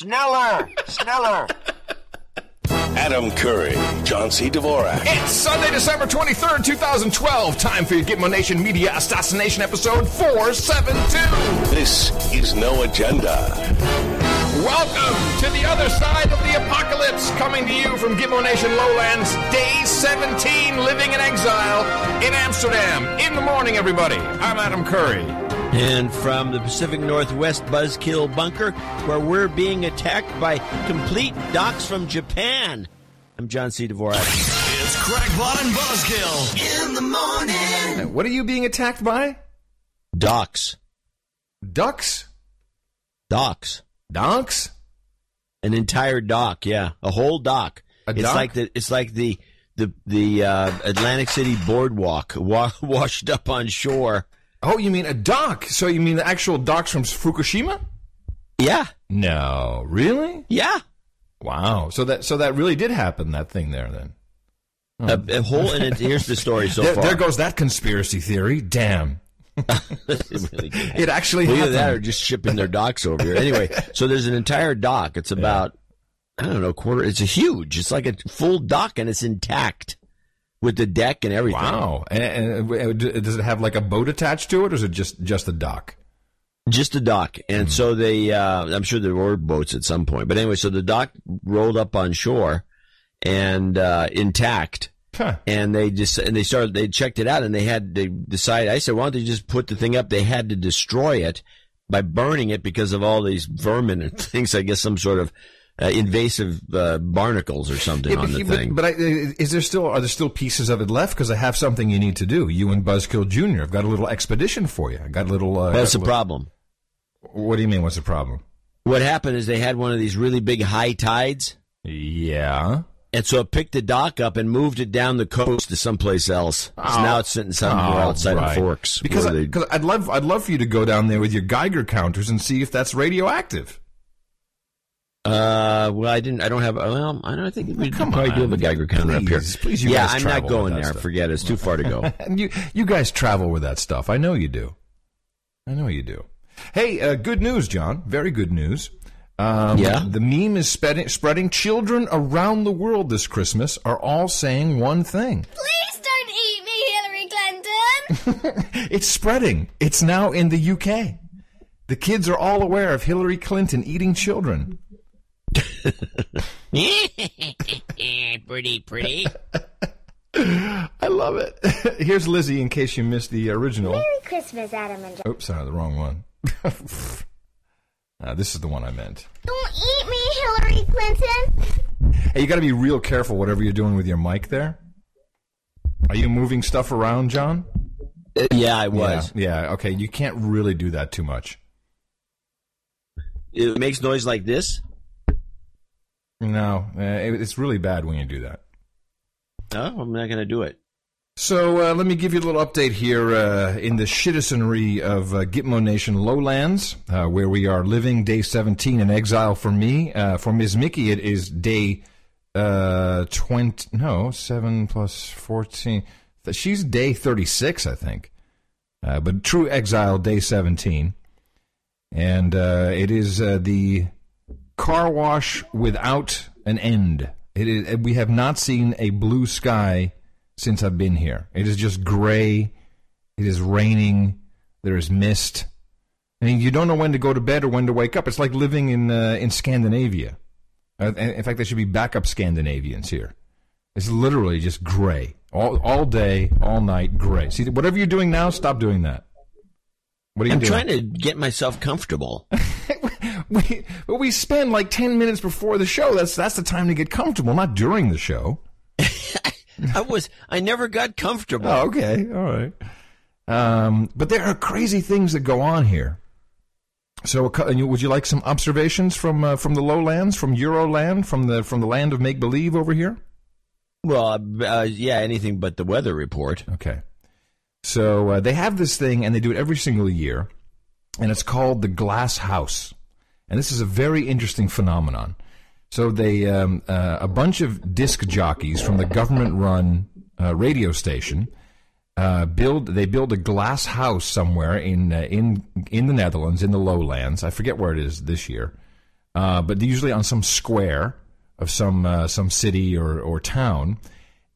Schneller! Sneller! Adam Curry, John C. Dvorak. It's Sunday, December 23rd, 2012. Time for your Gitmo Nation Media Assassination episode 472. This is No Agenda. Welcome to the other side of the apocalypse, coming to you from Gitmo Nation Lowlands, day 17, living in exile in Amsterdam. In the morning, everybody. I'm Adam Curry. And from the Pacific Northwest Buzzkill Bunker, where we're being attacked by complete docks from Japan. I'm John C. Dvorak. It's Crackpot and Buzzkill in the morning. What are you being attacked by? Docks. Ducks? Docks. Donks? An entire dock, yeah. A whole dock. A it's dock? like the it's like the the the uh, Atlantic City boardwalk wa- washed up on shore. Oh, you mean a dock? So you mean the actual docks from Fukushima? Yeah. No, really? Yeah. Wow. So that so that really did happen. That thing there, then. A, a hmm. whole and it, here's the story so There, far. there goes that conspiracy theory. Damn. It really. It actually Well, either happened. that or just shipping their docks over here. Anyway, so there's an entire dock. It's about I don't know quarter. It's a huge. It's like a full dock and it's intact with the deck and everything. Wow. And, and, uh, d- does it have like a boat attached to it, or is it just just a dock? Just a dock. And so they, uh, I'm sure there were boats at some point. But anyway, so the dock rolled up on shore and, uh, intact. Huh. And they just, and they started, they checked it out and they had, they decided, I said, why don't they just put the thing up? They had to destroy it by burning it because of all these vermin and things, I guess some sort of uh, invasive, uh, barnacles or something Yeah, on the but, thing. but I, is there still are there still pieces of it left? Because I have something you need to do. You and Buzzkill Junior. I've got a little expedition for you. I got a little. Uh, What's the little- problem? What do you mean? What's the problem? What happened is they had one of these really big high tides. Yeah. And so it picked the dock up and moved it down the coast to someplace else. So now it's sitting somewhere Oh, outside right. of Forks. Because I, they- I'd love I'd love for you to go down there with your Geiger counters and see if that's radioactive. Uh, well, I didn't. I don't have. Well, I don't think we Come probably do have a Geiger counter up here. Please, please, you yeah, guys I'm not going there. stuff. Forget it. It's too far to go. And you you guys travel with that stuff. I know you do. I know you do. Hey, uh, good news, John. Very good news. Um, Yeah? The meme is spreading, spreading. Children around the world this Christmas are all saying one thing. Please don't eat me, Hillary Clinton. It's spreading. It's now in the UK. The kids are all aware of Hillary Clinton eating children. pretty, pretty. I love it. Here's Lizzie in case you missed the original. Merry Christmas, Adam and John. Oops, sorry, the wrong one. uh, this is the one I meant. Don't eat me, Hillary Clinton. Hey, you got to be real careful whatever you're doing with your mic there. Are you moving stuff around, John? yeah, I was. Yeah, yeah, okay. You can't really do that too much. It makes noise like this. No, uh, it's really bad when you do that. No, I'm not going to do it. So uh, let me give you a little update here uh, in the citizenry of uh, Gitmo Nation Lowlands, uh, where we are living day 17 in exile for me. Uh, for Ms. Mickey, it is day uh, 20, no, 7 plus 14. She's day 36, I think. Uh, but true exile, day 17. And uh, it is uh, the car wash without an end. It is, we have not seen a blue sky since I've been here. It is just gray. It is raining. There is mist. I mean, you don't know when to go to bed or when to wake up. It's like living in uh, in Scandinavia. Uh, in fact, there should be backup Scandinavians here. It's literally just gray all all day, all night, gray. See, whatever you're doing now, stop doing that. What are you I'm doing? trying to get myself comfortable. we, but we spend like 10 minutes before the show. That's that's the time to get comfortable, not during the show. I was. I never got comfortable. Oh, okay. All right. Um, but there are crazy things that go on here. So, a cou- and you- would you like some observations from uh, from the lowlands, from Euroland, from the from the land of make believe over here? Well, uh, uh, yeah, anything but the weather report. Okay. So uh, they have this thing, and they do it every single year, and it's called the glass house. And this is a very interesting phenomenon. So they um, uh, a bunch of disc jockeys from the government-run uh, radio station uh, build they build a glass house somewhere in uh, in in the Netherlands in the lowlands. I forget where it is this year, uh, but usually on some square of some uh, some city or or town,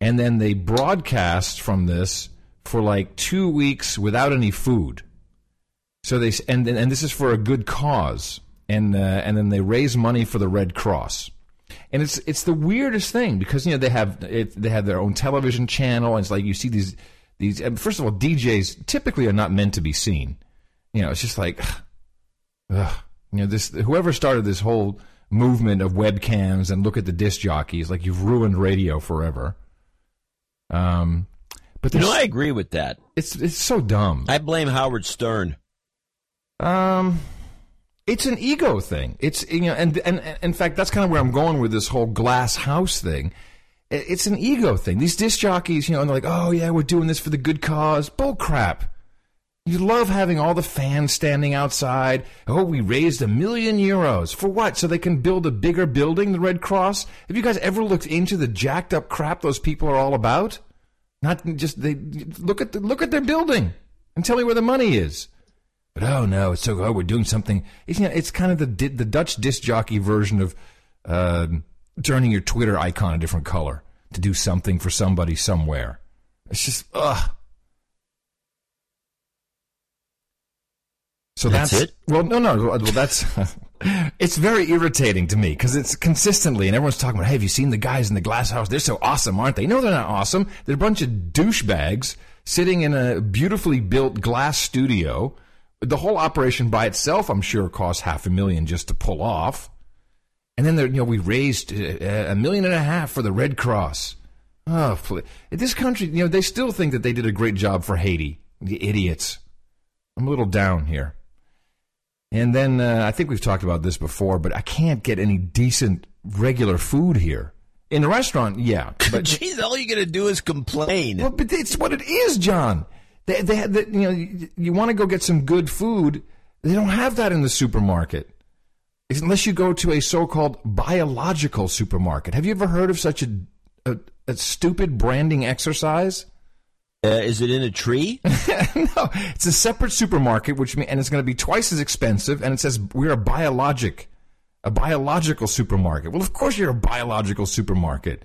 and then they broadcast from this for like two weeks without any food. So they and and this is for a good cause, and uh, and then they raise money for the Red Cross. And it's it's the weirdest thing because you know they have it, they have their own television channel, and it's like you see these these. First of all, DJs typically are not meant to be seen. You know, it's just like, ugh, you know, this whoever started this whole movement of webcams and look at the disc jockeys, like you've ruined radio forever. Um, but You know, I agree with that. it's it's so dumb. I blame Howard Stern. Um, it's an ego thing. It's you know, and and, and in fact, that's kind of where I'm going with this whole glass house thing. It's an ego thing. These disc jockeys, you know, and they're like, "Oh yeah, we're doing this for the good cause." Bull crap. You love having all the fans standing outside. Oh, we raised a million euros for what? So they can build a bigger building, the Red Cross. Have you guys ever looked into the jacked up crap those people are all about? Not just they look at the, look at their building and tell me where the money is. But oh no, it's so oh we're doing something. It's you know, it's kind of the the Dutch disc jockey version of uh, turning your Twitter icon a different color to do something for somebody somewhere. It's just ugh. So That's that's, it? Well, no, no. Well, that's it's very irritating to me because it's consistently, and everyone's talking about, "Hey, have you seen the guys in the glass house? They're so awesome, aren't they?" No, they're not awesome. They're a bunch of douchebags sitting in a beautifully built glass studio. The whole operation by itself, I'm sure, cost half a million just to pull off. And then, there, you know, we raised uh, a million and a half for the Red Cross. Oh, this country, you know, they still think that they did a great job for Haiti. The idiots. I'm a little down here. And then uh, I think we've talked about this before, but I can't get any decent regular food here. In a restaurant, yeah, but Jeez, all you gonna do is complain. well, but it's what it is, John. They, they, had the, you know, you, you want to go get some good food. They don't have that in the supermarket, unless you go to a so-called biological supermarket. Have you ever heard of such a, a, a stupid branding exercise? Uh, is it in a tree? no, it's a separate supermarket, which mean, and it's going to be twice as expensive. And it says we're a biologic, a biological supermarket. Well, of course you're a biological supermarket.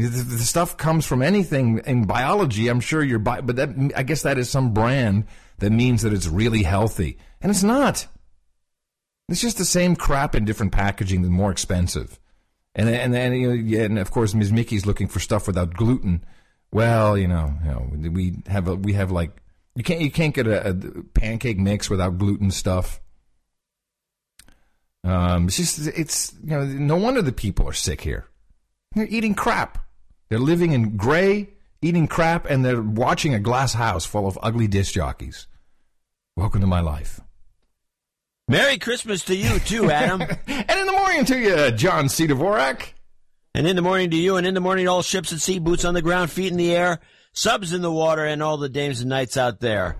The, the- stuff comes from anything in biology. I'm sure you're, bi- but that I guess that is some brand that means that it's really healthy, and it's not. It's just the same crap in different packaging, and more expensive. And and then you know, yeah, and of course Ms. Mickey's looking for stuff without gluten. Well, you know, you know, we have a, we have like you can't you can't get a, a pancake mix without gluten stuff. Um, it's just it's you know no wonder the people are sick here. They're eating crap. They're living in gray, eating crap, and they're watching a glass house full of ugly disc jockeys. Welcome to my life. Merry Christmas to you too, Adam. And in the morning to you, John C. Dvorak. and in the morning to you, and in the morning, all ships at sea, boots on the ground, feet in the air, subs in the water, and all the dames and knights out there.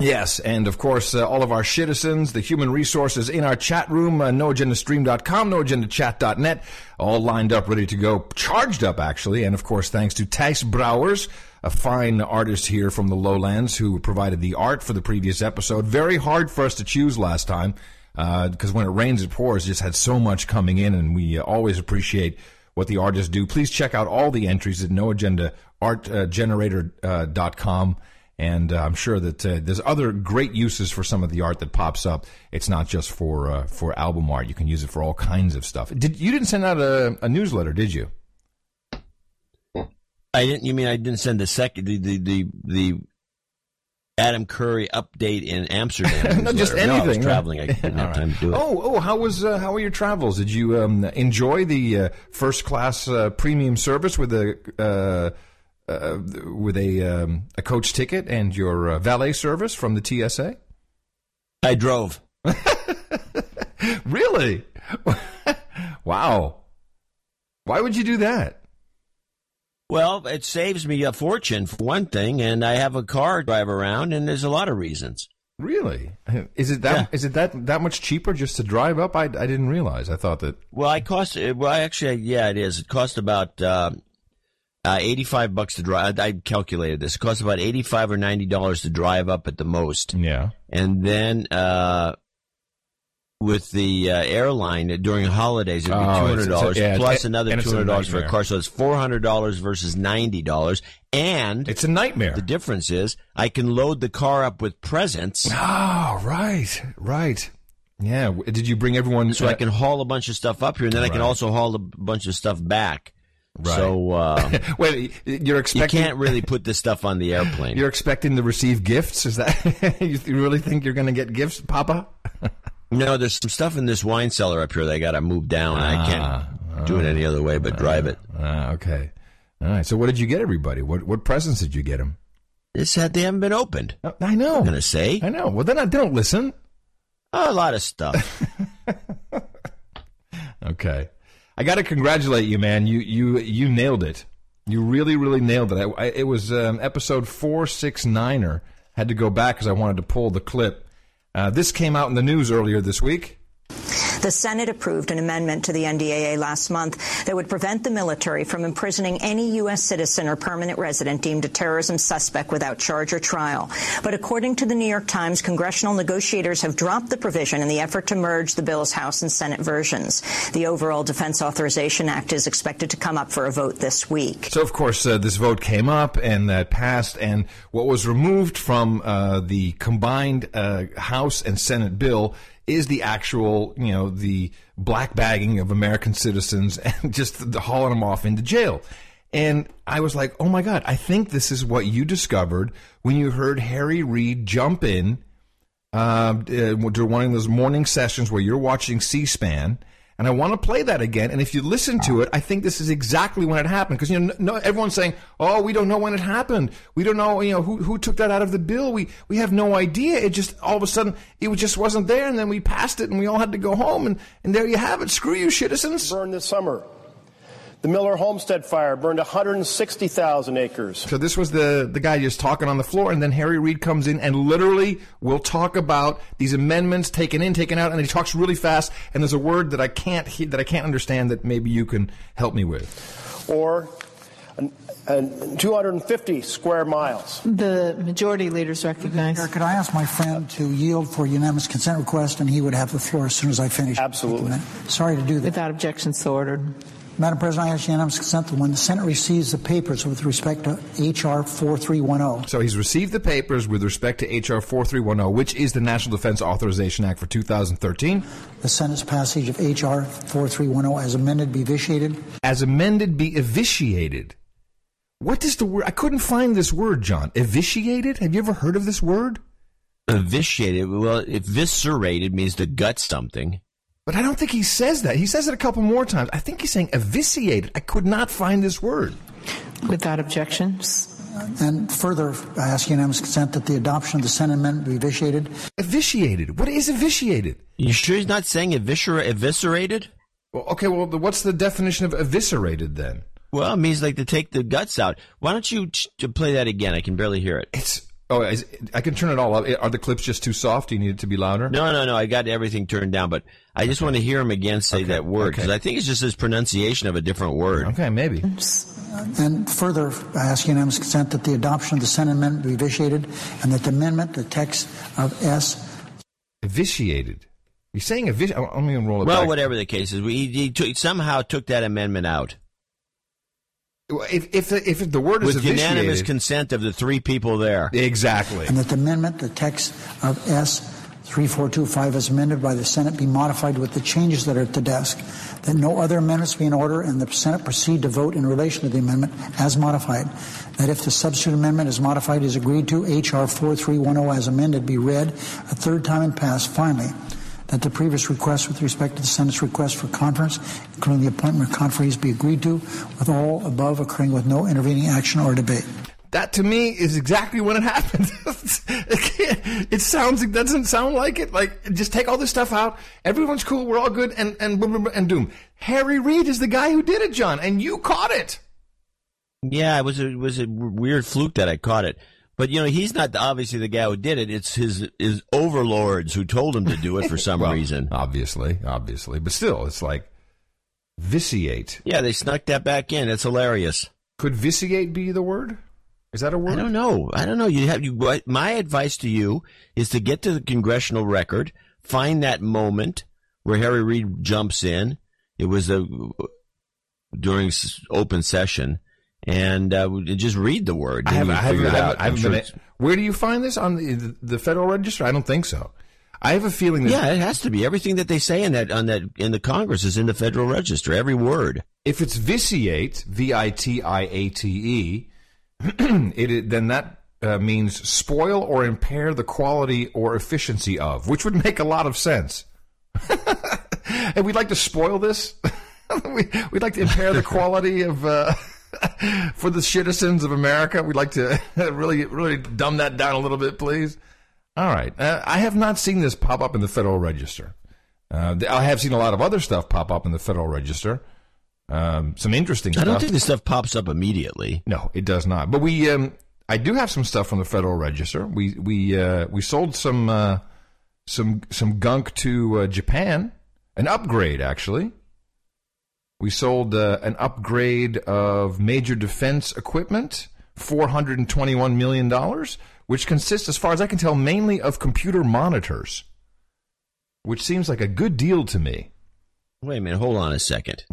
Yes, and of course, uh, all of our citizens, the human resources in our chat room, uh, noagendastream.com, noagendachat.net, all lined up, ready to go, charged up, actually. And of course, thanks to Thijs Brouwers, a fine artist here from the lowlands who provided the art for the previous episode. Very hard for us to choose last time, because when it rains, it pours. Just had so much coming in, and we uh, always appreciate what the artists do. Please check out all the entries at noagendaartgenerator.com. And uh, I'm sure that uh, there's other great uses for some of the art that pops up. It's not just for uh, for album art. You can use it for all kinds of stuff. Did you didn't send out a, a newsletter, did you? I didn't. You mean I didn't send the second the the the, the Adam Curry update in Amsterdam? No, just newsletter. No, I was anything. traveling. I didn't have time to do it. Oh, oh, how was uh, how were your travels? Did you um, enjoy the uh, first class uh, premium service with a uh, with a um, a coach ticket and your uh, valet service from the TSA? I drove. Really? wow. Why would you do that? Well, it saves me a fortune for one thing, and I have a car to drive around, and there's a lot of reasons. Really? Is it that? Is Yeah. it that that much cheaper just to drive up? I, I didn't realize. I thought that. Well, I cost. Well, actually, yeah, it is. It cost about uh, uh, eighty-five bucks to drive. I calculated this. It cost about eighty-five or ninety dollars to drive up at the most, Yeah. and then uh, with the uh, airline during holidays. It'd be Oh, two it's- dollars yeah, plus another two hundred dollars for a car. So it's four hundred dollars versus ninety dollars. And It's a nightmare. the difference is I can load the car up with presents, Oh, right, right. Yeah. Did you bring everyone? so uh, I can haul a bunch of stuff up here, and then I can also haul a bunch of stuff back. Right. So uh, Wait, you're you expecting? can't really put this stuff on the airplane. You're expecting to receive gifts? Is that you you really think you're going to get gifts, Papa? No, there's some stuff in this wine cellar up here that I got to move down. I can't do it any other way but drive it. Ah, okay. All right. So, what did you get everybody? What what presents did you get them? This had they haven't been opened. I know. I'm gonna say I know. Well, then I don't listen. a lot of stuff. Okay. I got to congratulate you, man. You you you nailed it. You really really nailed it. I, I, it was um, episode four six niner. Had to go back because I wanted to pull the clip. Uh, this came out in the news earlier this week. The Senate approved an amendment to the NDAA last month that would prevent the military from imprisoning any U.S. citizen or permanent resident deemed a terrorism suspect without charge or trial. But according to the New York Times, congressional negotiators have dropped the provision in the effort to merge the bill's House and Senate versions. The overall Defense Authorization Act is expected to come up for a vote this week. So, of course, uh, this vote came up and that passed, and what was removed from uh, the combined uh, House and Senate bill is the actual, you know, the black bagging of American citizens and just the hauling them off into jail. And I was like, oh my God, I think this is what you discovered when you heard Harry Reid jump in uh, during one of those morning sessions where you're watching C-SPAN, and I want to play that again. And if you listen to it, I think this is exactly when it happened because you know no, everyone's saying, "Oh, we don't know when it happened. We don't know, you know, who who took that out of the bill. We we have no idea. It just all of a sudden it just wasn't there, and then we passed it, and we all had to go home, and and there you have it. Screw you, citizens." burned this summer. The Miller Homestead fire burned 160,000 acres. So this was the the guy just talking on the floor, and then Harry Reid comes in and literally will talk about these amendments taken in, taken out, and he talks really fast. And there's a word that I can't he- that I can't understand that maybe you can help me with. Or an, an 250 square miles. The majority leaders recognize. Could I ask my friend to yield for unanimous consent request, and he would have the floor as soon as I finish? Absolutely. Sorry to do that. Without objection, so ordered. Madam President, I ask unanimous consent that when the Senate receives the papers with respect to H.R. 4310, So he's received the papers with respect to HR 4310, which is the National Defense Authorization Act for 2013, the Senate's passage of H.R. 4310 as amended be vitiated. as amended, be evisciated. What does the word? I couldn't find this word, John. Evisciated? Have you ever heard of this word? Eviscerated. Well, eviscerated means to gut something. But I don't think he says that. He says it a couple more times. I think he's saying evisciated. I could not find this word. Without objections. And further, I ask unanimous consent that the adoption of the Senate amendment be vitiated. Evisciated. What is evisciated? You sure he's not saying eviscera- eviscerated? Well, okay, well, what's the definition of eviscerated then? Well, it means like to take the guts out. Why don't you ch- play that again? I can barely hear it. It's oh, is, I can turn it all up. Are the clips just too soft? Do you need it to be louder? No, no, no. I got everything turned down, but I just want to hear him again say that word because okay. I think it's just his pronunciation of a different word. Okay, maybe. And further, uh, I ask unanimous consent that the adoption of the Senate amendment be vitiated and that the amendment, the text of S Evisciated. You're saying evis? I'm going to roll it back. Well, back. whatever the case is, we, he, he took, somehow took that amendment out If if the, if the word is with unanimous consent of the three people there. exactly. and that the amendment, the text of S 3425 as amended by the Senate be modified with the changes that are at the desk, that no other amendments be in order and the Senate proceed to vote in relation to the amendment as modified, that if the substitute amendment is modified is agreed to, H.R. 4310 as amended be read a third time and passed, finally, that the previous request with respect to the Senate's request for conference, including the appointment of conferees, be agreed to, with all above occurring with no intervening action or debate. That to me is exactly when it happened. it, it sounds it doesn't sound like it. Like just take all this stuff out. Everyone's cool. We're all good. And and boom, boom, boom, and doom. Harry Reid is the guy who did it, John, and you caught it. Yeah, it was a it was a weird fluke that I caught it. But you know, he's not obviously the guy who did it. It's his his overlords who told him to do it for some Well, reason. obviously, obviously, but still, it's like vitiate. Yeah, they snuck that back in. It's hilarious. Could vitiate be the word? Is that a word? I don't know. I don't know. You have you. My advice to you is to get to the congressional record, find that moment where Harry Reid jumps in. It was a during open session, and uh, just read the word. I haven't, I haven't, I haven't. I haven't sure been. Where do you find this on the, the Federal Register? I don't think so. I have a feeling that yeah, it has to be. Everything that they say in that on that in the Congress is in the Federal Register. Every word. if it's vitiate, V I T I A T E, it then that uh, means spoil or impair the quality or efficiency of, which would make a lot of sense. and we'd like to spoil this. we, we'd like to impair the quality of uh, for the citizens of America. We'd like to really, really dumb that down a little bit, please. All right, uh, I have not seen this pop up in the Federal Register. Uh, I have seen a lot of other stuff pop up in the Federal Register. Um, some interesting I stuff. I don't think this stuff pops up immediately. No, it does not. But we, um, I do have some stuff from the Federal Register. We we uh, we sold some uh, some some gunk to uh, Japan, an upgrade actually. We sold uh, an upgrade of major defense equipment, four hundred and twenty-one million dollars, which consists, as far as I can tell, mainly of computer monitors, which seems like a good deal to me. Wait a minute. Hold on a second.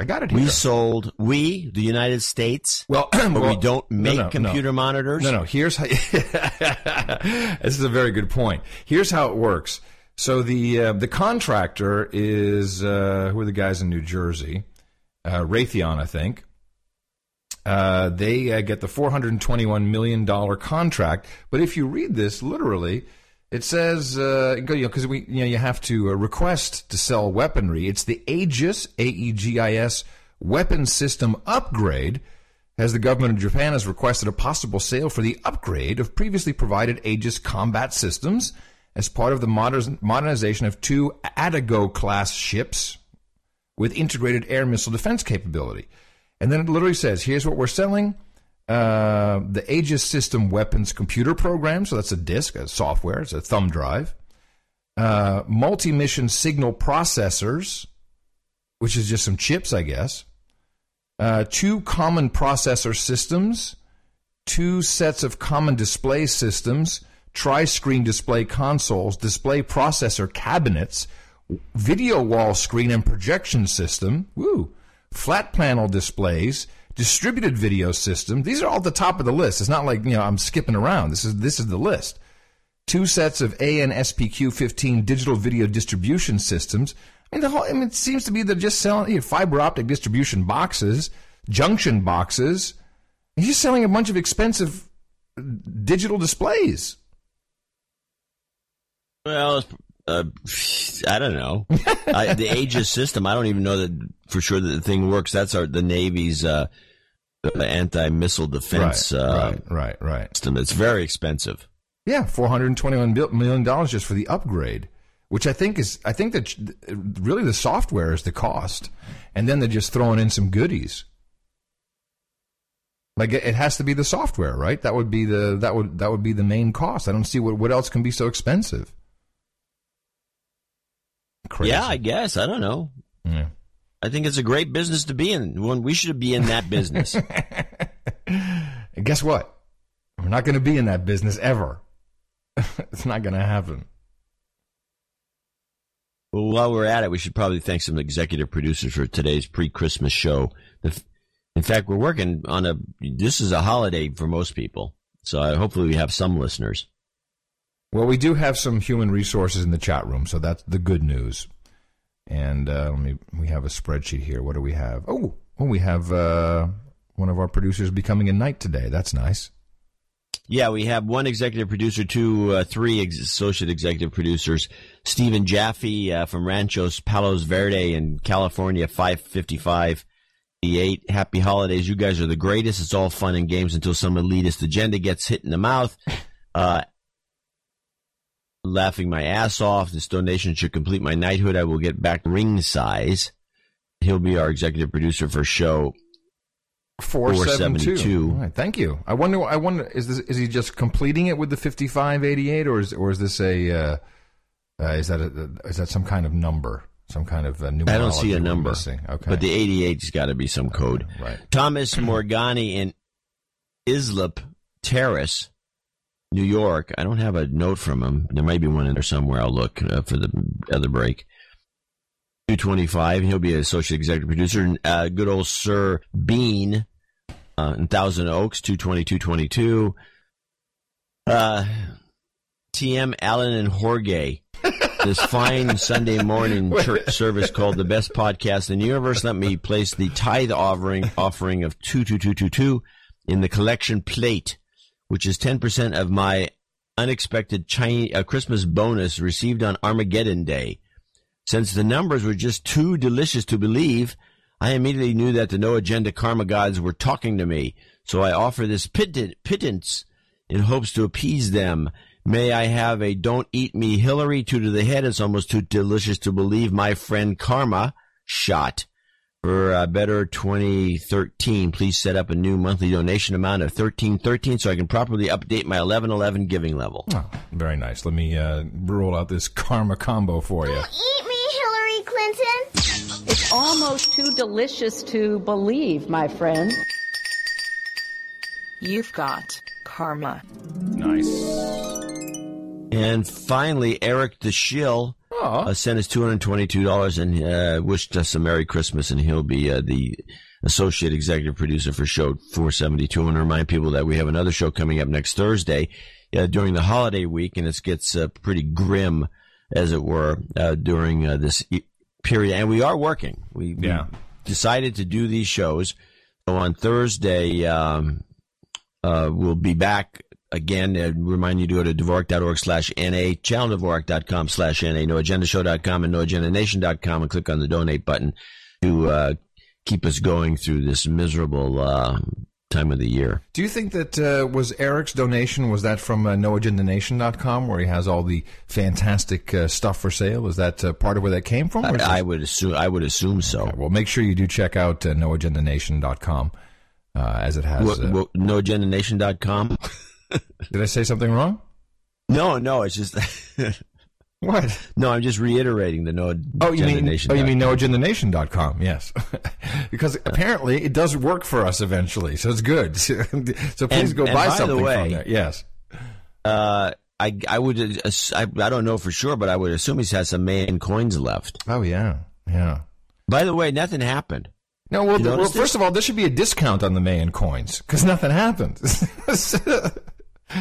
I got it here. We sold we the United States. Well, but we don't make no, no. computer monitors. No, no. Here's how. this is a very good point. Here's how it works. So the uh, the contractor is uh, who are the guys in New Jersey? Uh, Raytheon, I think. Uh, they uh, get the 421 million dollar contract, but if you read this literally, it says uh, you know because we you know you have to uh, request to sell weaponry. It's the Aegis A E G I S weapon system upgrade as the government of Japan has requested a possible sale for the upgrade of previously provided Aegis combat systems as part of the modern, modernization of two Atago class ships with integrated air missile defense capability. And then it literally says, here's what we're selling. Uh, the Aegis system weapons computer program. So that's a disk, a software. It's a thumb drive. Uh, multi-mission signal processors, which is just some chips, I guess uh, two common processor systems, two sets of common display systems, tri screen display consoles, display processor cabinets, video wall screen and projection system, woo, flat panel displays, distributed video system. These are all at the top of the list. It's not like, you know, I'm skipping around. This is this is the list. Two sets of AN-SPQ15 digital video distribution systems. I mean, the whole, I mean, it seems to be they're just selling you know, fiber optic distribution boxes, junction boxes. He's just selling a bunch of expensive uh, digital displays. Well, uh, I don't know. I, the Aegis system, I don't even know that for sure that the thing works. That's our the Navy's uh, anti missile defense Right, uh, right, right, right. system. It's very expensive. Yeah, four hundred twenty-one million dollars just for the upgrade, which I think is I think that really the software is the cost, and then they're just throwing in some goodies. Like it it has to be the software, right? That would be the that would that would be the main cost. I don't see what what else can be so expensive. Crazy. Yeah, I guess. I don't know. Yeah. I think it's a great business to be in. One we should be in that business. And guess what? We're not going to be in that business ever. it's not going to happen. Well, while we're at it, we should probably thank some executive producers for today's pre-Christmas show. In fact, we're working on a. This is a holiday for most people, so hopefully we have some listeners. Well, we do have some human resources in the chat room, so that's the good news. And uh, let me, we have a spreadsheet here. What do we have? Oh, well, we have uh, one of our producers becoming a knight today. That's nice. Yeah, we have one executive producer, two, uh, three ex- associate executive producers. Stephen Jaffe uh, from Ranchos Palos Verde in California, 555. The eight happy holidays. You guys are the greatest. It's all fun and games until some elitist agenda gets hit in the mouth. Uh, laughing my ass off. This donation should complete my knighthood. I will get back ring size. He'll be our executive producer for show 472. 472. All right, thank you. I wonder. I wonder. Is this? Is he just completing it with the fifty-five eighty-eight, or is or is this a? Uh, uh, is that a, is that some kind of number? Some kind of uh? I don't see a number. Okay, But the 88's got to be some code. right. Thomas Morgani in Islip Terrace New York. I don't have a note from him. There might be one in there somewhere. I'll look uh, for the other break. 225. He'll be an associate executive producer. And, uh, good old Sir Bean uh, in Thousand Oaks, 22222. Uh, TM Allen and Jorge. this fine Sunday morning church service called the best podcast in the universe. Let me place the tithe offering offering of two two two two two in the collection plate, which is ten percent of my unexpected Chinese, uh, Christmas bonus received on Armageddon Day. Since the numbers were just too delicious to believe, I immediately knew that the no agenda karma gods were talking to me. So I offer this pittance in hopes to appease them. May I have a don't eat me Hillary two to the head. It's almost too delicious to believe my friend karma shot. For uh, better 2013, please set up a new monthly donation amount of 1313 so I can properly update my 1111 giving level. Oh, very nice. Let me uh, roll out this karma combo for you. Eat me, Hillary Clinton. It's almost too delicious to believe, my friend. You've got karma. Nice. And finally, Eric the Shill uh, sent us $222 and uh, wished us a Merry Christmas, and he'll be uh, the associate executive producer for show 472. I want to remind people that we have another show coming up next Thursday uh, during the holiday week, and it gets uh, pretty grim, as it were, uh, during this period. And we are working. We, yeah. we decided to do these shows. So on Thursday, um, we'll be back again, uh, remind you to go to Dvorak.org slash NA, channelDvorak.com slash NA, NoAgendaShow.com and NoAgendaNation.com and click on the donate button to uh, keep us going through this miserable uh, time of the year. Do you think that uh, was Eric's donation, was that from uh, NoAgendaNation.com where he has all the fantastic uh, stuff for sale? Is that uh, part of where that came from? I, I, would assume, I would assume so. Okay, well, make sure you do check out uh, NoAgendaNation.com uh, as it has... Well, well, NoAgendaNation.com? Did I say something wrong? No, no, it's just what? No, I'm just reiterating the no. Oh, you mean oh, you mean noagendanation.com? Yes, because apparently it does work for us eventually, so it's good. so please and, go and buy by something the way, from there. Yes. Uh, I I would I, I don't know for sure, but I would assume he's has some Mayan coins left. Oh yeah, yeah. By the way, nothing happened. No, well, well first of all, there should be a discount on the Mayan coins because nothing happened.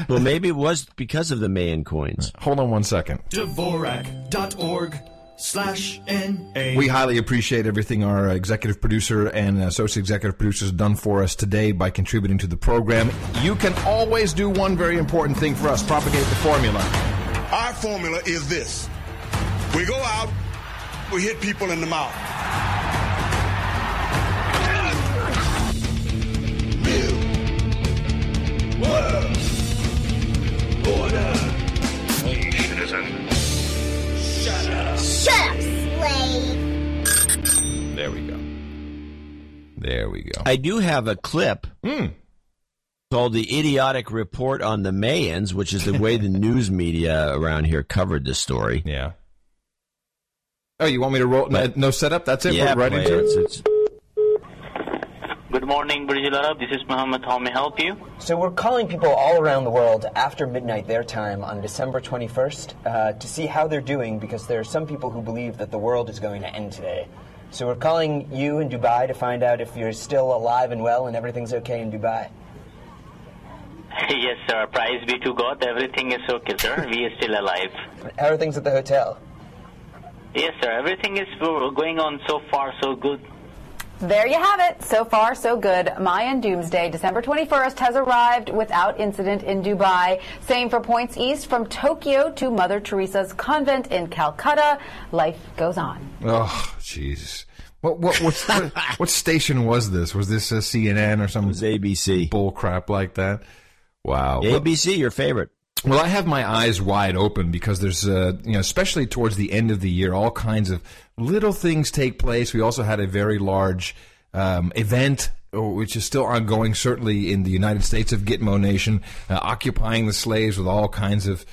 Well, maybe it was because of the Mayan coins. Hold on one second. Dvorak.org slash N-A. We highly appreciate everything our executive producer and associate executive producers have done for us today by contributing to the program. You can always do one very important thing for us, propagate the formula. Our formula is this. We go out, we hit people in the mouth. Order! Shut up, slave. There we go. There we go. I do have a clip mm. called The Idiotic Report on the Mayans, which is the way the news media around here covered this story. Yeah. Oh, you want me to roll? But, no, setup? That's it? Yeah, right into it? Good morning, Burj Al Arab. This is Muhammad. How may I help you? So we're calling people all around the world after midnight their time on December 21st uh, to see how they're doing because there are some people who believe that the world is going to end today. So we're calling you in Dubai to find out if you're still alive and well and everything's okay in Dubai. yes, sir. Praise be to God. Everything is okay, sir. we are still alive. How are things at the hotel? Yes, sir. Everything is going on so far so good. There you have it. So far, so good. Mayan Doomsday, December 21st, has arrived without incident in Dubai. Same for points east from Tokyo to Mother Teresa's convent in Calcutta. Life goes on. Oh, jeez. What what what, what station was this? Was this uh, a CNN or some ABC bull crap like that? Wow. ABC, your favorite. Well, I have my eyes wide open because there's, uh, you know, especially towards the end of the year, all kinds of little things take place. We also had a very large um, event, uh, which is still ongoing, certainly in the United States of Gitmo Nation, uh, occupying the slaves with all kinds of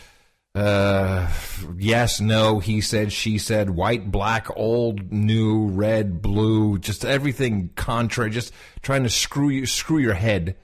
uh, yes, no, he said, she said, white, black, old, new, red, blue, just everything contrary, just trying to screw you, screw your head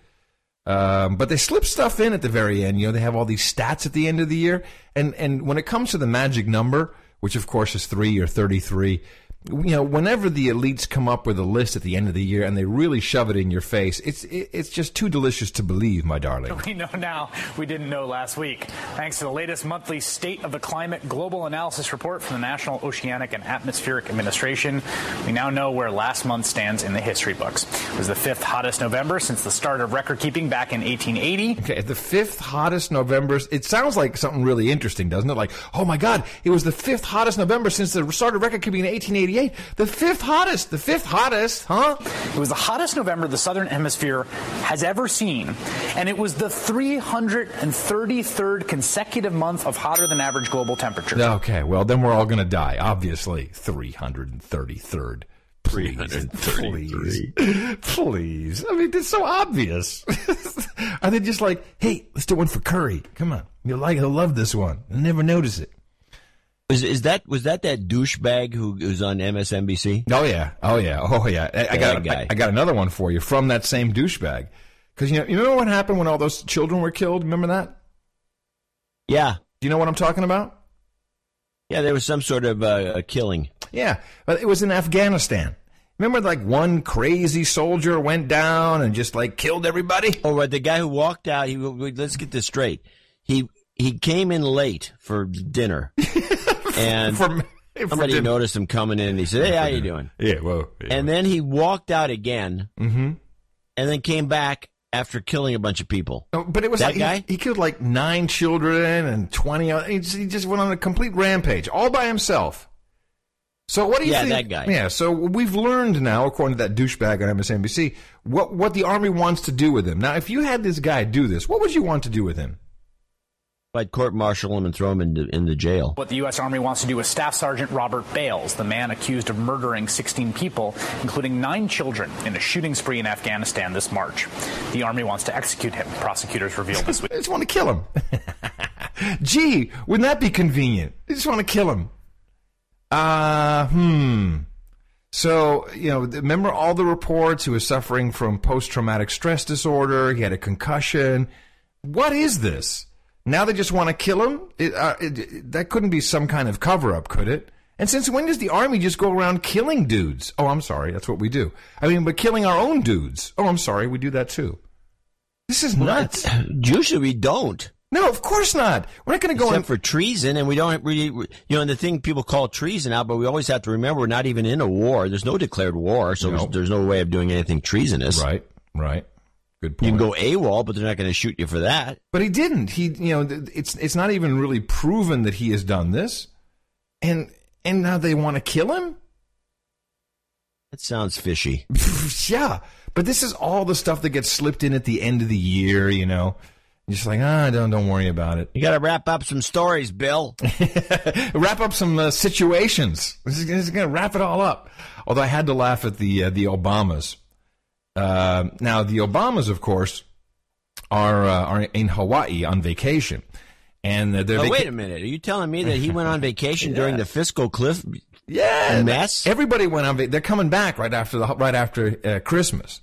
Um, but they slip stuff in at the very end. You know, they have all these stats at the end of the year, and and when it comes to the magic number, which of course is three or thirty-three, you know, whenever the elites come up with a list at the end of the year and they really shove it in your face, it's it's just too delicious to believe, my darling. We know now we didn't know last week. Thanks to the latest monthly State of the Climate Global Analysis report from the National Oceanic and Atmospheric Administration, we now know where last month stands in the history books. It was the fifth hottest November since the start of record keeping back in 1880. Okay, the fifth hottest November. It sounds like something really interesting, doesn't it? Like, oh my God, it was the fifth hottest November since the start of record keeping in 1888. The fifth hottest. The fifth hottest, huh? It was the hottest November the Southern Hemisphere has ever seen, and it was the 333rd consecutive month of hotter than average global temperature. Okay, well, then we're all going to die, obviously. 333rd. Please, please, please. I mean, it's so obvious. Are they just like, hey, let's do one for Curry? Come on, you'll like, you'll love this one. You'll never notice it. Is, is that was that that douchebag who was on MSNBC? Oh yeah, oh yeah, oh yeah. I, I got guy. I, I got another one for you from that same douchebag. Because you know, you remember what happened when all those children were killed? Remember that? Yeah. Do you know what I'm talking about? Yeah, there was some sort of uh, a killing. Yeah, but it was in Afghanistan. Remember, like one crazy soldier went down and just like killed everybody. Oh, right. The guy who walked out. He let's get this straight. He he came in late for dinner, and For- for somebody dinner. noticed him coming in. and He said, "Hey, how you doing?" Yeah, whoa. And then he walked out again, Mm-hmm. and then came back after killing a bunch of people. Oh, but it was that like guy. He, killed like nine children and twenty. He, just, he just went on a complete rampage all by himself. So what do you Yeah, think? that guy. Yeah. So we've learned now, according to that douchebag on MSNBC, what what the army wants to do with him. Now, if you had this guy do this, what would you want to do with him? I'd court martial him and throw him into in the jail. What the U.S. Army wants to do with Staff Sergeant Robert Bales, the man accused of murdering 16 people, including nine children, in a shooting spree in Afghanistan this March. The Army wants to execute him, prosecutors revealed this week. I just want to kill him. Gee, wouldn't that be convenient? I just want to kill him. Uh, hmm. So, you know, remember all the reports? He was suffering from post traumatic stress disorder. He had a concussion. What is this? Now they just want to kill him? It, uh, it, that couldn't be some kind of cover up, could it? And since when does the army just go around killing dudes? Oh, I'm sorry. That's what we do. I mean, but killing our own dudes. Oh, I'm sorry. We do that too. This is nuts. Usually we don't. No, of course not. We're not going to go Except in for treason, and we don't really, you know, and the thing people call treason now, but we always have to remember we're not even in a war. There's no declared war, so there's no way of doing anything treasonous. Right, right. Good You can go AWOL, but they're not going to shoot you for that. But he didn't. He, you know, it's it's not even really proven that he has done this, and and now they want to kill him. That sounds fishy. yeah, but this is all the stuff that gets slipped in at the end of the year. You know, You're just like ah, don't don't worry about it. You got to wrap up some stories, Bill. wrap up some uh, situations. This is, this is going to wrap it all up. Although I had to laugh at the uh, the Obamas. Uh, now the Obamas, of course, are uh, are in Hawaii on vacation, and uh, they're Oh, wait a minute. Are you telling me that he went on vacation during the fiscal cliff yeah mess? Everybody went on. va- They're coming back right after the right after uh, Christmas.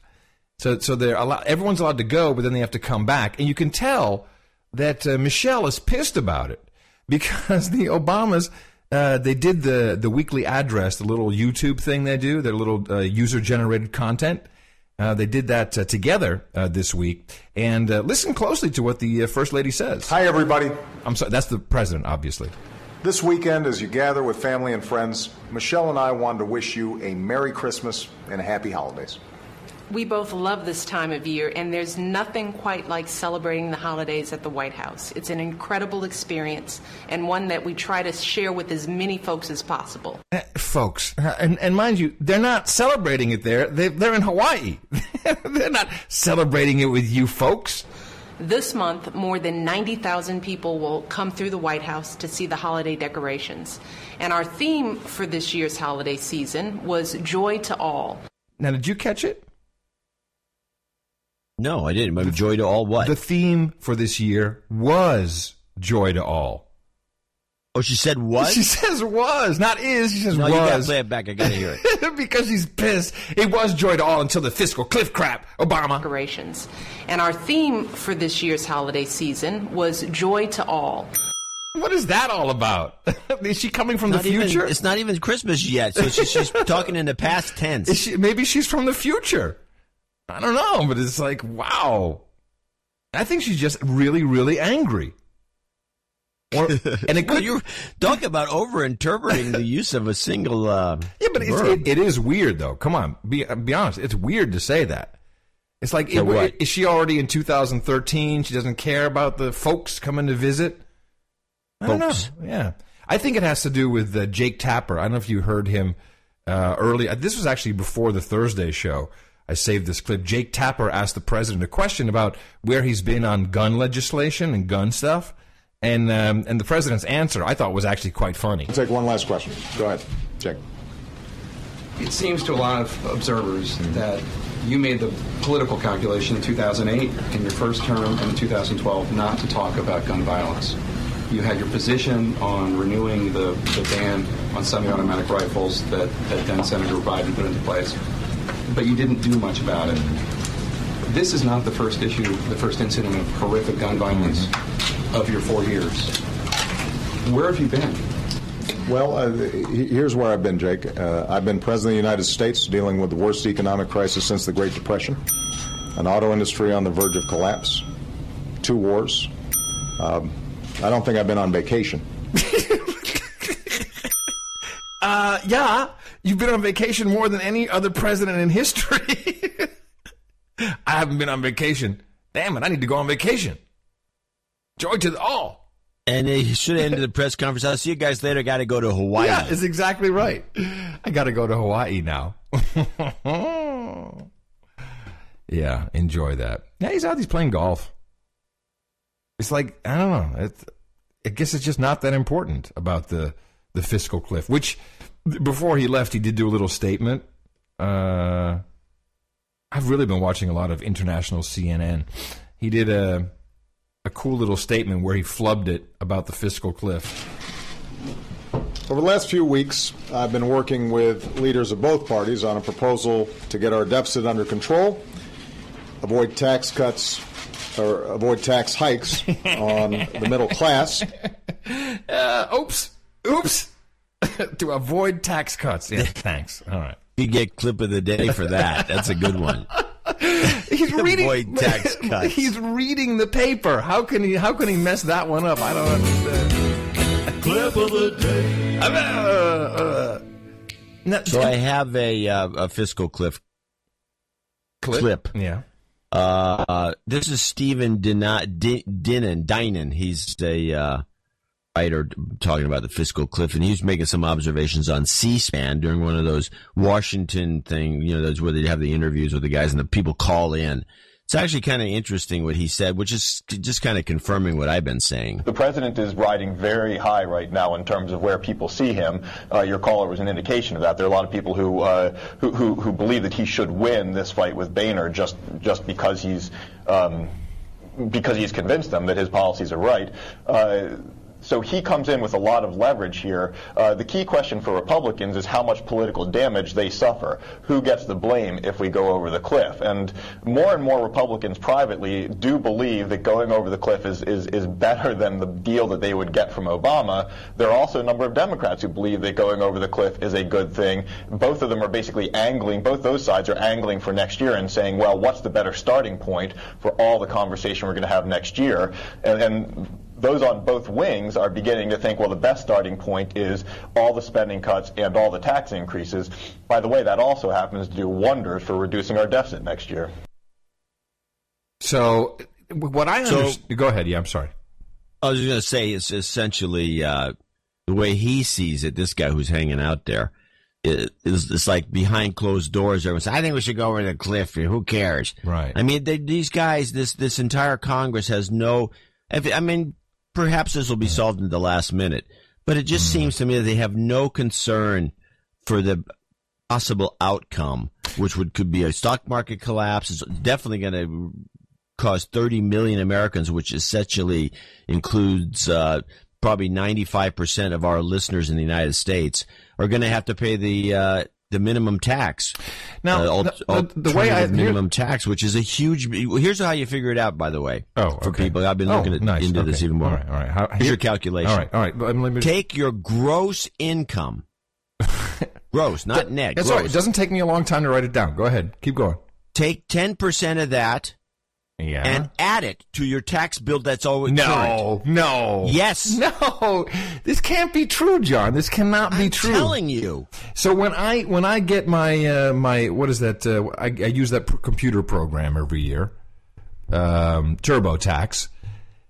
So so they're everyone's allowed to go, but then they have to come back, and you can tell that uh, Michelle is pissed about it because the Obamas. Uh, they did the the weekly address, the little YouTube thing they do, their little uh, user generated content. Uh, they did that uh, together uh, this week, and uh, listen closely to what the uh, first lady says. Hi, everybody. I'm sorry, that's the president, obviously. This weekend, as you gather with family and friends, Michelle and I wanted to wish you a Merry Christmas and Happy Holidays. We both love this time of year, and there's nothing quite like celebrating the holidays at the White House. It's an incredible experience and one that we try to share with as many folks as possible. Uh, folks, uh, and, and mind you, they're not celebrating it there. They, they're in Hawaii. they're not celebrating it with you folks. This month, more than 90,000 people will come through the White House to see the holiday decorations. And our theme for this year's holiday season was Joy to All. Now, did you catch it? No, I didn't. But joy to all what? The theme for this year was joy to all. Oh, she said was. She says was, not is. She says no, was. you gotta play it back. I gotta hear it because she's pissed. It was joy to all until the fiscal cliff crap. Obama. Decorations, and our theme for this year's holiday season was joy to all. What is that all about? is she coming from Not the future? Even, it's not even Christmas yet, so she's, she's talking in the past tense. Is she, maybe she's from the future. I don't know, but it's like wow. I think she's just really, really angry. Or, and it could, you talk about over interpreting the use of a single. Uh, yeah, but it's, it, it is weird though. Come on, be be honest. It's weird to say that. It's like, So it- what? is she already in 2013? She doesn't care about the folks coming to visit. I don't know. Yeah, I think it has to do with uh, Jake Tapper. I don't know if you heard him uh, early. This was actually before the Thursday show. I saved this clip. Jake Tapper asked the president a question about where he's been on gun legislation and gun stuff, and um, and the president's answer I thought was actually quite funny. Take one last question. Go ahead, Jake. It seems to a lot of observers that you made the political calculation in 2008 in your first term and in 2012 not to talk about gun violence. You had your position on renewing the, the ban on semi-automatic rifles that, that then Senator Biden put into place, but you didn't do much about it. This is not the first issue, the first incident of horrific gun violence of your four years. Where have you been? Well, uh, here's where I've been, Jake. Uh, I've been president of the United States dealing with the worst economic crisis since the Great Depression, an auto industry on the verge of collapse, two wars. Um, I don't think I've been on vacation. Uh, yeah, you've been on vacation more than any other president in history. I haven't been on vacation. Damn it, I need to go on vacation. Joy to the all. And he should have ended the press conference. I'll see you guys later. Got to go to Hawaii. Yeah, it's exactly right. I got to go to Hawaii now. yeah, enjoy that. Yeah, he's out. He's playing golf. It's like I don't know. It's, I guess it's just not that important about the the fiscal cliff. Which before he left, he did do a little statement. Uh, I've really been watching a lot of international CNN. He did a a cool little statement where he flubbed it about the fiscal cliff. Over the last few weeks, I've been working with leaders of both parties on a proposal to get our deficit under control, avoid tax cuts, or avoid tax hikes on the middle class. Uh, oops, oops. to avoid tax cuts. Yeah, thanks. All right. You get clip of the day for that. That's a good one. He's reading Avoid tax cuts. He's reading the paper. How can he? How can he mess that one up? I don't understand. Clip of the day. Uh, uh, no, So I have a uh, a fiscal cliff clip. Yeah. Uh, this is Stephen Dina- Di- Dinan. Dinan. He's a uh, writer talking about the fiscal cliff, and he was making some observations on C-SPAN during one of those Washington thing. You know, those where they have the interviews with the guys and the people call in. It's actually kind of interesting what he said, which is just kind of confirming what I've been saying. The president is riding very high right now in terms of where people see him. Uh, your caller was an indication of that. There are a lot of people who, uh, who, who who believe that he should win this fight with Boehner just just because he's um, because he's convinced them that his policies are right. Uh, so he comes in with a lot of leverage here. Uh, the key question for Republicans is how much political damage they suffer. Who gets the blame if we go over the cliff? And more and more Republicans privately do believe that going over the cliff is, is, is better than the deal that they would get from Obama. There are also a number of Democrats who believe that going over the cliff is a good thing. Both of them are basically angling, both those sides are angling for next year and saying, well, what's the better starting point for all the conversation we're going to have next year? And, and those on both wings are beginning to think, well, the best starting point is all the spending cuts and all the tax increases. By the way, that also happens to do wonders for reducing our deficit next year. So what I So- understand. go ahead. Yeah, I'm sorry. I was going to say it's essentially uh, the way he sees it. This guy who's hanging out there it's, it's like behind closed doors. Everyone says, "I think we should go over the cliff. Who cares?" Right. I mean, they, these guys, this this entire Congress has no. If, I mean, perhaps this will be solved in the last minute, but it just seems to me that they have no concern for the possible outcome, which would could be a stock market collapse. It's definitely going to cause 30 million Americans, which essentially includes uh, probably 95% of our listeners in the United States are going to have to pay the uh, the minimum tax. Now, uh, al- the- the- the way I- minimum tax, which is a huge. Here's how you figure it out. By the way, Oh, for okay. people, I've been Oh, looking at, nice. into this even more. All right, all right. How- Here's your calculation. All right, all right. Let me- let me- Take your gross income. gross, not net. That's gross. all right. It doesn't take me a long time to write it down. Go ahead. Keep going. Take 10% of that Yeah. and add it to your tax bill that's always no, no. Yes. No. This can't be true, John. This cannot be true. I'm telling you. So when I when I get my uh, my what is that? Uh, I, I use that pr- computer program every year, um, TurboTax.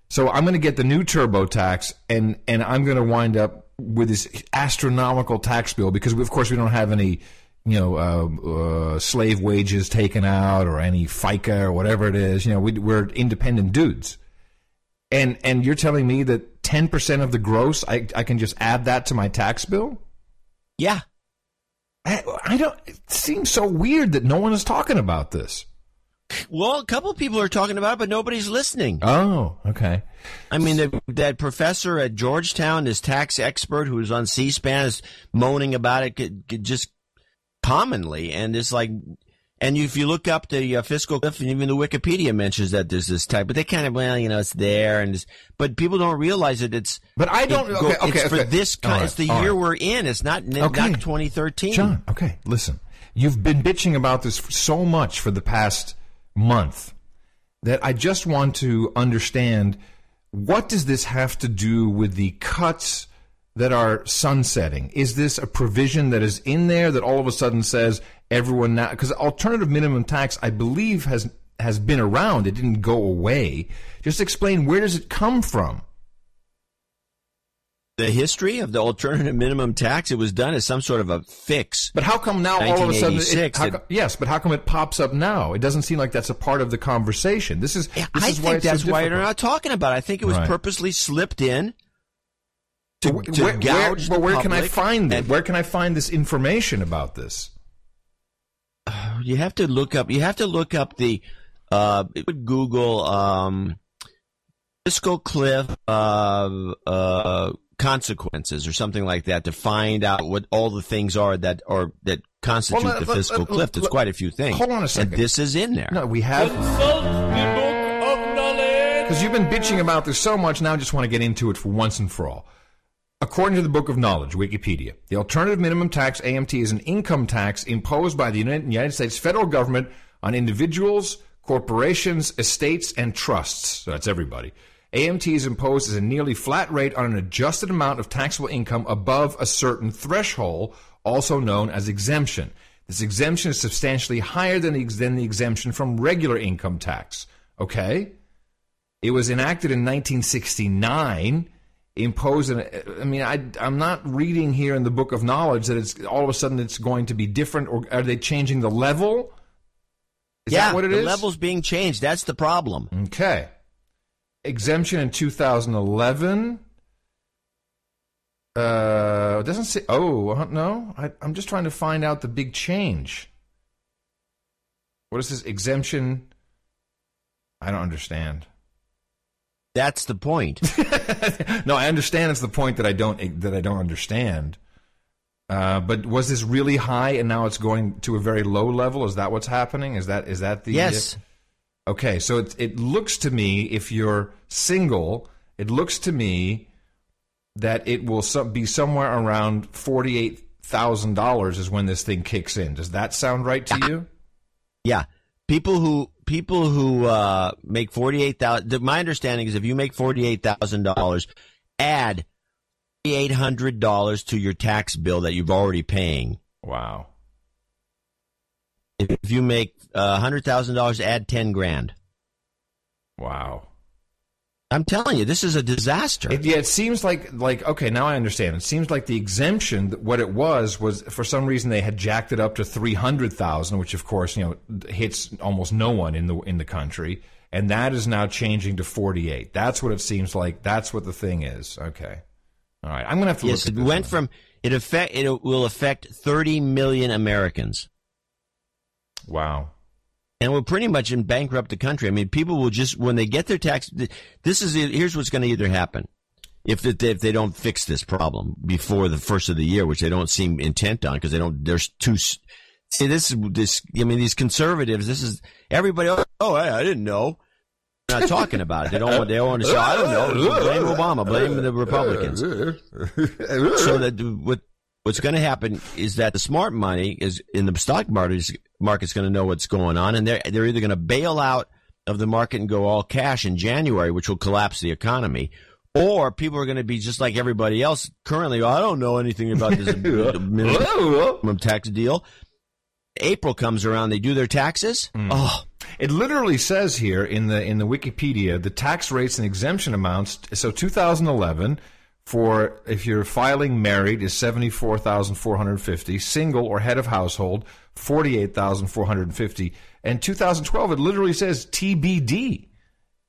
So I'm going to get the new TurboTax, and and I'm going to wind up with this astronomical tax bill because we, of course we don't have any you know uh, uh, slave wages taken out or any FICA or whatever it is. You know we, we're independent dudes. And and you're telling me that 10% of the gross I I can just add that to my tax bill? Yeah. I, I don't. It seems so weird that no one is talking about this. Well, a couple of people are talking about it, but nobody's listening. Oh, okay. I mean, the, that professor at Georgetown, this tax expert who's on C-SPAN, is moaning about it just commonly, and it's like, and if you look up the uh, fiscal cliff, and even the Wikipedia mentions that there's this type, but they kind of, well, you know, it's there, and it's, but people don't realize it. It's, But I don't- it okay, okay, it's for okay. this kind. right, it's the year right. we're in. It's not Okay. not 2013. John, okay, listen. You've been bitching about this so much for the past month that I just want to understand what does this have to do with the cuts that are sunsetting? Is this a provision that is in there that all of a sudden says everyone now because alternative minimum tax I believe has has been around, it didn't go away. Just explain where does it come from? The history of the alternative minimum tax, it was done as some sort of a fix. But how come now all of a sudden? It, 1986 how co- yes, but how come it pops up now? It doesn't seem like that's a part of the conversation. This is. this I is think why it's so that's why they're not talking about it. I think it was Right. purposely slipped in to, But to where, where, gouge but the where can I find it? Where can I find this information about this? You have to look up. You have to look up the. Uh, it would Google um, fiscal cliff uh, uh, consequences or something like that to find out what all the things are that are that constitute Well, let- the let- fiscal let- cliff. There's quite a few things. Hold on a second. And this is in there. No, we have. Because you've been bitching about this so much, now I just want to get into it for once and for all. According to the Book of Knowledge, Wikipedia, the alternative minimum tax, AMT, is an income tax imposed by the United States federal government on individuals, corporations, estates, and trusts. So that's everybody. AMT is imposed as a nearly flat rate on an adjusted amount of taxable income above a certain threshold, also known as exemption. This exemption is substantially higher than the, than the exemption from regular income tax. Okay? It was enacted in 1969. Imposed, an, I mean, I, I'm not reading here in the Book of Knowledge that it's all of a sudden it's going to be different, or are they changing the level? Is yeah, that what it the is? level's being changed. That's the problem. Okay. Exemption in 2011. Uh, it doesn't say. Oh uh, no, I, I'm just trying to find out the big change. What is this exemption? I don't understand. That's the point. no, I understand. It's the point that I don't that I don't understand. Uh, but was this really high and now it's going to a very low level? Is that what's happening? Is that is that the Yes. Okay, so it it looks to me if you're single, it looks to me that it will be somewhere around forty eight thousand dollars is when this thing kicks in. Does that sound right to you? Yeah, people who people who uh, make forty eight thousand. My understanding is if you make forty eight thousand dollars, add eight hundred dollars to your tax bill that you've already paying. Wow. If you make uh, hundred thousand dollars, add ten grand. Wow. I'm telling you, this is a disaster. It, yeah, it seems like like okay, now I understand. It seems like the exemption, what it was, was for some reason they had jacked it up to three hundred thousand, which of course you know hits almost no one in the in the country, and that is now changing to forty eight. That's what it seems like. That's what the thing is. Okay, all right. I'm gonna have to yes, look it went from it affect it will affect thirty million Americans. Wow. And we're pretty much in bankrupt the country. I mean, people will just when they get their tax. This is here's what's going to either happen. if it, if they don't fix this problem before the first of the year, which they don't seem intent on because they don't. There's two. See this is this. I mean, these conservatives. This is everybody. Oh, oh I, I didn't know. They're not talking about it. They don't want. They don't want to say. I don't know. Blame Obama. Blame the Republicans. so that what what's going to happen is that the smart money is in the stock market. Market's going to know what's going on, and they're they're either going to bail out of the market and go all cash in January, which will collapse the economy, or people are going to be just like everybody else currently. I don't know anything about this minimum tax deal. April comes around, they do their taxes. Mm. Oh, It literally says here in the in the Wikipedia the tax rates and exemption amounts. So 2011 for if you're filing married is 74,450, single or head of household 48,450, and 2012 it literally says TBD.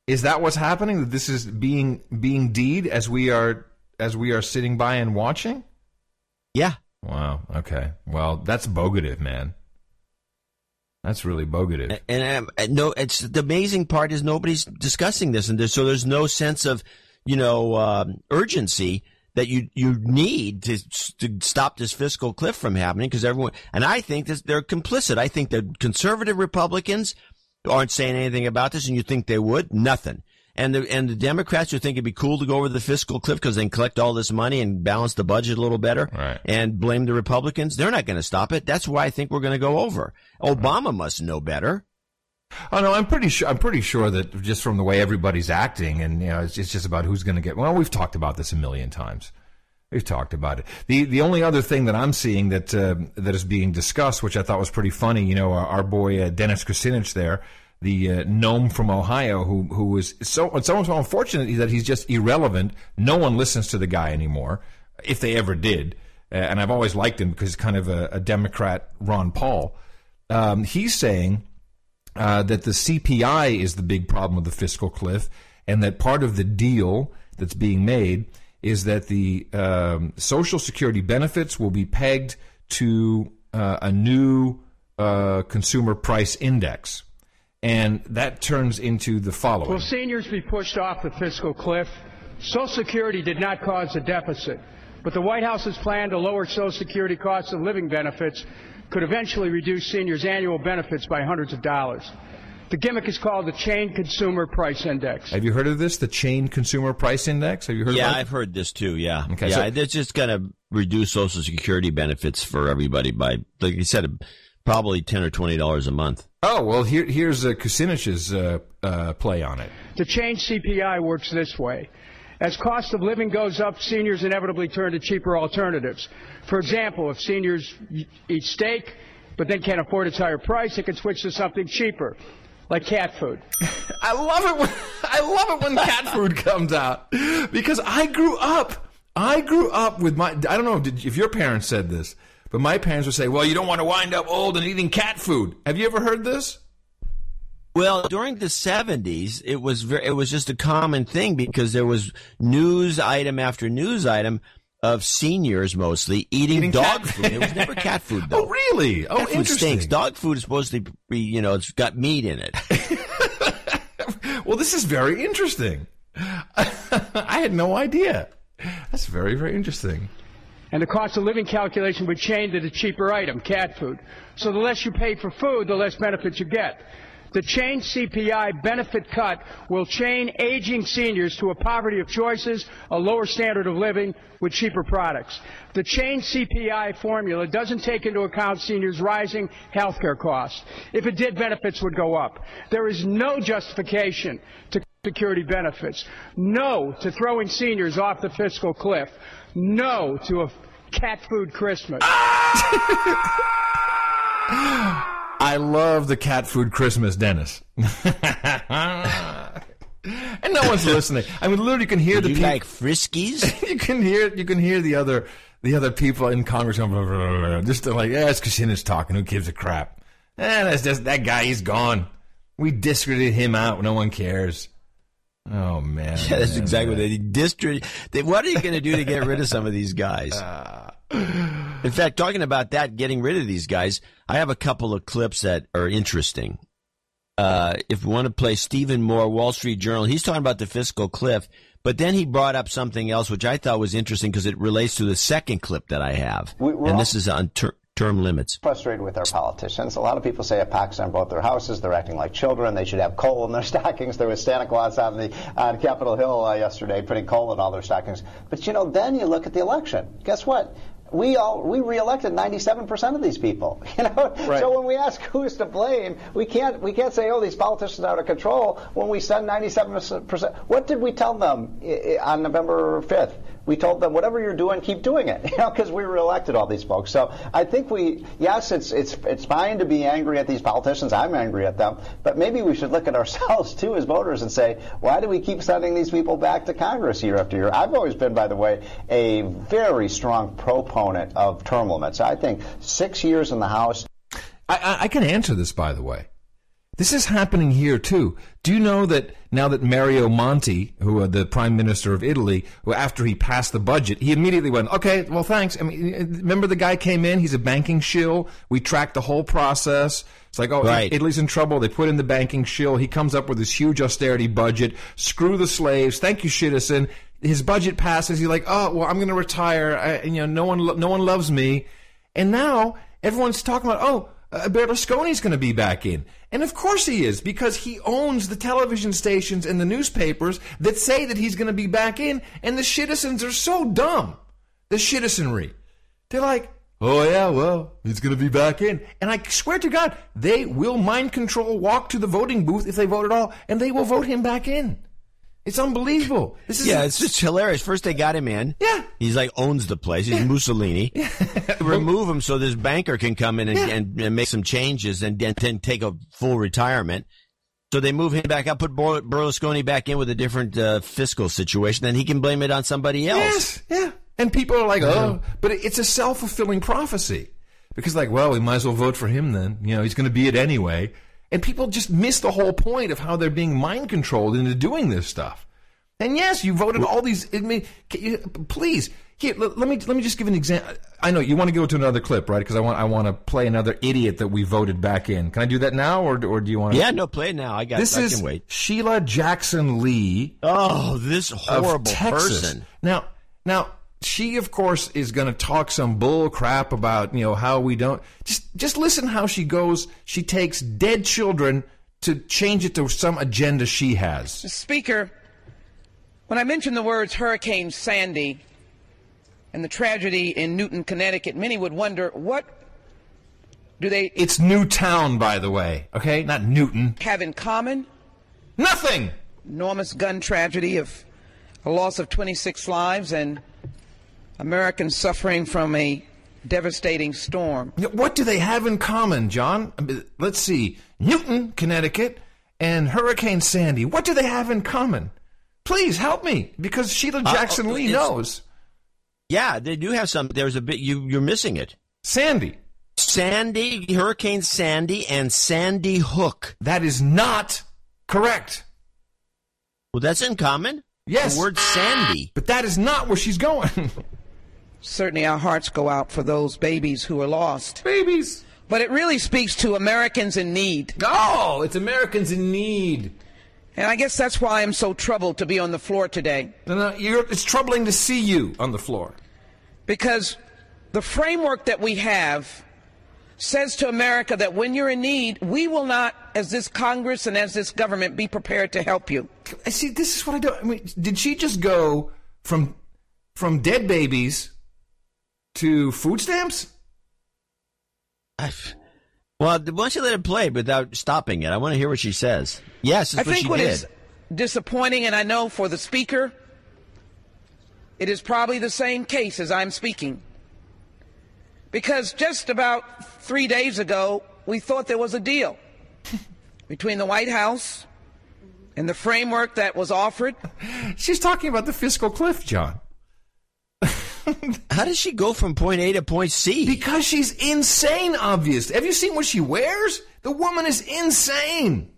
Is that what's happening? That this is being being deed as we are as we are sitting by and watching? Yeah. Wow. Okay. Well, that's bogative, man. That's really bogative. and um, no, it's the amazing part is nobody's discussing this, and so there's no sense of you know um, urgency that you you need to to stop this fiscal cliff from happening because everyone and I think that they're complicit. I think the conservative Republicans aren't saying anything about this, and you think they would nothing. And the and the Democrats who think it'd be cool to go over the fiscal cliff because they can collect all this money and balance the budget a little better, Right. and blame the Republicans. They're not going to stop it. That's why I think we're going to go over. Obama must know better. Oh no, I'm pretty sure. I'm pretty sure that just from the way everybody's acting, and you know, it's, it's just about who's going to get. Well, we've talked about this a million times. We've talked about it. the The only other thing that I'm seeing that uh, that is being discussed, which I thought was pretty funny, you know, our, our boy uh, Dennis Kucinich there, the uh, gnome from Ohio, who who was so it's so so unfortunate that he's just irrelevant. No one listens to the guy anymore, if they ever did. Uh, and I've always liked him because he's kind of a, a Democrat, Ron Paul. Um, he's saying uh, that the CPI is the big problem of the fiscal cliff, and that part of the deal that's being made is that the um, Social Security benefits will be pegged to uh, a new uh, consumer price index. And that turns into the following. Will seniors be pushed off the fiscal cliff? Social Security did not cause the deficit, but the White House's plan to lower Social Security costs of living benefits could eventually reduce seniors' annual benefits by hundreds of dollars. The gimmick is called the Chain Consumer Price Index. Have you heard of this? The Chain Consumer Price Index? Have you heard yeah, about it? I've heard this too. Yeah. Okay, yeah, so- it's just going to reduce Social Security benefits for everybody by, like you said, probably ten or twenty dollars a month. Oh, well, here, here's uh, Kucinich's uh, uh, play on it. The Chain CPI works this way. As cost of living goes up, seniors inevitably turn to cheaper alternatives. For example, if seniors eat steak but then can't afford its higher price, they can switch to something cheaper, like cat food. I love it when I love it when cat food comes out because I grew up. I grew up with my. I don't know if your parents said this, but my parents would say, "Well, you don't want to wind up old and eating cat food." Have you ever heard this? Well, during the seventies, it was very, it was just a common thing because there was news item after news item of seniors mostly eating, Eating dog cat- food. It was never cat food oh, though. Oh, really? Oh, cat food interesting. stinks. Dog food is supposed to be, you know, it's got meat in it. Well, this is very interesting. I had no idea. That's very very interesting. And the cost of living calculation would change to the cheaper item, cat food. So the less you pay for food, the less benefits you get. The change CPI benefit cut will chain aging seniors to a poverty of choices, a lower standard of living with cheaper products. The change CPI formula doesn't take into account seniors' rising healthcare costs. If it did, benefits would go up. There is no justification to security benefits. No to throwing seniors off the fiscal cliff. No to a cat food Christmas. I love the cat food Christmas, Dennis. and no one's listening. I mean, literally, you can hear Would the you people. like Friskies? you can hear you can hear the other the other people in Congress blah, blah, blah, just like, yeah, it's Kucinich's talking. Who gives a crap? Eh, that's just that guy. He's gone. We discredited him out. No one cares. Oh man. Yeah, that's man, exactly man. what they district. They, what are you going to do to get rid of some of these guys? In fact, talking about that, getting rid of these guys, I have a couple of clips that are interesting. uh, if we want to play Stephen Moore, Wall Street Journal, he's talking about the fiscal cliff. But then he brought up something else, which I thought was interesting because it relates to the second clip that I have. We- and this is on ter- term limits. frustrated with our politicians. A lot of people say if Pakistan bought their houses, they're acting like children. They should have coal in their stockings. There was Santa Claus on the on Capitol Hill uh, yesterday putting coal in all their stockings. But you know, then you look at the election. Guess what? We all we reelected 97% of these people. You know, so when we ask who's to blame, we can't we can't say oh these politicians are out of control when we send 97%. What did we tell them i- i- on November 5th? We told them whatever you're doing, keep doing it. You know, because we reelected all these folks. So I think we yes, it's it's it's fine to be angry at these politicians. I'm angry at them, but maybe we should look at ourselves too as voters and say why do we keep sending these people back to Congress year after year? I've always been, by the way, a very strong proponent of term limits. I think six years in the House. I, I can answer this, by the way. This is happening here too. Do you know that now that Mario Monti, who uh, the Prime Minister of Italy, who after he passed the budget, he immediately went, "Okay, well, thanks." I mean, remember the guy came in? He's a banking shill. We tracked the whole process. It's like, oh, Right. Italy's in trouble. They put in the banking shill. He comes up with this huge austerity budget. Screw the slaves. Thank you, Shitison. His budget passes. He's like, oh, well, I'm going to retire. I, you know, no one, no one loves me. And now everyone's talking about, oh, uh, Berlusconi's going to be back in. And of course he is, because he owns the television stations and the newspapers that say that he's going to be back in. And the citizens are so dumb. The citizenry. They're like, oh yeah, well, he's going to be back in. And I swear to God, they will mind control, walk to the voting booth if they vote at all, and they will vote him back in. It's unbelievable. This is Yeah, it's just hilarious. First they got him in. Yeah. He's like owns the place. He's Mussolini. Remove him so this banker can come in and, and, and make some changes and then take a full retirement. So they move him back out, put Ber- Berlusconi back in with a different uh, fiscal situation, then he can blame it on somebody else. Yes, yeah. And people are like, oh, but it's a self fulfilling prophecy. Because, like, well, we might as well vote for him then. You know, he's going to be it anyway. And people just miss the whole point of how they're being mind controlled into doing this stuff. And yes, you voted all these. I mean, you, please, here, let, let me let me just give an example. I know you want to go to another clip, right? Because I want I want to play another idiot that we voted back in. Can I do that now, or or do you want to? Yeah, no, play it now. I got. This I is. Sheila Jackson Lee. Oh, this horrible person. Now, now she of course is going to talk some bull crap about you know how we don't just just listen how she goes. She takes dead children to change it to some agenda she has. Speaker, when I mention the words Hurricane Sandy and the tragedy in Newton, Connecticut, many would wonder what do they It's Newtown, by the way. Okay, not Newton. have in common? Nothing. Enormous gun tragedy of a loss of 26 lives and Americans suffering from a devastating storm. What do they have in common, John? Let's see. Newton, Connecticut, and Hurricane Sandy. What do they have in common? Please help me, because Sheila Jackson Uh, Lee it's- knows. Yeah, they do have some. There's a bit you you're missing it. Sandy. Sandy, Hurricane Sandy, and Sandy Hook. That is not correct. Well, that's in common. Yes. The word Sandy. But that is not where she's going. Certainly, our hearts go out for those babies who are lost. Babies. But it really speaks to Americans in need. Oh, it's Americans in need. And I guess that's why I'm so troubled to be on the floor today. No, no, you're, it's troubling to see you on the floor. Because the framework that we have says to America that when you're in need, we will not, as this Congress and as this government, be prepared to help you. I see. This is what I do. I mean, did she just go from from dead babies to food stamps? I've- Well, why don't you let it play without stopping it? I want to hear what she says. Yes, that's I what think she what did. is disappointing, and I know for the speaker, it is probably the same case as I'm speaking. Because just about three days ago, we thought there was a deal between the White House and the framework that was offered. She's talking about the fiscal cliff, John. How does she go from point A to point C? Because she's insane, obvious. Have you seen what she wears? The woman is insane.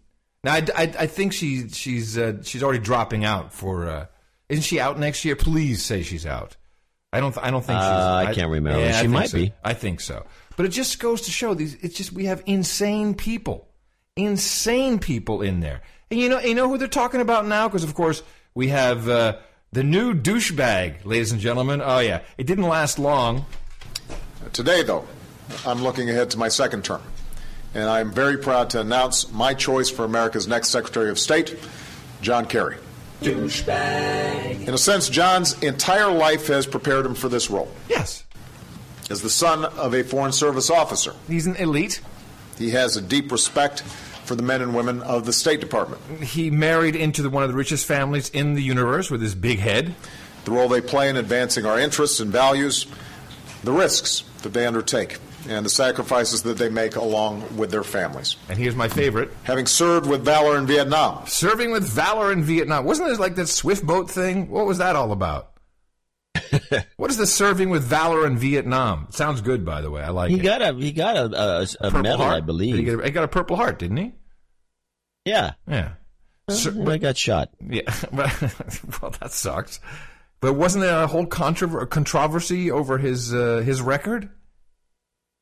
Now, I, I, I think she she's uh, she's already dropping out for. Uh, isn't she out next year? Please say she's out. I don't. I don't think she's. Uh, I can't remember. Yeah, She might so. be. I think so. But it just goes to show these. It's just we have insane people, insane people in there. And you know, you know who they're talking about now? Because of course we have uh, the new douchebag, ladies and gentlemen. Oh yeah, it didn't last long. Today, though, I'm looking ahead to my second term, and I'm very proud to announce my choice for America's next Secretary of State, John Kerry. Douchebag. In a sense, John's entire life has prepared him for this role. Yes. As the son of a Foreign Service officer, He's an elite. he has a deep respect for the men and women of the State Department. He married into the, one of the richest families in the universe with his big head. The role they play in advancing our interests and values, the risks that they undertake, and the sacrifices that they make along with their families. And here's my favorite. Having served with valor in Vietnam, Serving with valor in Vietnam. Wasn't it like that swift boat thing? What was that all about? what is the serving with valor in Vietnam? Sounds good, by the way. I like He it. got a he got a, a, a medal, heart? I believe. He, get a, he got a Purple Heart, didn't he? yeah, Yeah. Sir- I got shot. Yeah, well, that sucks. But wasn't there a whole controver- controversy over his uh, his record?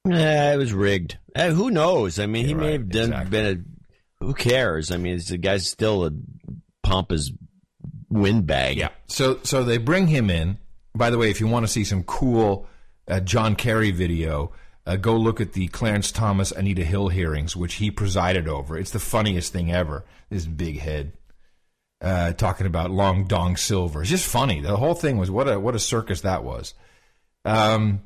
Yeah, it was rigged. Uh, who knows? I mean, he may right, have done exactly. been a. Who cares? I mean, the guy's still a pompous windbag. Yeah. So so they bring him in. By the way, if you want to see some cool uh, John Kerry video, uh, go look at the Clarence Thomas Anita Hill hearings, which he presided over. It's the funniest thing ever. This big head uh, talking about Long Dong Silver. It's just funny. The whole thing was what a what a circus that was. Um,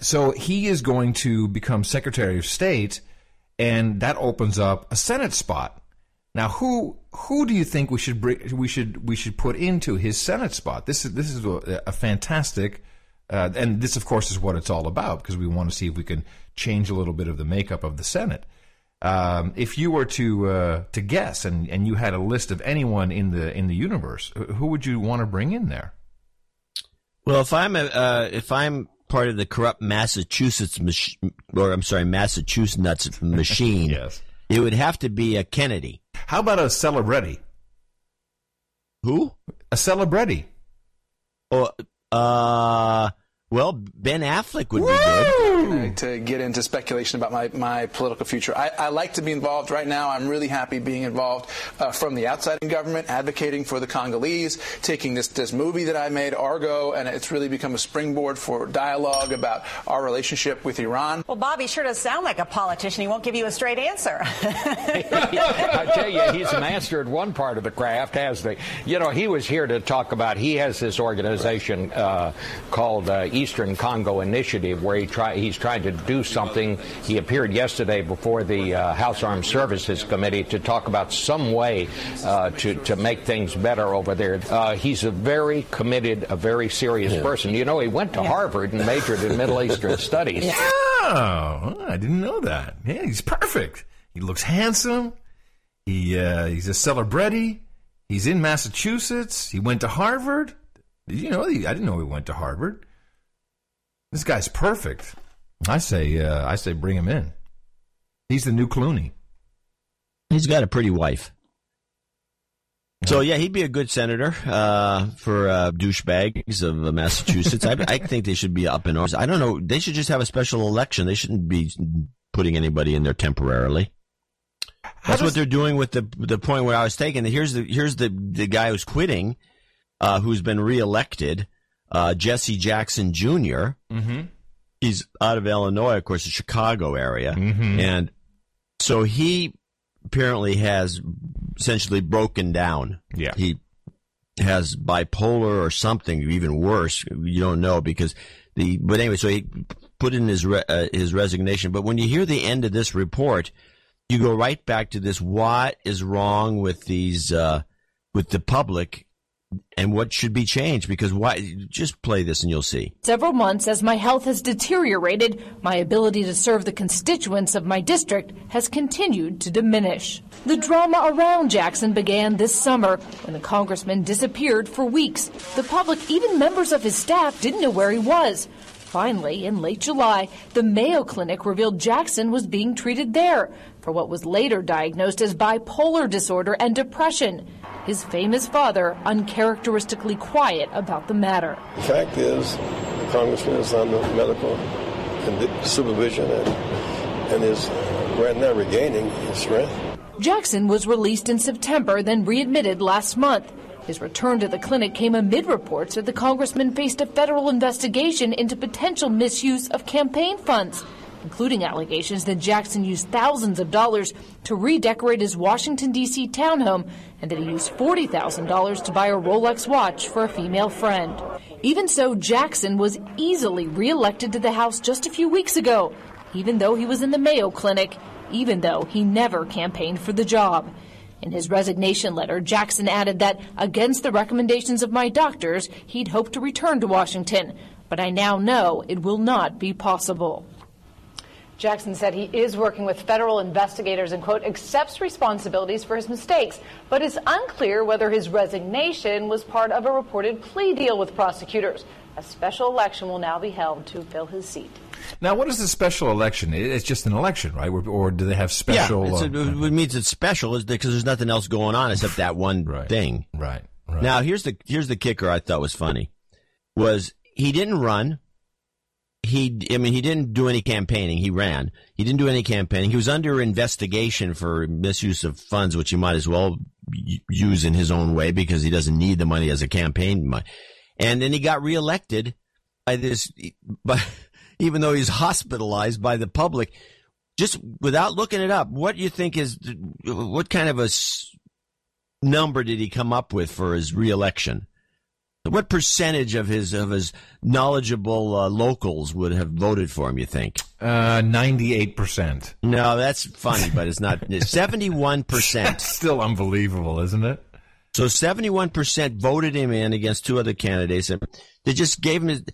so he is going to become Secretary of State, and that opens up a Senate spot. Now, who who do you think we should bring, we should we should put into his Senate spot? This is this is a, a fantastic, uh, and this of course is what it's all about because we want to see if we can change a little bit of the makeup of the Senate. Um, if you were to uh, to guess, and, and you had a list of anyone in the in the universe, who would you want to bring in there? Well, if I'm a, uh, if I'm part of the corrupt Massachusetts mach- or I'm sorry, Massachusetts machine, yes, it would have to be a Kennedy. How about a celebrity? Who? A celebrity. Oh, uh, well, Ben Affleck would be good. To get into speculation about my, my political future. I, I like to be involved right now. I'm really happy being involved uh, from the outside in government, advocating for the Congolese, taking this, this movie that I made, Argo, and it's really become a springboard for dialogue about our relationship with Iran. Well, Bobby sure does sound like a politician. He won't give you a straight answer. I tell you, he's mastered one part of the craft, hasn't he? You know, he was here to talk about. He has this organization uh, called uh, Eastern Congo Initiative, where he try he's trying to do something. He appeared yesterday before the uh, House Armed Services Committee to talk about some way uh, to to make things better over there. Uh, he's a very committed, a very serious person. You know, he went to Harvard and majored in Middle Eastern studies. Oh, I didn't know that. Yeah, he's perfect. He looks handsome. He uh, he's a celebrity. He's in Massachusetts. He went to Harvard. Did you know? I didn't know he went to Harvard. This guy's perfect. I say, uh, I say, bring him in. He's the new Clooney. He's got a pretty wife. So yeah, he'd be a good senator uh, for uh, douchebags of uh, Massachusetts. I, I think they should be up in arms. I don't know. They should just have a special election. They shouldn't be putting anybody in there temporarily. That's what they're doing with the the point where I was taking. Here's the here's the the guy who's quitting, uh, who's been reelected, uh, Jesse Jackson Jr. Mm-hmm. He's out of Illinois, of course, the Chicago area, Mhm. and so he apparently has essentially broken down. Yeah. He has bipolar or something even worse. You don't know because the but anyway, so he put in his re, uh, his resignation. But when you hear the end of this report, you go right back to this: what is wrong with these uh, with the public, and what should be changed? Because why? Just play this and you'll see. Several months as my health has deteriorated, my ability to serve the constituents of my district has continued to diminish. The drama around Jackson began this summer when the congressman disappeared for weeks. The public, even members of his staff, didn't know where he was. Finally, in late July, the Mayo Clinic revealed Jackson was being treated there for what was later diagnosed as bipolar disorder and depression. His famous father uncharacteristically quiet about the matter. The fact is, the congressman is under medical supervision and, and is uh, right now regaining his strength. Jackson was released in September, then readmitted last month. His return to the clinic came amid reports that the congressman faced a federal investigation into potential misuse of campaign funds, including allegations that Jackson used thousands of dollars to redecorate his Washington, D.C. townhome and that he used $40,000 to buy a Rolex watch for a female friend. Even so, Jackson was easily reelected to the House just a few weeks ago, even though he was in the Mayo Clinic, even though he never campaigned for the job. In his resignation letter, Jackson added that, against the recommendations of my doctors, he'd hoped to return to Washington, but I now know it will not be possible. Jackson said he is working with federal investigators and, quote, accepts responsibilities for his mistakes, but it's unclear whether his resignation was part of a reported plea deal with prosecutors. A special election will now be held to fill his seat. Now, what is the special election? It's just an election, right? Or, or do they have special? Yeah, it's a, uh, what means it's special is because there's nothing else going on except that one right, thing. Right, right. Now, here's the here's the kicker. I thought was funny was he didn't run. He, I mean, he didn't do any campaigning. He ran. He didn't do any campaigning. He was under investigation for misuse of funds, which he might as well use in his own way because he doesn't need the money as a campaign money. And then he got reelected by this, by even though he's hospitalized by the public. Just without looking it up, what do you think is what kind of a number did he come up with for his reelection? What percentage of his of his knowledgeable uh, locals would have voted for him? You think? Uh, ninety-eight percent. No, that's funny, but it's not. Seventy-one percent. Still unbelievable, isn't it? So seventy-one percent voted him in against two other candidates, and they just gave him. His,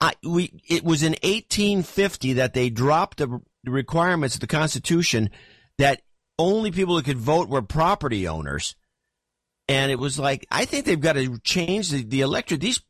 I, we it was in 1850 that they dropped the requirements of the Constitution that only people who could vote were property owners, and it was like I think they've got to change the, the electorate. These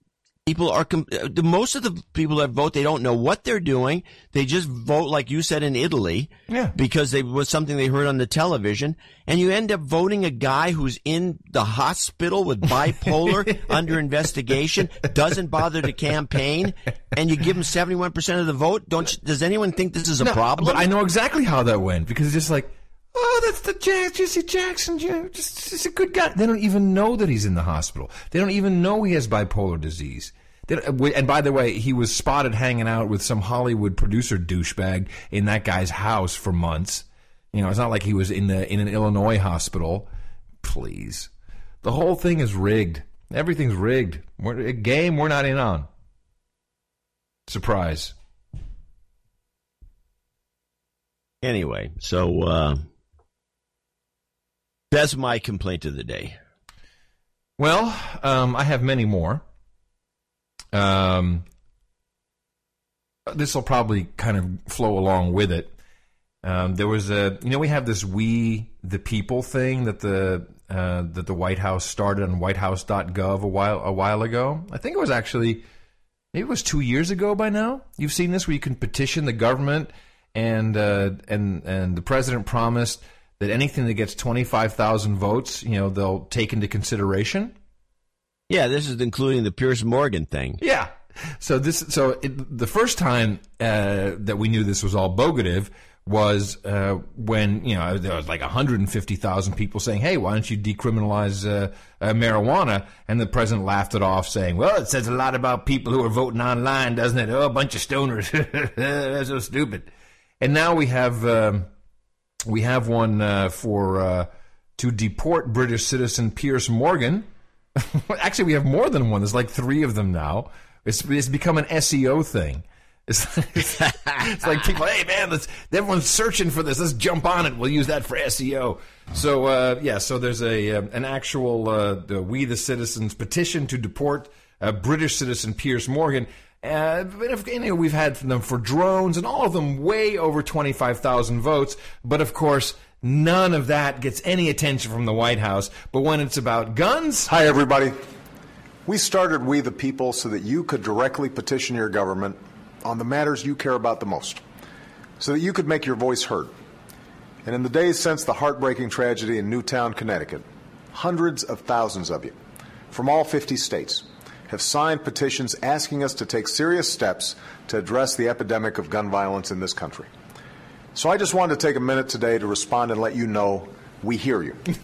people are uh, the most of the people that vote they don't know what they're doing they just vote like you said in italy yeah. because it was something they heard on the television and you end up voting a guy who's in the hospital with bipolar under investigation doesn't bother to campaign and you give him 71% of the vote don't you, does anyone think this is a no, problem but i know exactly how that went because it's just like Oh, that's the Jack, Jesse Jackson. Just, just a good guy. They don't even know that he's in the hospital. They don't even know he has bipolar disease. and by the way, he was spotted hanging out with some Hollywood producer douchebag in that guy's house for months. You know, it's not like he was in the in an Illinois hospital. Please, the whole thing is rigged. Everything's rigged. We're, a game we're not in on. Surprise. Anyway, so. Uh that's my complaint of the day. Well, um, I have many more. Um, this will probably kind of flow along with it. Um, there was a, you know, we have this "We the People" thing that the uh, that the White House started on WhiteHouse.gov a while a while ago. I think it was actually maybe it was two years ago by now. You've seen this where you can petition the government, and uh, and and the president promised that anything that gets 25,000 votes, you know, they'll take into consideration. Yeah, this is including the Piers Morgan thing. Yeah. So this, so it, the first time uh, that we knew this was all bogative was uh, when you know there was like 150,000 people saying, "Hey, why don't you decriminalize uh, uh, marijuana?" And the president laughed it off, saying, "Well, it says a lot about people who are voting online, doesn't it? Oh, a bunch of stoners. That's so stupid." And now we have. Um, we have one uh, for uh, to deport British citizen Piers Morgan. Actually, we have more than one. There's like three of them now. It's, it's become an SEO thing. It's, it's, it's, like people, hey man, let's everyone's searching for this. Let's jump on it. We'll use that for SEO. So uh, yeah, so there's a uh, an actual uh, the We the Citizens petition to deport uh, British citizen Piers Morgan. Uh, if, we've had them for drones and all of them way over 25,000 votes. But of course, none of that gets any attention from the White House. But when it's about guns. Hi, everybody. We started We the People so that you could directly petition your government on the matters you care about the most, so that you could make your voice heard. And in the days since the heartbreaking tragedy in Newtown, Connecticut, hundreds of thousands of you from all 50 states have signed petitions asking us to take serious steps to address the epidemic of gun violence in this country. So I just wanted to take a minute today to respond and let you know we hear you.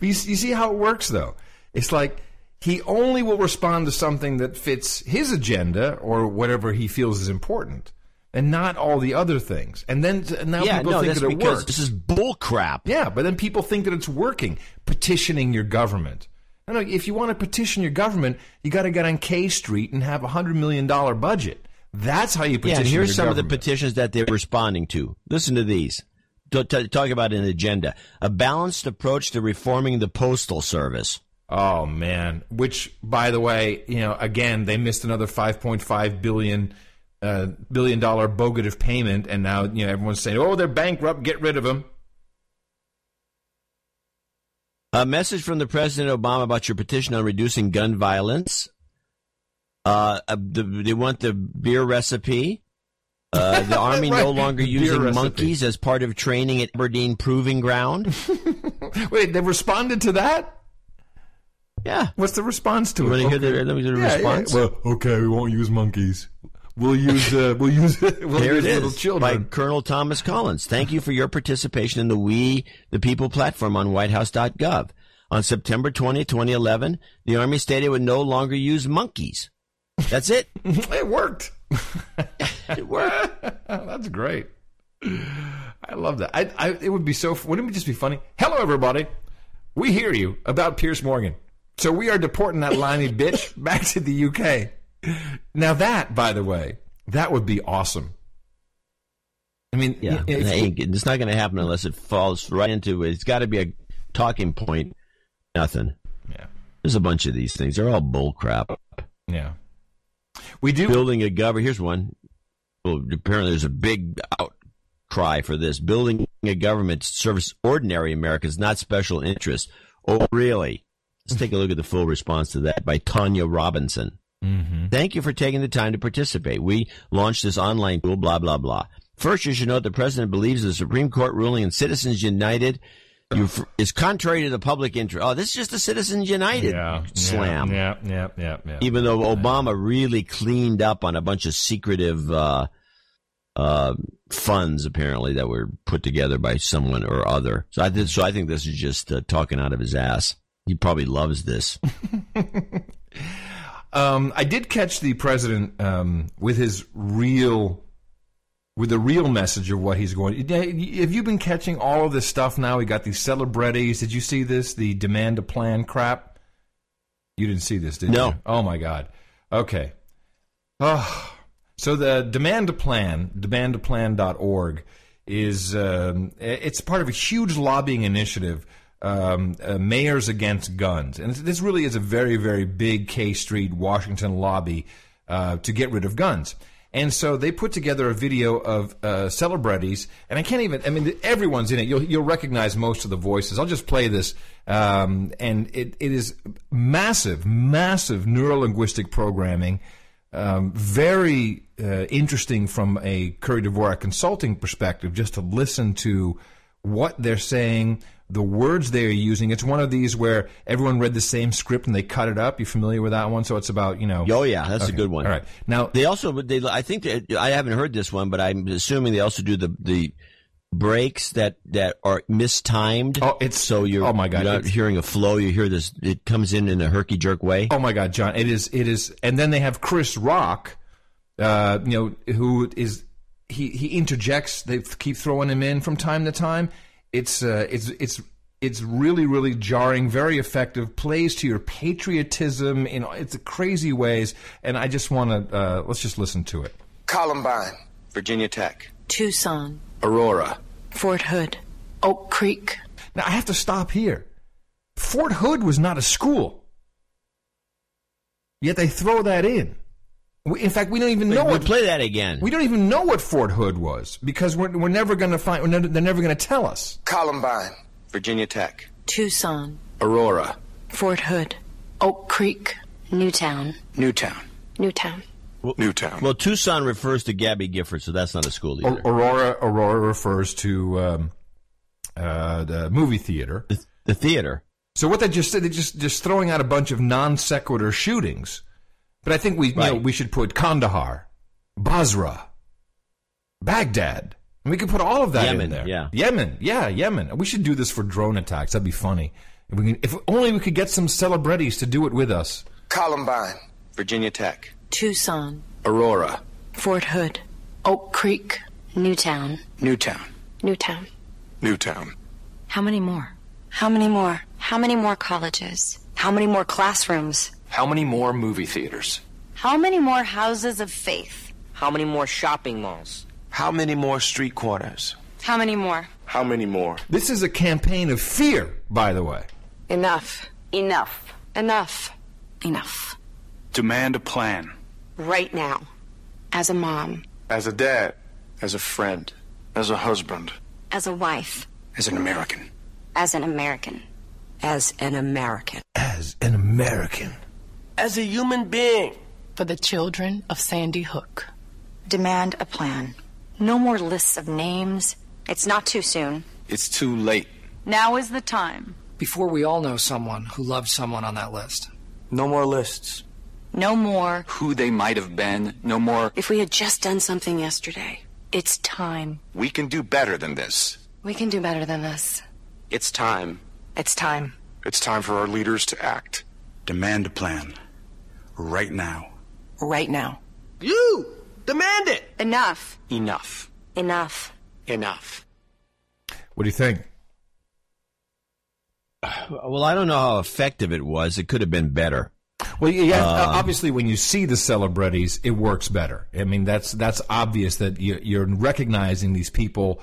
you, you see how it works, though? It's like he only will respond to something that fits his agenda or whatever he feels is important, and not all the other things. And then and now Yeah, people no, think that it because works. this is bull crap. Yeah, but then people think that it's working. Petitioning your government. No, no, if you want to petition your government, you got to get on K Street and have a hundred million dollar budget. That's how you petition. Yeah, and here's some of the petitions that they're responding to. Listen to these. T- t- talk about an agenda. A balanced approach to reforming the postal service. Oh man! Which, by the way, you know, again, they missed another five point five billion uh, billion dollar bogative payment, and now you know everyone's saying, "Oh, they're bankrupt. Get rid of them." A message from the President Obama about your petition on reducing gun violence. Uh, uh, the, they want the beer recipe. Uh, the Army no longer Beer using monkeys as part of training at Aberdeen Proving Ground. Wait, they responded to that? Yeah. What's the response to You it? wanna hear the- let me do the Yeah, response? Yeah. Well, okay, we won't use monkeys. We'll use uh, we'll use we'll there use it little is children. by Colonel Thomas Collins. Thank you for your participation in the We the People platform on WhiteHouse.gov. On September 20, 2011, the Army stated it would no longer use monkeys. That's it. it worked. it worked. That's great. I love that. I, I, it would be so. Wouldn't it just be funny? Hello, everybody. We hear you about Piers Morgan. So we are deporting that limey bitch back to the UK. Now that, by the way, that would be awesome. I mean, Yeah, if- it it's not going to happen unless it falls right into it. It's got to be a talking point. Nothing. Yeah. There's a bunch of these things. They're all bull crap. Yeah. We do building a government. Here's one. Well, apparently there's a big outcry for this. Building a government to service ordinary Americans, not special interests. Oh, really? Let's take a look at the full response to that by Tanya Robinson. Mm-hmm. Thank you for taking the time to participate. We launched this online tool, blah, blah, blah. First, you should note the President believes the Supreme Court ruling in Citizens United is contrary to the public interest. Oh, this is just a Citizens United Yeah, slam. Yeah, yeah, yeah, yeah. Even though Obama really cleaned up on a bunch of secretive uh, uh, funds, apparently, that were put together by someone or other. So I, so I think this is just uh, talking out of his ass. He probably loves this. Um, I did catch the president um, with his real, with the real message of what he's going. Have you been catching all of this stuff now? We got these celebrities. Did you see this? The demand a plan crap. You didn't see this, did No. you? Oh my God. Okay. Oh, so the demand a plan, demandaplan.org, is um, it's part of a huge lobbying initiative. Um, uh, mayors against guns, and this really is a very, very big K Street, Washington lobby uh, to get rid of guns. And so they put together a video of uh, celebrities, and I can't even. I mean, everyone's in it. You'll you'll recognize most of the voices. I'll just play this, um, and it, it is massive, massive neurolinguistic programming. Um, very uh, interesting from a Curry Dvorak consulting perspective, just to listen to what they're saying, the words they're using. It's one of these where everyone read the same script and they cut it up. You familiar with that one? So it's about you know. Oh yeah, that's Okay. a good one. All right, now they also they I think that, I haven't heard this one, but I'm assuming they also do the the breaks that that are mistimed. Oh, it's so you're oh my God, you're not hearing a flow. You hear this. It comes in in a herky jerk way. Oh my God, John! It is. It is. And then they have Chris Rock, uh, you know, who is he? He interjects. They keep throwing him in from time to time. It's uh, it's it's it's really really jarring. Very effective. Plays to your patriotism in it's crazy ways. And I just want to uh, let's just listen to it. Columbine, Virginia Tech, Tucson, Aurora, Fort Hood, Oak Creek. Now I have to stop here. Fort Hood was not a school. Yet they throw that in. We- In fact, we don't even know We'll what play that again. We don't even know what Fort Hood was because we're, we're never going to find. We're never, they're never going to tell us. Columbine, Virginia Tech, Tucson, Aurora, Fort Hood, Oak Creek, Newtown, Newtown, Newtown. Newtown. Well, Tucson refers to Gabby Gifford, so that's not a school either. A- Aurora, Aurora refers to um, uh, the movie theater. The, the theater. So what they just said, they're just just throwing out a bunch of non sequitur shootings. But I think we you know, we should put Kandahar, Basra, Baghdad, And we could put all of that Yemen, in there. yeah. Yemen, yeah, Yemen. We should do this for drone attacks. That'd be funny. If, we can, if only we could get some celebrities to do it with us. Columbine. Virginia Tech. Tucson, Aurora. Fort Hood, Oak Creek, Newtown, Newtown. Newtown. Newtown. How many more? How many more? How many more colleges? How many more classrooms? How many more movie theaters? How many more houses of faith? How many more shopping malls? How many more street corners? How many more? How many more? This is a campaign of fear, by the way. Enough. Enough. Enough. Enough. Demand a plan. Right now. As a mom. As a dad. As a friend. As a husband. As a wife. As an American. As an American. As an American. As an American. As a human being. For the children of Sandy Hook. Demand a plan. No more lists of names. It's not too soon. It's too late. Now is the time. Before we all know someone who loved someone on that list. No more lists. No more. Who they might have been. No more. If we had just done something yesterday. It's time. We can do better than this. We can do better than this. It's time. It's time. It's time for our leaders to act. Demand a plan. Right now. Right now. You! Demand it! Enough. Enough. Enough. Enough. What do you think? Well, I don't know how effective it was. It could have been better. Well, yeah, Um, obviously, when you see the celebrities, it works better. I mean, that's that's obvious that you- you're recognizing these people.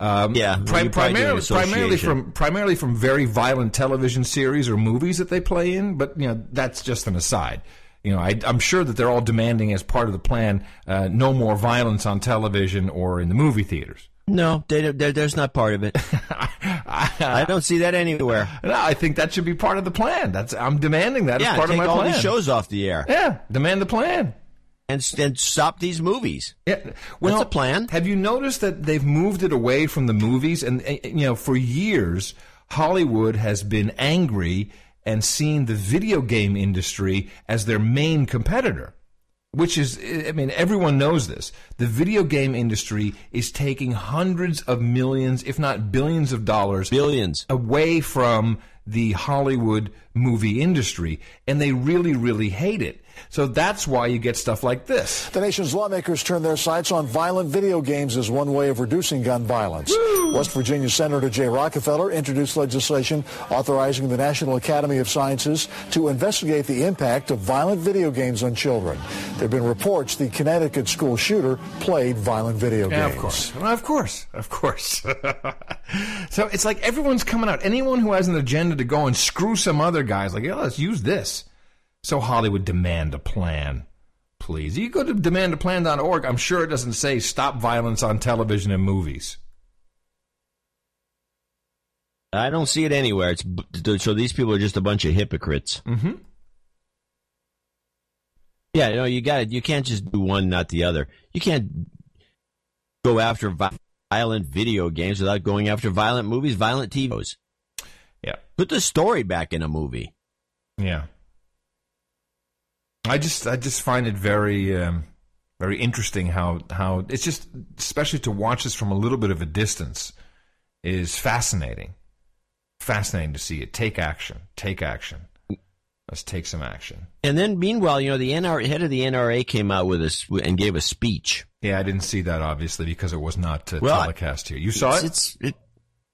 Um, Yeah, pri- you're probably doing primarily, primarily from primarily from very violent television series or movies that they play in. But you know, that's just an aside. You know, I, I'm sure that they're all demanding as part of the plan uh, no more violence on television or in the movie theaters. No, they, they, there's not part of it. I don't see that anywhere. No, I think that should be part of the plan. That's I'm demanding that yeah, as part take of my all plan. these shows off the air. Yeah, demand the plan. And, and stop these movies. Yeah, well, That's a plan. Have you noticed that they've moved it away from the movies? And you know, for years, Hollywood has been angry and seen the video game industry as their main competitor. Which is, I mean, everyone knows this. The video game industry is taking hundreds of millions, if not billions of dollars, billions away from the Hollywood movie industry, and they really, really hate it. So that's why you get stuff like this. The nation's lawmakers turn their sights on violent video games as one way of reducing gun violence. West Virginia Senator Jay Rockefeller introduced legislation authorizing the National Academy of Sciences to investigate the impact of violent video games on children. There have been reports the Connecticut school shooter played violent video games. Yeah, of course. Well, of course. Of course. so it's like everyone's coming out. Anyone who has an agenda to go and screw some other guys, like, yeah, let's use this. So Hollywood demand a plan. Please. You go to demandaplan.org. I'm sure it doesn't say stop violence on television and movies. I don't see it anywhere. It's so these people are just a bunch of hypocrites. Mm-hmm. Yeah, you know, you got it. You can't just do one, not the other. You can't go after violent video games without going after violent movies, violent TVs. Yeah. Put the story back in a movie. Yeah. I just I just find it very um, very interesting how how it's just especially to watch this from a little bit of a distance is fascinating. Fascinating to see it. Take action. Take action. Let's take some action. And then, meanwhile, you know, the NRA, head of the NRA came out with us and gave a speech. Yeah, I didn't see that obviously because it was not uh, Well, telecast here. You saw it? It's, it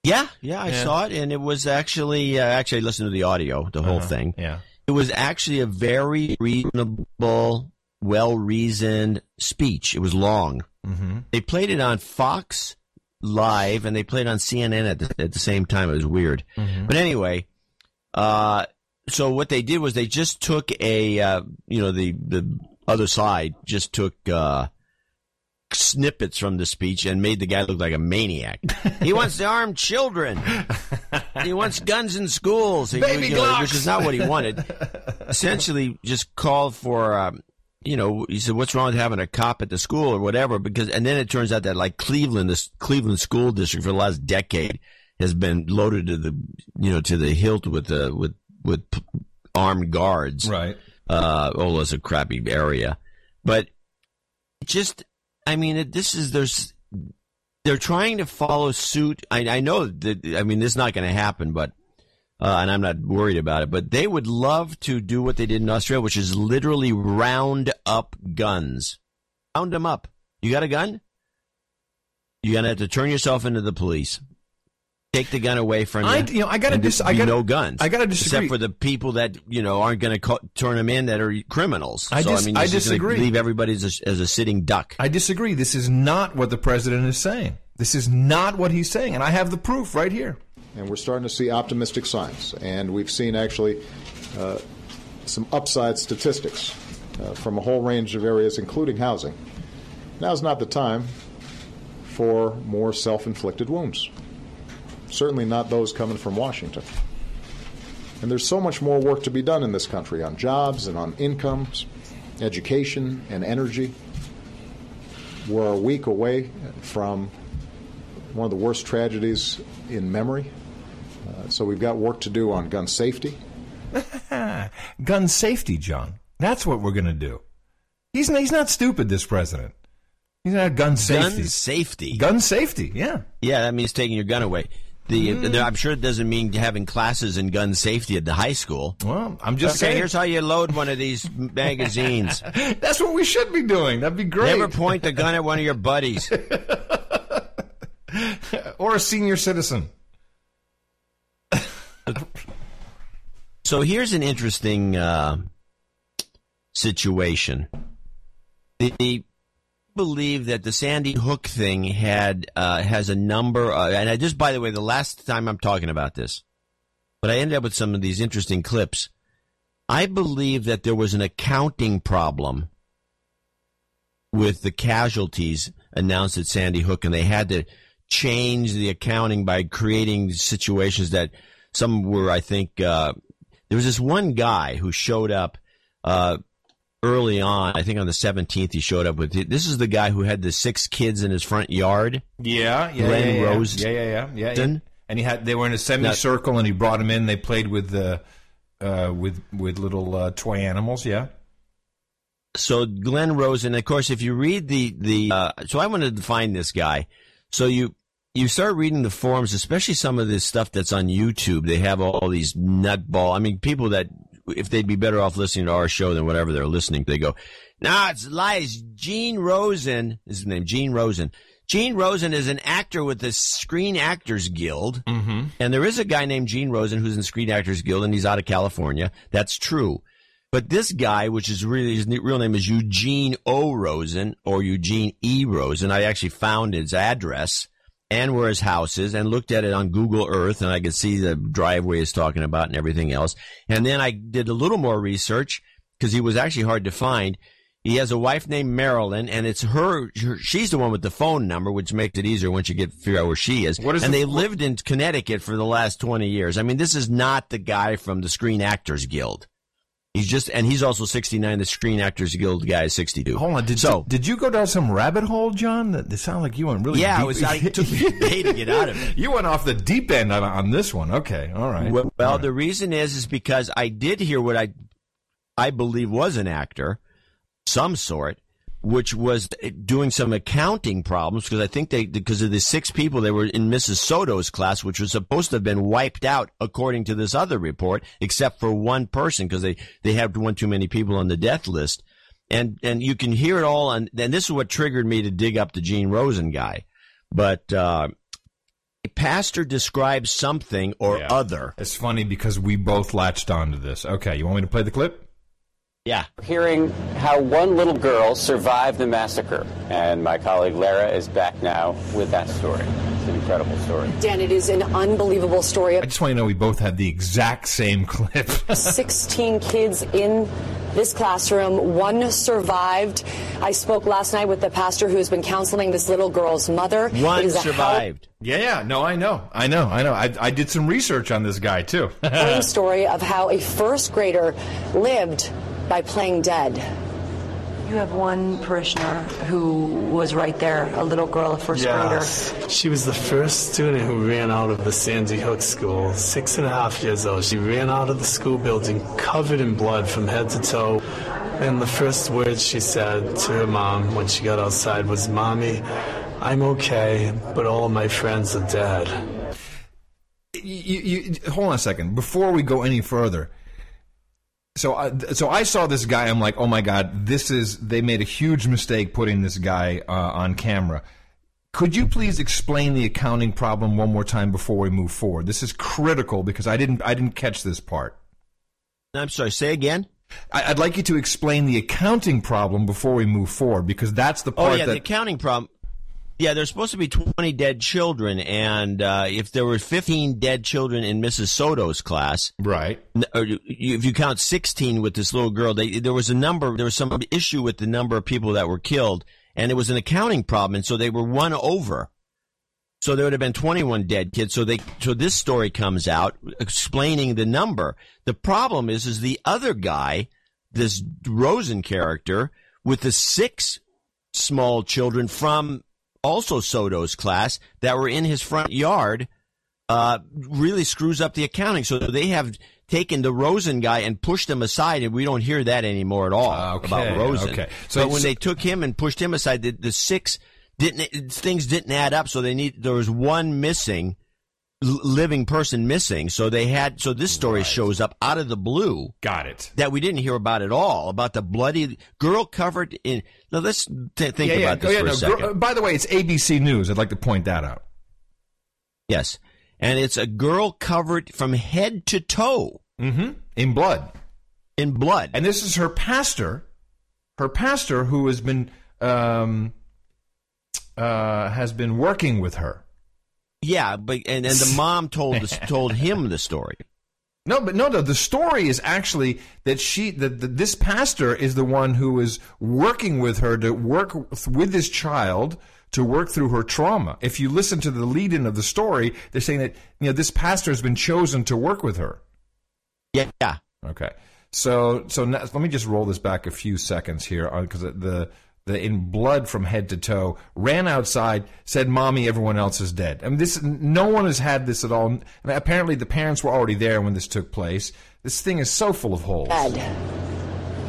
yeah, yeah, I Yeah. saw it, and it was actually uh, actually I listened to the audio, the whole Uh-huh, thing. yeah. It was actually a very reasonable, well reasoned speech. It was long. Mm-hmm. They played it on Fox Live, and they played it on CNN at the, at the same time. It was weird, Mhm. but anyway, uh, so what they did was they just took a uh, you know the the other side just took. Uh, snippets from the speech and made the guy look like a maniac. he wants to arm children. he wants guns in schools. He- Baby you know, Glocks. which is not what he wanted. Essentially, just called for. Um, you know, he said, "What's wrong with having a cop at the school or whatever?" Because, and then it turns out that like Cleveland, this Cleveland school district for the last decade has been loaded to the, you know, to the hilt with uh, with with p- armed guards. Right. Uh, oh, it's a crappy area, but just, I mean, this is there's they're trying to follow suit. I, I know that. I mean, this is not going to happen, but uh, and I'm not worried about it. But they would love to do what they did in Australia, which is literally round up guns. Round them up. You got a gun? You're gonna have to turn yourself into the police. Take the gun away from you. I, you know, I gotta dis- I gotta- no guns. I gotta disagree. Except for the people that you know aren't going to turn them in that are criminals. I so dis- I mean, I it's disagree. Leave everybody as a, as a sitting duck. I disagree. This is not what the president is saying. This is not what he's saying, and I have the proof right here. and we're starting to see optimistic signs. And we've seen actually uh, some upside statistics uh, from a whole range of areas, including housing. Now's not the time for more self inflicted wounds. Certainly not those coming from Washington. And there's so much more work to be done in this country on jobs and on incomes, education, and energy. We're a week away from one of the worst tragedies in memory. Uh, so we've got work to do on gun safety. gun safety, John. That's what we're going to do. He's he's not stupid. This president. He's not gun safety. Gun safety. Gun safety. Yeah. Yeah, that means taking your gun away. The, the- I'm sure it doesn't mean having classes in gun safety at the high school. Well, I'm just okay, saying. here's how you load one of these magazines. That's what we should be doing. That'd be great. Never point the gun at one of your buddies. or a senior citizen. So here's an interesting uh, situation. They believe that the Sandy Hook thing had uh, has a number, uh, and I just by the way, the last time I'm talking about this, but I ended up with some of these interesting clips. I believe that there was an accounting problem with the casualties announced at Sandy Hook, and they had to change the accounting by creating situations that some were, I think, uh, there was this one guy who showed up uh, early on. I think on the 17th, he showed up with this is the guy who had the six kids in his front yard. Yeah, yeah, Glenn yeah, yeah, Rose. yeah, yeah, yeah, yeah, And he had they were in a semicircle, and he brought them in. They played with the uh, with with little uh, toy animals. Yeah. so Glenn Rosen, of course, if you read the the, uh, so I wanted to find this guy. So you you start reading the forums, especially some of this stuff that's on YouTube. They have all these nutball. I mean, people that if they'd be better off listening to our show than whatever they're listening, they go, "Nah, it's lies." Gene Rosen is his name. Gene Rosen. Gene Rosen is an actor with the Screen Actors Guild, mm-hmm. and there is a guy named Gene Rosen who's in Screen Actors Guild, and he's out of California. That's true. But this guy, which is really his real name is Eugene O. Rosen or Eugene E. Rosen. I actually found his address and where his house is and looked at it on Google Earth and I could see the driveway he's talking about and everything else. And then I did a little more research because he was actually hard to find. He has a wife named Marilyn, and it's her, her. She's the one with the phone number, which makes it easier once you get figure out where she is. What is and the- they lived in Connecticut for the last twenty years. I mean, this is not the guy from the Screen Actors Guild. He's just, and he's also sixty nine. The Screen Actors Guild guy is sixty two. Hold on. Did so you, did you go down some rabbit hole, John? That it sounded like you went really. Yeah, deep. it was. It took me a day to get out of it. You went off the deep end on, on this one. Okay, all right. Well, well, the reason is is because I did hear what I I believe was an actor, some sort, which was doing some accounting problems because I think they because of the six people they were in Mrs. Soto's class, which was supposed to have been wiped out according to this other report, except for one person because they they had one too many people on the death list. And and you can hear it all, and, and this is what triggered me to dig up the Gene Rosen guy. But uh, a pastor describes something or other. It's funny because we both latched onto this. Okay, you want me to play the clip? Yeah. Hearing how one little girl survived the massacre. And my colleague Lara is back now with that story. It's an incredible story. Dan, it is an unbelievable story. I just want to know we both had the exact same clip. 16 kids in this classroom. One survived. I spoke last night with the pastor who has been counseling this little girl's mother. One is a survived. Yeah, yeah. No, I know. I know. I know. I, I did some research on this guy, too. harrowing story of how a first grader lived by playing dead. You have one parishioner who was right there, a little girl, a first grader. She was the first student who ran out of the Sandy Hook School, six and a half years old. She ran out of the school building covered in blood from head to toe. And the first words she said to her mom when she got outside was, Mommy, I'm okay, but all of my friends are dead. You, you, hold on a second. Before we go any further, so I, so I saw this guy. I'm like, oh my god, this is. They made a huge mistake putting this guy uh, on camera. Could you please explain the accounting problem one more time before we move forward? This is critical because I didn't I didn't catch this part. I'm sorry. Say again. I, would like you to explain the accounting problem before we move forward because that's the part oh, yeah, that the accounting problem. Yeah, there's supposed to be 20 dead children, and uh, if there were 15 dead children in Mrs. Soto's class, right? Or if you count 16 with this little girl, they, there was a number. There was some issue with the number of people that were killed, and it was an accounting problem, and so they were one over. So there would have been 21 dead kids. So they, so this story comes out explaining the number. The problem is, is the other guy, this Rosen character with the six small children from also Soto's class that were in his front yard, uh, really screws up the accounting. So they have taken the Rosen guy and pushed him aside, and we don't hear that anymore at all okay, about Rosen. Okay. So but when so, they took him and pushed him aside, the, the six didn't things didn't add up. So they need there was one missing living person missing. So they had, so this story right. shows up out of the blue. Got it. That we didn't hear about at all, about the bloody girl covered in, now let's t- think yeah, about yeah. this yeah, for no, a second. Girl, by the way, it's ABC News. I'd like to point that out. Yes. And it's a girl covered from head to toe. Mm-hmm. In blood. In blood. And this is her pastor, her pastor who has been, um, uh, has been working with her. Yeah, but and, and the mom told told him the story. No, but no, no. The story is actually that she, that, that this pastor is the one who is working with her to work with this child to work through her trauma. If you listen to the lead-in of the story, they're saying that you know this pastor has been chosen to work with her. Yeah. Okay. So, so now, let me just roll this back a few seconds here because the the, in blood from head to toe, ran outside, said, "Mommy, everyone else is dead." I mean, this no one has had this at all. Apparently, the parents were already there when this took place. This thing is so full of holes.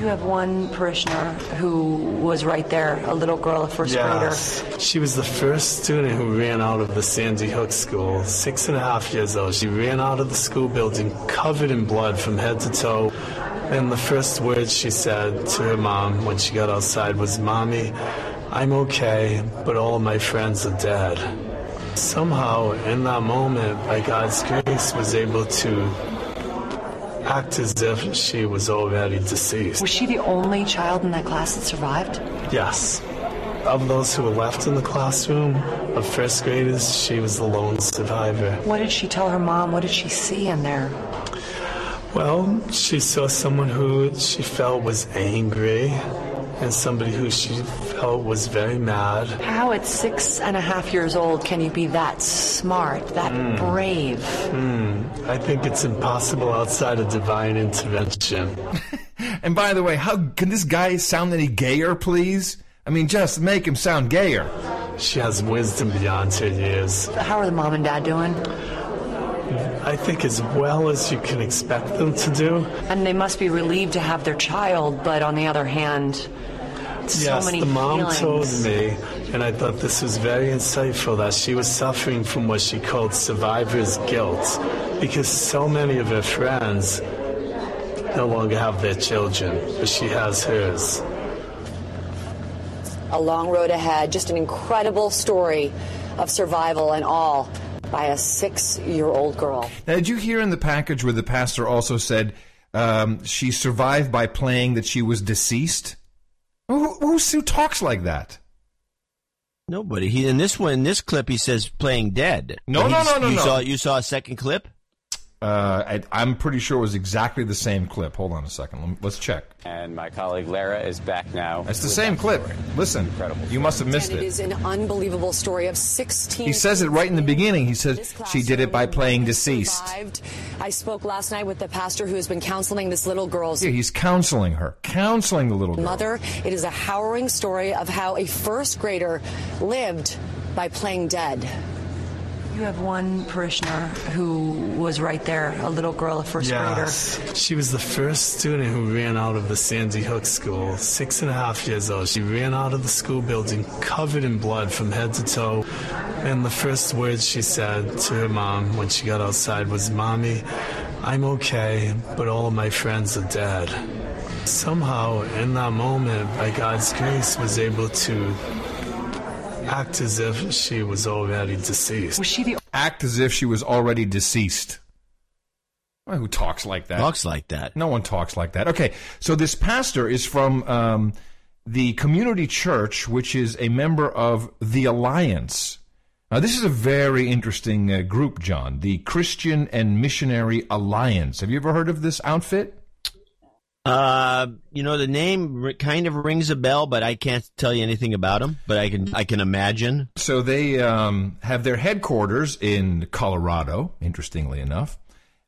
You have one parishioner who was right there, a little girl, a first yes. grader. She was the first student who ran out of the Sandy Hook School, six and a half years old. She ran out of the school building covered in blood from head to toe. And the first words she said to her mom when she got outside was, Mommy, I'm okay, but all of my friends are dead. Somehow, in that moment, by God's grace, was able to act as if she was already deceased. Was she the only child in that class that survived? Yes. Of those who were left in the classroom, of first graders, she was the lone survivor. What did she tell her mom? What did she see in there? Well, she saw someone who she felt was angry and somebody who she felt was very mad. How, at six and a half years old, can you be that smart, that mm. brave? Mm. I think it's impossible outside of divine intervention. and by the way, how can this guy sound any gayer, please? I mean, just make him sound gayer. She has wisdom beyond her years. How are the mom and dad doing? I think as well as you can expect them to do. And they must be relieved to have their child, but on the other hand, yes, so the mom feelings. told me, and I thought this was very insightful, that she was suffering from what she called survivor's guilt because so many of her friends no longer have their children, but she has hers. A long road ahead, just an incredible story of survival and all by a six year old girl. Now, did you hear in the package where the pastor also said um, she survived by playing that she was deceased? Who, who, who talks like that? Nobody. He in this one, in this clip, he says playing dead. No, no, no, no, you no. Saw, you saw a second clip. Uh, I, am pretty sure it was exactly the same clip. Hold on a second. Let's check. And my colleague Lara is back now. It's the same clip. Story. Listen, incredible. You must have missed it. It is an unbelievable story of 16. He says it right in the beginning. He says she did it by playing deceased. Survived. I spoke last night with the pastor who has been counseling this little girl's. Yeah, he's counseling her, counseling the little girl. Mother. It is a harrowing story of how a first grader lived by playing dead. You have one parishioner who was right there, a little girl, a first yes. grader. She was the first student who ran out of the Sandy Hook School, six and a half years old. She ran out of the school building covered in blood from head to toe. And the first words she said to her mom when she got outside was, Mommy, I'm okay, but all of my friends are dead. Somehow, in that moment, by God's grace, was able to act as if she was already deceased. Was she the Act as if she was already deceased. Who talks like that? Talks like that. No one talks like that. Okay, so this pastor is from um, the community church, which is a member of the Alliance. Now, this is a very interesting uh, group, John. The Christian and Missionary Alliance. Have you ever heard of this outfit? Uh, you know, the name kind of rings a bell, but I can't tell you anything about them. But I can I can imagine. So they um, have their headquarters in Colorado. Interestingly enough,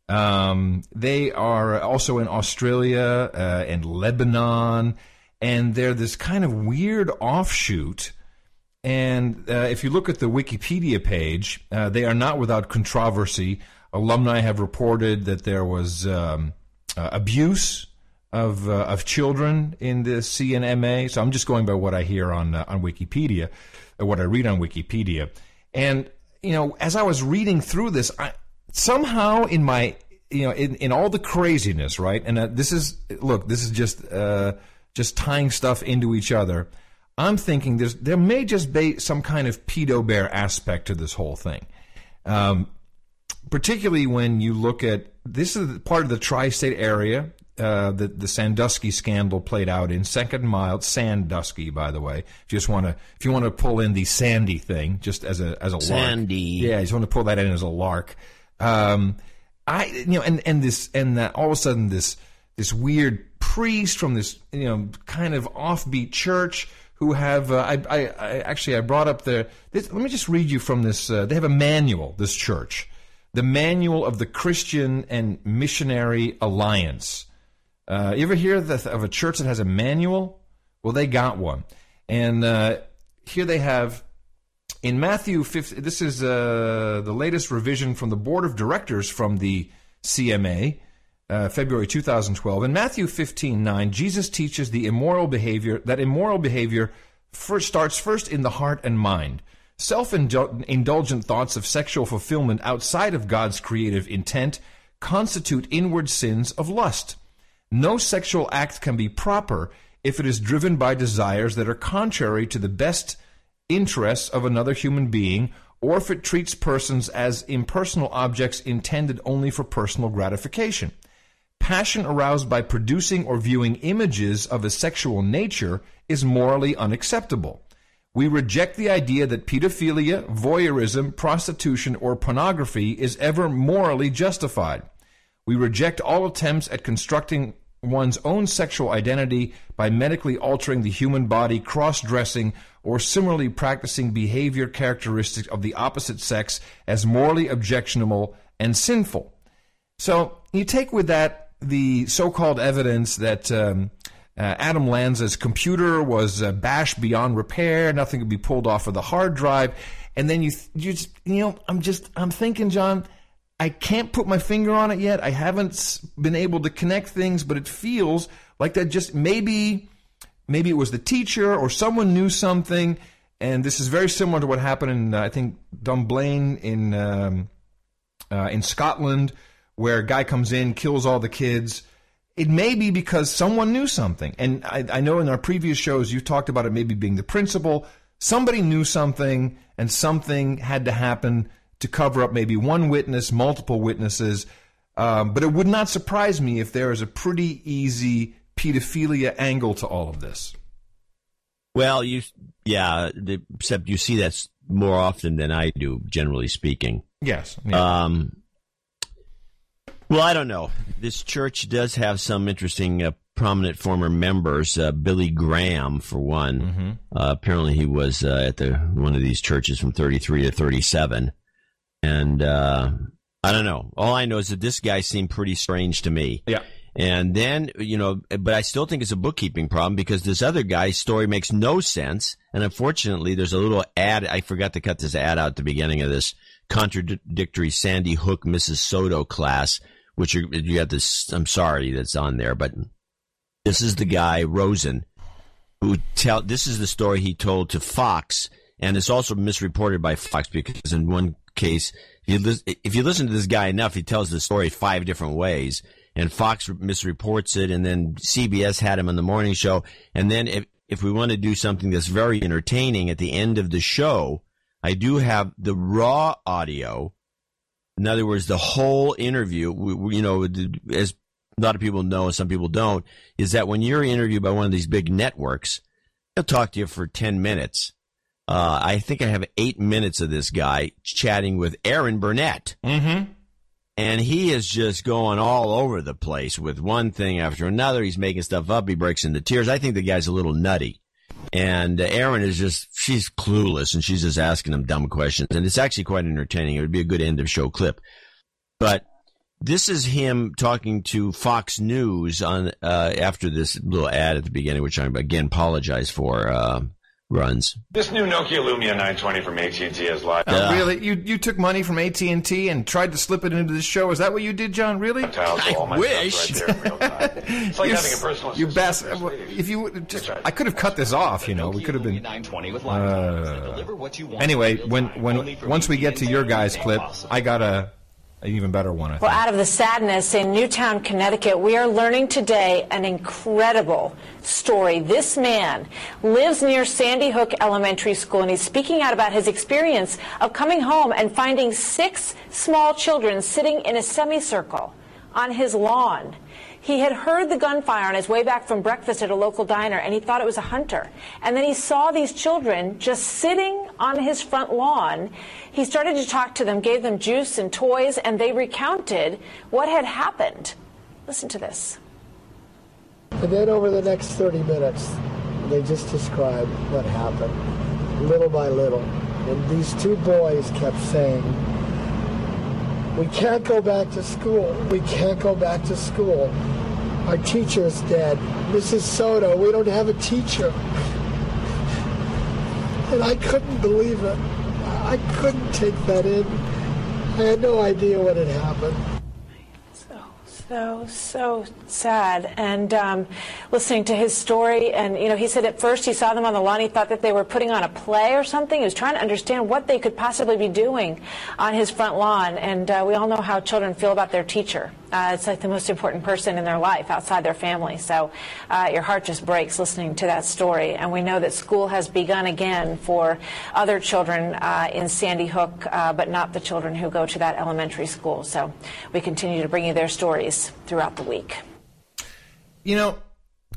um, they are also in Australia uh, and Lebanon, and they're this kind of weird offshoot. And uh, if you look at the Wikipedia page, uh, they are not without controversy. Alumni have reported that there was um, uh, abuse of uh, of children in the CNMA. So I'm just going by what I hear on uh, on Wikipedia, or what I read on Wikipedia. And you know, as I was reading through this, I somehow in my you know in, in all the craziness, right? And uh, this is look, this is just uh, just tying stuff into each other. I'm thinking there's there may just be some kind of pedo bear aspect to this whole thing. Um, particularly when you look at this is part of the tri-state area uh, that the Sandusky scandal played out in. Second mile, Sandusky, by the way. If you just want to, if you want to pull in the Sandy thing, just as a as a Sandy. lark, yeah, you just want to pull that in as a lark. Um, I, you know, and and this and that all of a sudden this this weird priest from this you know kind of offbeat church who have uh, I, I, I actually I brought up the this, let me just read you from this uh, they have a manual this church the manual of the Christian and Missionary Alliance uh, you ever hear the, of a church that has a manual well they got one and uh, here they have in Matthew 15 this is uh, the latest revision from the board of directors from the CMA uh, February 2012. In Matthew 15, 9, Jesus teaches the immoral behavior, that immoral behavior first starts first in the heart and mind. Self indulgent thoughts of sexual fulfillment outside of God's creative intent constitute inward sins of lust. No sexual act can be proper if it is driven by desires that are contrary to the best interests of another human being or if it treats persons as impersonal objects intended only for personal gratification. Passion aroused by producing or viewing images of a sexual nature is morally unacceptable. We reject the idea that pedophilia, voyeurism, prostitution, or pornography is ever morally justified. We reject all attempts at constructing one's own sexual identity by medically altering the human body, cross dressing, or similarly practicing behavior characteristics of the opposite sex as morally objectionable and sinful. So you take with that the so-called evidence that um, uh, Adam Lanza's computer was uh, bashed beyond repair, nothing could be pulled off of the hard drive, and then you you just you know I'm just I'm thinking, John, I can't put my finger on it yet. I haven't been able to connect things, but it feels like that just maybe maybe it was the teacher or someone knew something, and this is very similar to what happened in uh, I think Dunblane in um, uh, in Scotland where a guy comes in, kills all the kids. It may be because someone knew something. And I, I, know in our previous shows, you talked about it maybe being the principal. Somebody knew something, and something had to happen to cover up maybe one witness, multiple witnesses. Um, but it would not surprise me if there is a pretty easy pedophilia angle to all of this. Well, you, yeah, except you see that more often than I do, generally speaking. Yes. Yeah. Um, well, I don't know. This church does have some interesting, uh, prominent former members. Uh, Billy Graham, for one. Mm-hmm. Uh, apparently, he was uh, at the one of these churches from 33 to 37. And uh, I don't know. All I know is that this guy seemed pretty strange to me. Yeah. And then, you know, but I still think it's a bookkeeping problem because this other guy's story makes no sense. And unfortunately, there's a little ad. I forgot to cut this ad out at the beginning of this contradictory Sandy Hook, Mrs. Soto class, which are, you have this, I'm sorry that's on there, but this is the guy, Rosen, who tell, this is the story he told to Fox, and it's also misreported by Fox because in one case, if you, if you listen to this guy enough, he tells the story five different ways and Fox misreports it, and then CBS had him on the morning show. And then if, if we want to do something that's very entertaining at the end of the show, I do have the raw audio. In other words, the whole interview, we, we, you know, as a lot of people know and some people don't, is that when you're interviewed by one of these big networks, they'll talk to you for 10 minutes. Uh, I think I have eight minutes of this guy chatting with Erin Burnett. Mm-hmm and he is just going all over the place with one thing after another. He's making stuff up. He breaks into tears. I think the guy's a little nutty. And uh, Erin is just, she's clueless and she's just asking him dumb questions. And it's actually quite entertaining. It would be a good end of show clip. But this is him talking to Fox News on, uh, after this little ad at the beginning, which I again apologize for. Uh, runs. This new Nokia Lumia 920 from AT&T has live. Uh, really? You you took money from AT and T and tried to slip it into the show? Is that what you did, John? Really? I wish. Right it's like you, having a personal. You best. If you just, I could have cut this off. You know, we could have been. 920 with Uh, anyway, when when once we get to your guys' clip, I got a an even better one. I well, out of the sadness in Newtown, Connecticut, we are learning today an incredible story. This man lives near Sandy Hook Elementary School, and he's speaking out about his experience of coming home and finding six small children sitting in a semicircle on his lawn. He had heard the gunfire on his way back from breakfast at a local diner, and he thought it was a hunter. And then he saw these children just sitting on his front lawn. He started to talk to them, gave them juice and toys, and they recounted what had happened. Listen to this. And then over the next 30 minutes, they just described what happened, little by little. And these two boys kept saying, we can't go back to school. We can't go back to school. Our teacher is dead. Mrs. Soto, we don't have a teacher. And I couldn't believe it. I couldn't take that in. I had no idea what had happened so so sad. And um, listening to his story and you know he said at first he saw them on the lawn he thought that they were putting on a play or something. He was trying to understand what they could possibly be doing on his front lawn. And uh, we all know how children feel about their teacher. Uh, it's like the most important person in their life outside their family. So uh, your heart just breaks listening to that story. And we know that school has begun again for other children uh, in Sandy Hook uh, but not the children who go to that elementary school. So we continue to bring you their stories throughout the week. You know,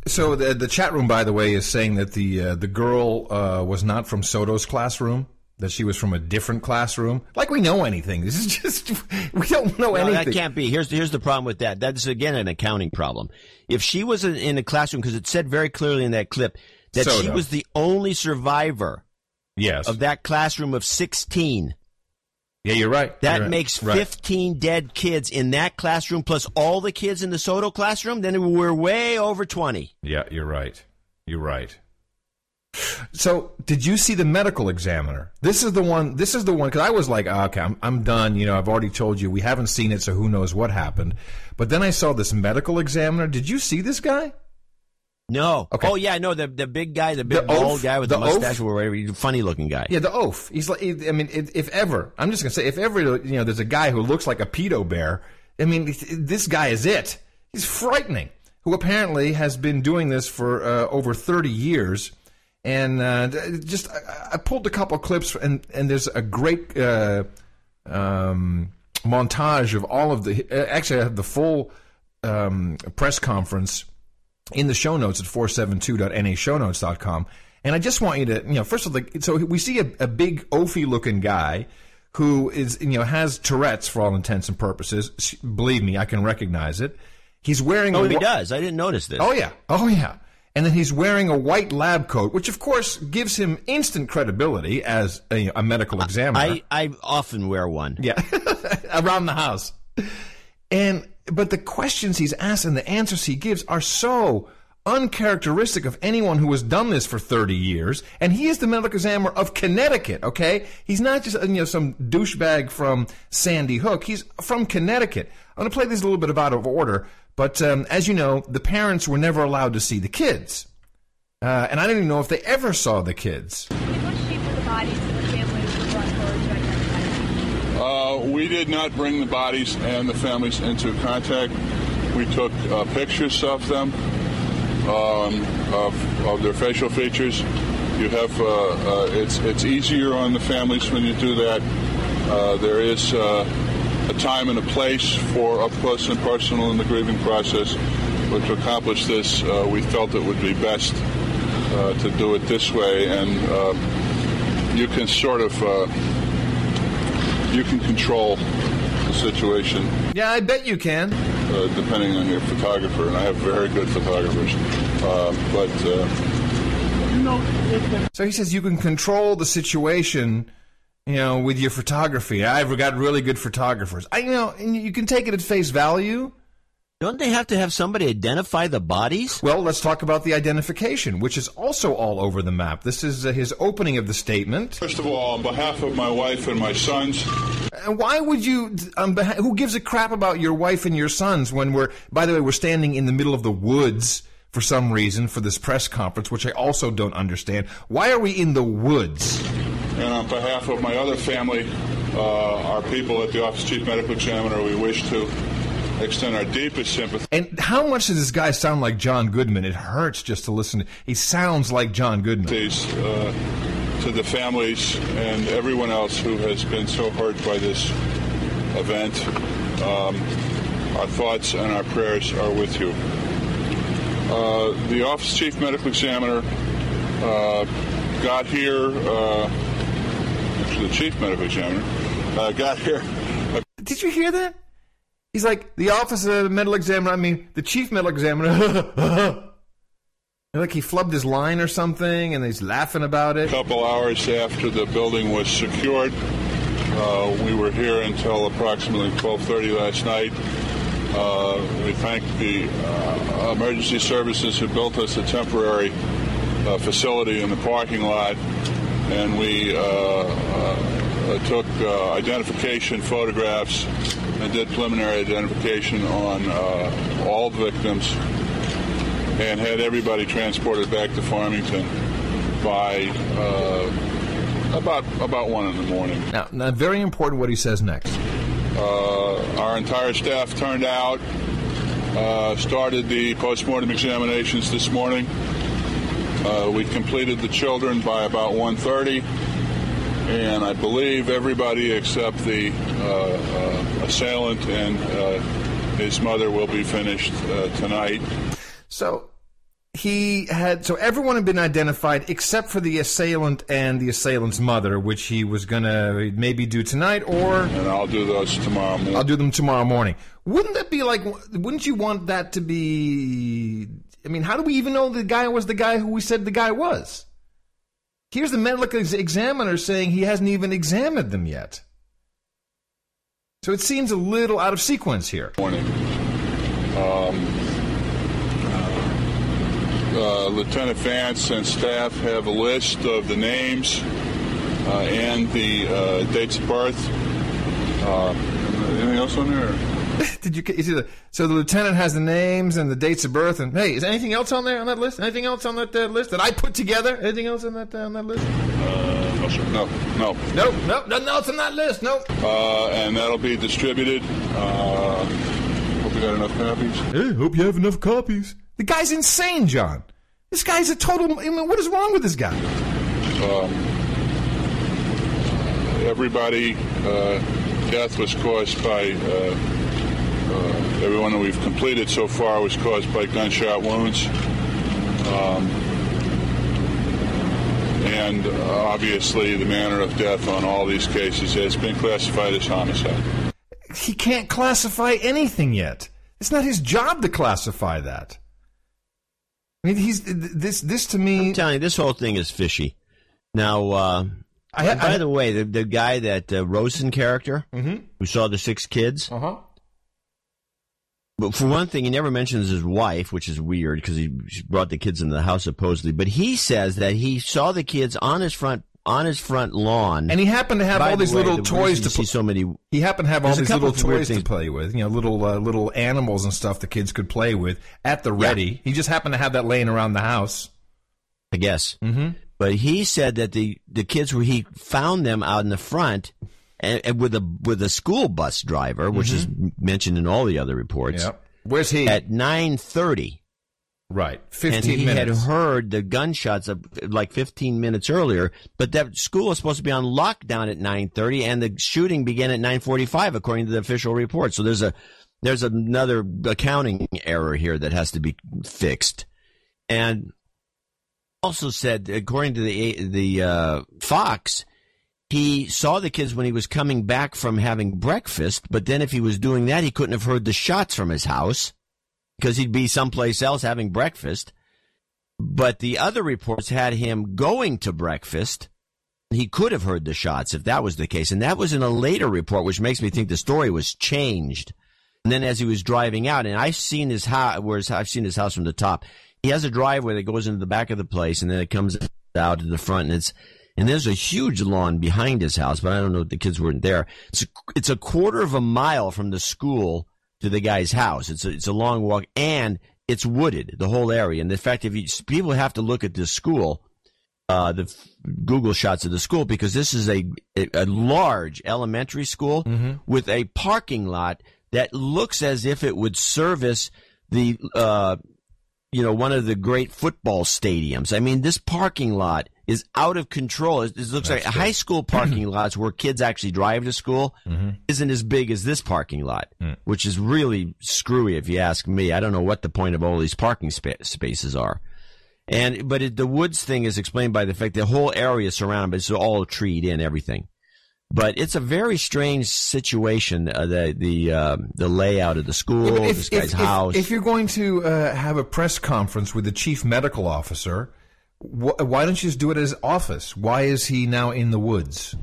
so the the chat room, by the way, is saying that the uh, the girl uh, was not from Soto's classroom. That she was from a different classroom. Like we know anything. This is just we don't know no, anything. That can't be. Here's here's the problem with that. That's again an accounting problem. If she was in a classroom, because it said very clearly in that clip that Soto. she was the only survivor. Yes. Of that classroom of sixteen. Yeah, you're right. That you're makes right. 15 dead kids in that classroom plus all the kids in the Soto classroom. Then we're way over 20. Yeah, you're right. You're right. So, did you see the medical examiner? This is the one. This is the one because I was like, oh, okay, I'm, I'm done. You know, I've already told you we haven't seen it, so who knows what happened. But then I saw this medical examiner. Did you see this guy? No. Okay. Oh yeah, no. The the big guy, the big The bald guy with The the, mustache, oaf? or whatever, funny looking guy. Yeah, the oaf. He's like, I mean, if if ever, I'm just gonna say, if ever, you know, there's a guy who looks like a pedo bear. I mean, this guy is it. He's frightening. Who apparently has been doing this for uh, over 30 years, and uh, just I, I pulled a couple clips, and and there's a great uh, um, montage of all of the. Actually, I have the full um, press conference in the show notes at 472.nashownotes.com. And I just want you to, you know, first of all, so we see a, a big oafy looking guy who is, you know, has Tourette's for all intents and purposes. Believe me, I can recognize it. He's wearing Oh, he wa- does. I didn't notice this. Oh yeah, oh yeah. And then he's wearing a white lab coat, which of course gives him instant credibility as a, a medical examiner. I I often wear one. Yeah, around the house. And but the questions he's asked and the answers he gives are so uncharacteristic of anyone who has done this for 30 years. And he is the medical examiner of Connecticut, okay? He's not just, you know, some douchebag from Sandy Hook. He's from Connecticut. I'm going to play this a little bit out of order, but um, as you know, the parents were never allowed to see the kids. Uh, and I don't even know if they ever saw the kids. Uh, we did not bring the bodies and the families into contact. We took uh, pictures of them, um, of, of their facial features. You have uh, uh, it's it's easier on the families when you do that. Uh, there is uh, a time and a place for up close and personal in the grieving process. But to accomplish this, uh, we felt it would be best uh, to do it this way, and uh, you can sort of you can control the situation. Yeah, I bet you can. Uh, depending on your photographer, and I have very good photographers, uh, but. So he says you can control the situation, you know, with your photography. I've got really good photographers. I, you know, and you can take it at face value. Don't they have to have somebody identify the bodies? Well, let's talk about the identification, which is also all over the map. This is uh, his opening of the statement. First of all, on behalf of my wife and my sons. And why would you? Um, beha- who gives a crap about your wife and your sons when we're? By the way, we're standing in the middle of the woods for some reason for this press conference, which I also don't understand. Why are we in the woods? And on behalf of my other family, uh, our people at the Office of Chief Medical Examiner, we wish to extend our deepest sympathy. And how much does this guy sound like John Goodman? It hurts just to listen. He sounds like John Goodman. Uh, to the families and everyone else who has been so hurt by this event. Um, our thoughts and our prayers are with you. Uh, the Office Chief Medical Examiner uh, got here, uh, actually, the Chief Medical Examiner uh, got here. Did you hear that? He's like the office of the medical examiner. I mean, the chief medical examiner. like he flubbed his line or something, and he's laughing about it. A couple hours after the building was secured, uh, we were here until approximately 12:30 last night. Uh, we thank the uh, emergency services who built us a temporary uh, facility in the parking lot, and we uh, uh, took identification photographs and did preliminary identification on uh, all victims and had everybody transported back to Farmington by uh, about about one in the morning. Now, now, very important what he says next. Uh, our entire staff turned out, uh, started the postmortem examinations this morning. Uh, we completed the children by about 1.30, and I believe everybody except the uh, uh, assailant and uh, his mother will be finished uh, tonight. So he had so everyone had been identified except for the assailant and the assailant's mother, which he was gonna maybe do tonight or and I'll do those tomorrow morning. I'll do them tomorrow morning. Wouldn't that be like? Wouldn't you want that to be? I mean, how do we even know the guy was the guy who we said the guy was? Here's the medical examiner saying he hasn't even examined them yet. So it seems a little out of sequence here. Morning. Um, uh, Lieutenant Vance and staff have a list of the names uh, and the uh, dates of birth. Uh, anything else on there? Did you? Is it a, so the lieutenant has the names and the dates of birth, and hey, is anything else on there on that list? Anything else on that uh, list that I put together? Anything else on that uh, on that list? Uh, no, sir. No, no, no, no, nothing else on that list. No. Uh, and that'll be distributed. Uh, hope you got enough copies. Hey, hope you have enough copies. The guy's insane, John. This guy's a total. I mean, what is wrong with this guy? Um, everybody, uh, death was caused by. Uh, everyone that we've completed so far was caused by gunshot wounds. Um, and uh, obviously, the manner of death on all these cases has been classified as homicide. He can't classify anything yet. It's not his job to classify that. I mean, he's this. This to me. I'm telling you, this whole thing is fishy. Now, uh, I, by I, the way, the the guy that uh, Rosen character mm-hmm. who saw the six kids, uh-huh. But for one thing, he never mentions his wife, which is weird because he brought the kids into the house supposedly. But he says that he saw the kids on his front on his front lawn, and he happened to have By all the these way, little the toys to see so many. He happened to have all these little toys to play with, you know, little uh, little animals and stuff the kids could play with at the ready. He just happened to have that laying around the house. I guess. Mm-hmm. But he said that the the kids were he found them out in the front. And, and with a with a school bus driver, which is mentioned in all the other reports. Yep. Where's he? At nine thirty. Right. and 15 he minutes. had heard the gunshots of, like 15 minutes earlier, but that school was supposed to be on lockdown at 9:30, and the shooting began at 9:45, according to the official report. So there's a there's another accounting error here that has to be fixed, and also said, according to the the uh, Fox, he saw the kids when he was coming back from having breakfast, but then if he was doing that, he couldn't have heard the shots from his house because he'd be someplace else having breakfast. But the other reports had him going to breakfast. He could have heard the shots if that was the case. And that was in a later report, which makes me think the story was changed. And then as he was driving out, and I've seen his house, whereas I've seen his house from the top. He has a driveway that goes into the back of the place, and then it comes out to the front, and it's and there's a huge lawn behind his house, but I don't know if the kids weren't there. It's a, it's a quarter of a mile from the school to the guy's house. It's a, it's a long walk, and it's wooded, the whole area. And the fact, if you, people have to look at this school, uh, the f- Google shots of the school, because this is a, a, a large elementary school with a parking lot that looks as if it would service the, uh, you know, one of the great football stadiums. I mean, this parking lot is out of control. It, it looks like high school parking lots where kids actually drive to school isn't as big as this parking lot, which is really screwy if you ask me. I don't know what the point of all these parking spa- spaces are. And but it, the woods thing is explained by the fact the whole area surrounded, but it's all treed in everything. But it's a very strange situation. Uh, the the um, the layout of the school, Yeah, but this guy's house. If, you're going to uh, have a press conference with the chief medical officer, wh- why don't you just do it as office? Why is he now in the woods?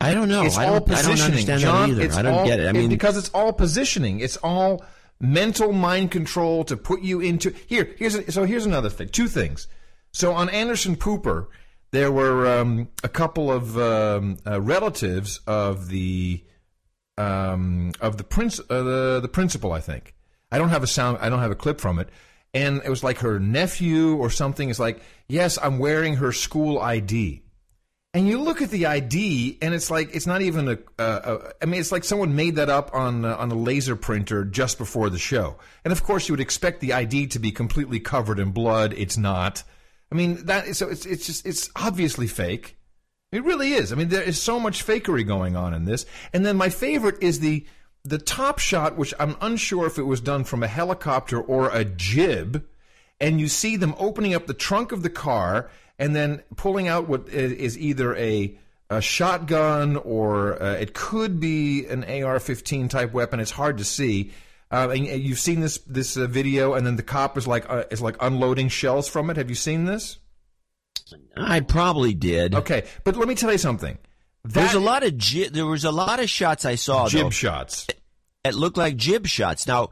I don't know. It's I all I positioning, understand that John. either. It's I don't all- get it. I mean- because it's all positioning. It's all mental mind control to put you into here. Here's a, so here's another thing. Two things. So on Anderson Pooper, there were um, a couple of um, uh, relatives of the um, of the prince uh, the the principal. I think I don't have a sound. I don't have a clip from it. And it was like her nephew or something. It's like, yes, I'm wearing her school ID. And you look at the ID, and it's like it's not even a. Uh, a I mean, it's like someone made that up on uh, on a laser printer just before the show. And of course, you would expect the ID to be completely covered in blood. It's not. I mean, that is, so it's it's just it's obviously fake. It really is. I mean, there is so much fakery going on in this. And then my favorite is the the top shot, which I'm unsure if it was done from a helicopter or a jib, and you see them opening up the trunk of the car and then pulling out what is either a a shotgun or uh, it could be an AR-15 type weapon. It's hard to see. Uh, and and you've seen this this uh, video, and then the cop is like uh, is like unloading shells from it. Have you seen this? I probably did. Okay, but let me tell you something. There's a lot of ji- there was a lot of shots I saw Jib though, shots. That looked like jib shots. Now,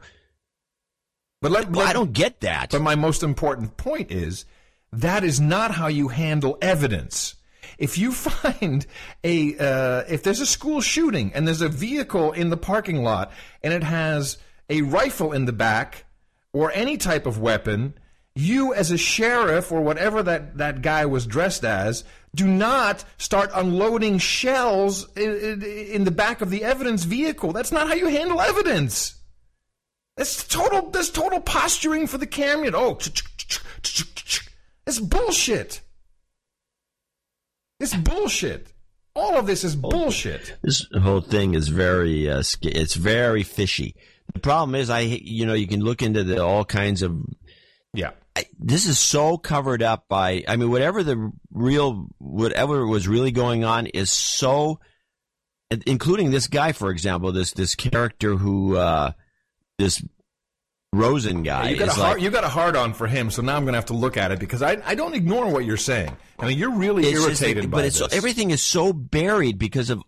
but let, well, I don't get that. But my most important point is that is not how you handle evidence. If you find a uh, if there's a school shooting and there's a vehicle in the parking lot and it has a rifle in the back or any type of weapon, you as a sheriff or whatever that, that guy was dressed as do not start unloading shells in, in, in the back of the evidence vehicle. That's not how you handle evidence. That's total. That's total posturing for the camera. Oh, it's bullshit. It's bullshit. All of this is bullshit. This whole thing is very, uh, it's very fishy. The problem is, I, you know, you can look into the all kinds of. Yeah. I, this is so covered up by. I mean, whatever the real, whatever was really going on is so. Including this guy, for example, this this character who, uh, this Rosen guy. you got a hard, like, you got a hard on for him, so now I'm going to have to look at it because I I don't ignore what you're saying. I mean, you're really just irritated like- by but it's this. everything is so buried because of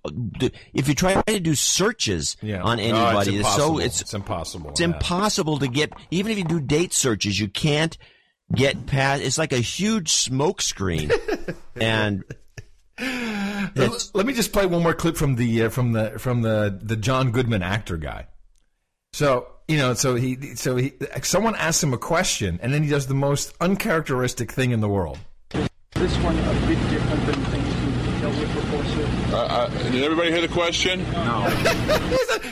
if you try to do searches Yeah. on No, it's anybody, it's, so impossible. it's It's impossible. It's yeah. impossible to get even if you do date searches, you can't get past. It's like a huge smoke screen, and Let, let me just play one more clip from the uh, from the from the the John Goodman actor guy. So you know, so he so he someone asks him a question, and then he does the most uncharacteristic thing in the world. This one a bit different than things you dealt with before, sir. Uh, uh, did everybody hear the question? No.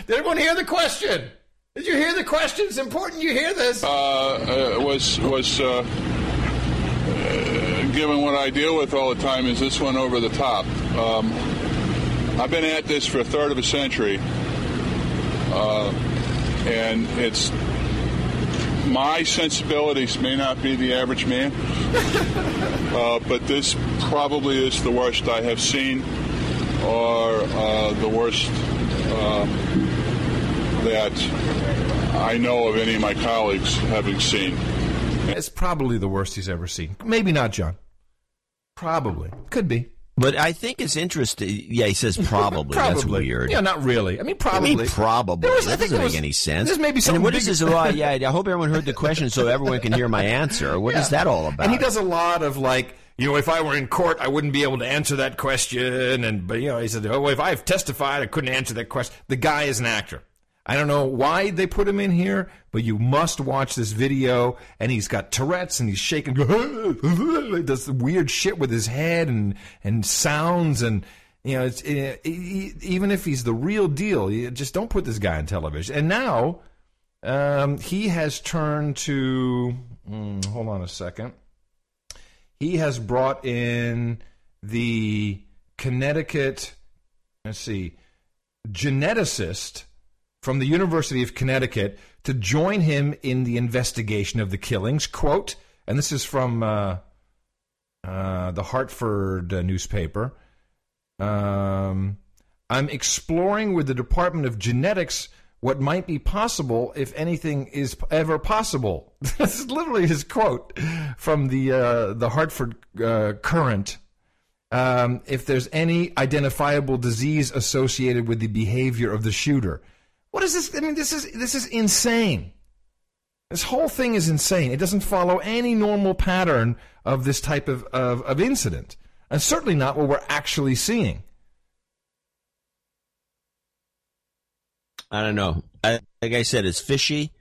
Did everyone hear the question? Did you hear the question? It's important you hear this. Uh, uh, was was uh, uh, given what I deal with all the time is this one over the top. Um, I've been at this for a third of a century, uh, and it's my sensibilities may not be the average man, uh, but this probably is the worst I have seen, or uh, the worst um, that I know of any of my colleagues having seen. It's probably the worst he's ever seen. Maybe not, John. Probably could be. but I think it's interesting. Yeah, he says probably. That's weird. Yeah, not really. I mean, probably. I probably. mean, probably. There was- that think doesn't there make was- any sense. This maybe And something what is big- this? Oh, yeah, I hope everyone heard the question so everyone can hear my answer. What is Yeah. that all about? And he does a lot of like, you know, if I were in court, I wouldn't be able to answer that question. And but you know, he said, oh, if I've testified, I couldn't answer that question. The guy is an actor. I don't know why they put him in here, but you must watch this video. And he's got Tourette's, and he's shaking, does weird shit with his head and and sounds and. You know, it's eh, e- even if he's the real deal, just don't put this guy on television. And now, um, he has turned to. mm, hold on a second. He has brought in the Connecticut. Let's see, geneticist from the University of Connecticut to join him in the investigation of the killings. Quote, and this is from uh, uh, the Hartford uh, newspaper. Um, I'm exploring with the Department of Genetics what might be possible if anything is ever possible. this is literally his quote from the uh, the Hartford uh, Courant. Um, if there's any identifiable disease associated with the behavior of the shooter, what is this? I mean, this is this is insane. This whole thing is insane. It doesn't follow any normal pattern of this type of, of, of incident, and certainly not what we're actually seeing. I don't know. I, like I said, it's fishy.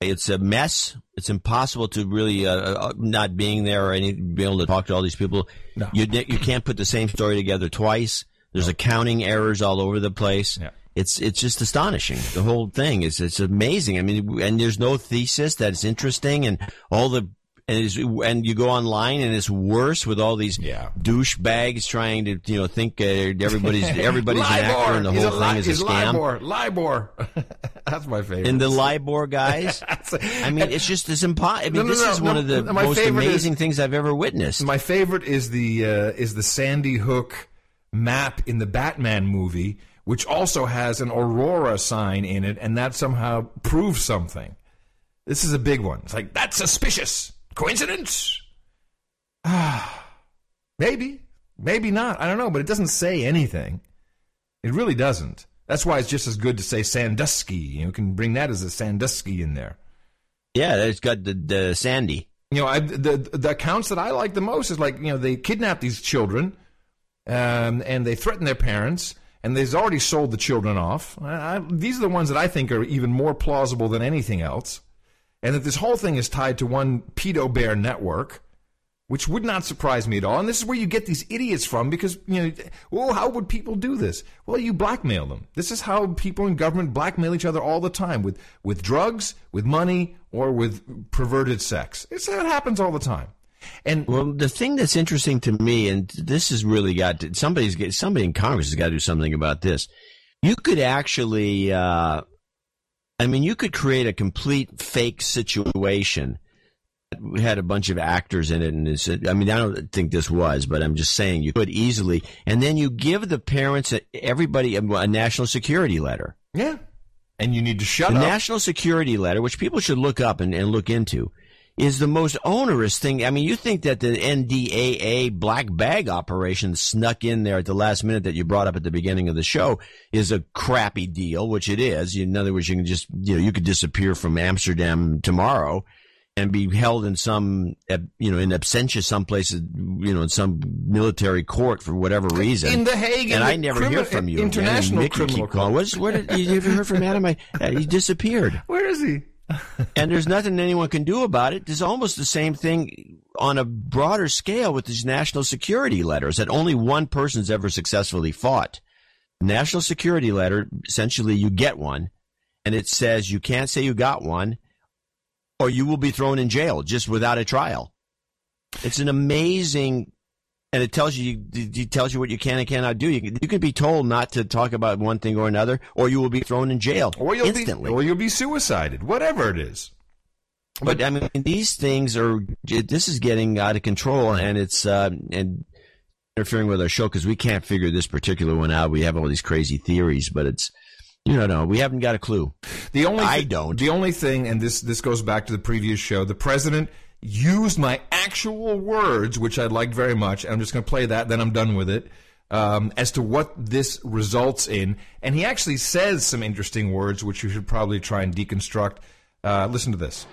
It's a mess. It's impossible to really, uh, uh, not being there or any, be able to talk to all these people. No. You you can't put the same story together twice. There's accounting errors all over the place. Yeah. It's it's just astonishing. The whole thing is it's amazing. I mean, and there's no thesis that's interesting, and all the and and you go online and it's worse with all these Yeah. douchebags trying to you know think uh, everybody's everybody's an actor and the He's whole li- thing is a scam. Libor. Libor. That's my favorite. And the LIBOR guys. I mean, it's just as impossible. I mean, No, no, this no, is one of the most amazing is- things I've ever witnessed. My favorite is the uh, is the Sandy Hook map in the Batman movie, which also has an Aurora sign in it, and that somehow proves something. This is a big one. It's like that's suspicious. Coincidence? Ah, maybe, maybe not. I don't know, but it doesn't say anything. It really doesn't. That's why it's just as good to say Sandusky. You know, can bring that as a Sandusky in there. yeah, it's got the, the Sandy. You know, I, the the accounts that I like the most is like you know they kidnap these children, um, and they threaten their parents, and they've already sold the children off. I, these are the ones that I think are even more plausible than anything else, and that this whole thing is tied to one pedo bear network, which would not surprise me at all. And this is where you get these idiots from because you know, well, how would people do this? Well, you blackmail them. This is how people in government blackmail each other all the time with with drugs, with money, or with perverted sex. It's that happens all the time. And Well, the thing that's interesting to me, and this has really got to, somebody's get, somebody in Congress has got to do something about this. You could actually, uh, I mean, you could create a complete fake situation. We had a bunch of actors in it, and it's, I mean, I don't think this was, but I'm just saying you could easily, and then you give the parents, everybody, a, a national security letter. yeah, And you need to shut the up. national security letter, which people should look up and, and look into, is the most onerous thing. I mean, you think that the NDAA black bag operation snuck in there at the last minute that you brought up at the beginning of the show is a crappy deal, which it is. In other words, you can just, you know, you could disappear from Amsterdam tomorrow and be held in some, you know, in absentia someplace, you know, in some military court for whatever reason. In The Hague, and I never crimi- hear from you. International Criminal keep calling. What's, where did you ever heard from Adam? I, uh, he disappeared. Where is he? and there's nothing anyone can do about it. There's almost the same thing on a broader scale with these national security letters that only one person's ever successfully fought. National security letter, essentially you get one and it says you can't say you got one or you will be thrown in jail just without a trial. It's an amazing, and it tells you, it tells you what you can and cannot do. You can, you can be told not to talk about one thing or another, or you will be thrown in jail Or you'll instantly. be, or you'll be suicided. Whatever it is. But I mean, these things are. This is getting out of control, and it's uh, and interfering with our show because we can't figure this particular one out. We have all these crazy theories, but it's you don't know. We haven't got a clue. The only I don't. The only thing, and this this goes back to the previous show. The president used my actual words, which I liked very much. I'm just going to play that, then I'm done with it. Um, as to what this results in, and he actually says some interesting words, which you should probably try and deconstruct. Uh, listen to this.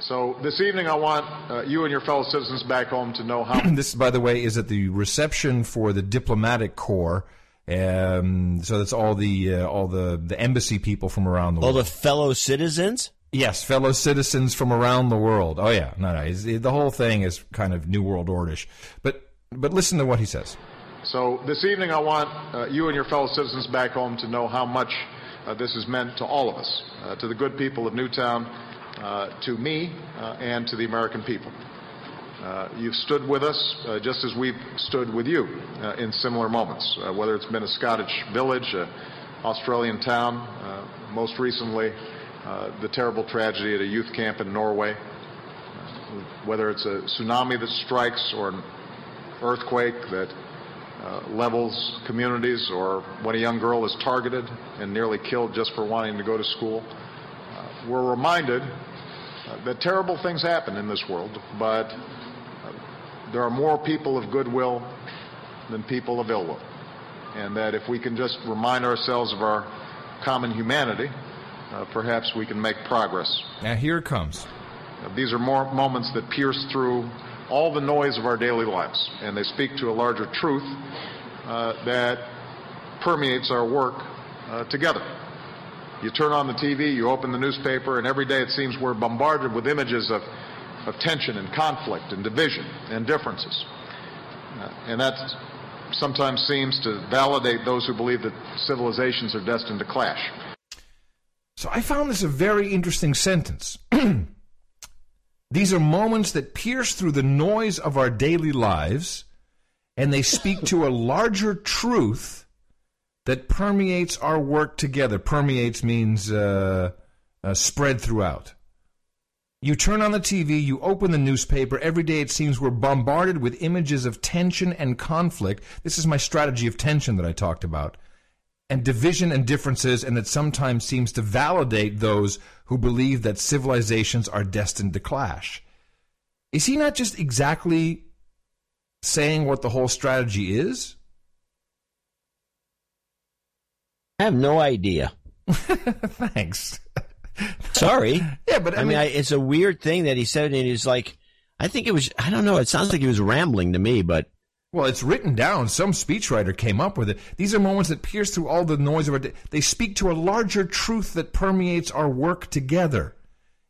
So this evening, I want uh, you and your fellow citizens back home to know how. this, by the way, is at the reception for the diplomatic corps. Um, so that's all the uh, all the the embassy people from around the All world. All the fellow citizens. Yes, fellow citizens from around the world. Oh yeah, no, no, the whole thing is kind of new world ordish. But but listen to what he says. So this evening, I want uh, you and your fellow citizens back home to know how much uh, this has meant to all of us, uh, to the good people of Newtown, uh, to me, uh, and to the American people. Uh, you've stood with us just as we've stood with you in similar moments, whether it's been a Scottish village, an Australian town, most recently uh, the terrible tragedy at a youth camp in Norway, whether it's a tsunami that strikes or an earthquake that uh, levels communities, or when a young girl is targeted and nearly killed just for wanting to go to school. Uh, we're reminded uh, that terrible things happen in this world, but uh, there are more people of goodwill than people of ill will. And that if we can just remind ourselves of our common humanity, uh, perhaps we can make progress. Now here it comes. Uh, These are more moments that pierce through all the noise of our daily lives, and they speak to a larger truth uh, that permeates our work uh, together. You turn on the TV, you open the newspaper, and every day it seems we're bombarded with images of, of tension and conflict and division and differences. Uh, and that sometimes seems to validate those who believe that civilizations are destined to clash. So I found this a very interesting sentence. These are moments that pierce through the noise of our daily lives, and they speak to a larger truth that permeates our work together. Permeates means uh, uh, spread throughout. You turn on the TV, you open the newspaper. Every day it seems we're bombarded with images of tension and conflict. This is my strategy of tension that I talked about. And division and differences, and it sometimes seems to validate those who believe that civilizations are destined to clash. Is he not just exactly saying what the whole strategy is? I have no idea. Thanks. Sorry. Yeah, but I, I, mean, mean, I, it's a weird thing that he said, and he's like, I think it was, I don't know, it sounds like he was rambling to me, but Well, it's written down. Some speechwriter came up with it. These are moments that pierce through all the noise of our day. They speak to a larger truth that permeates our work together.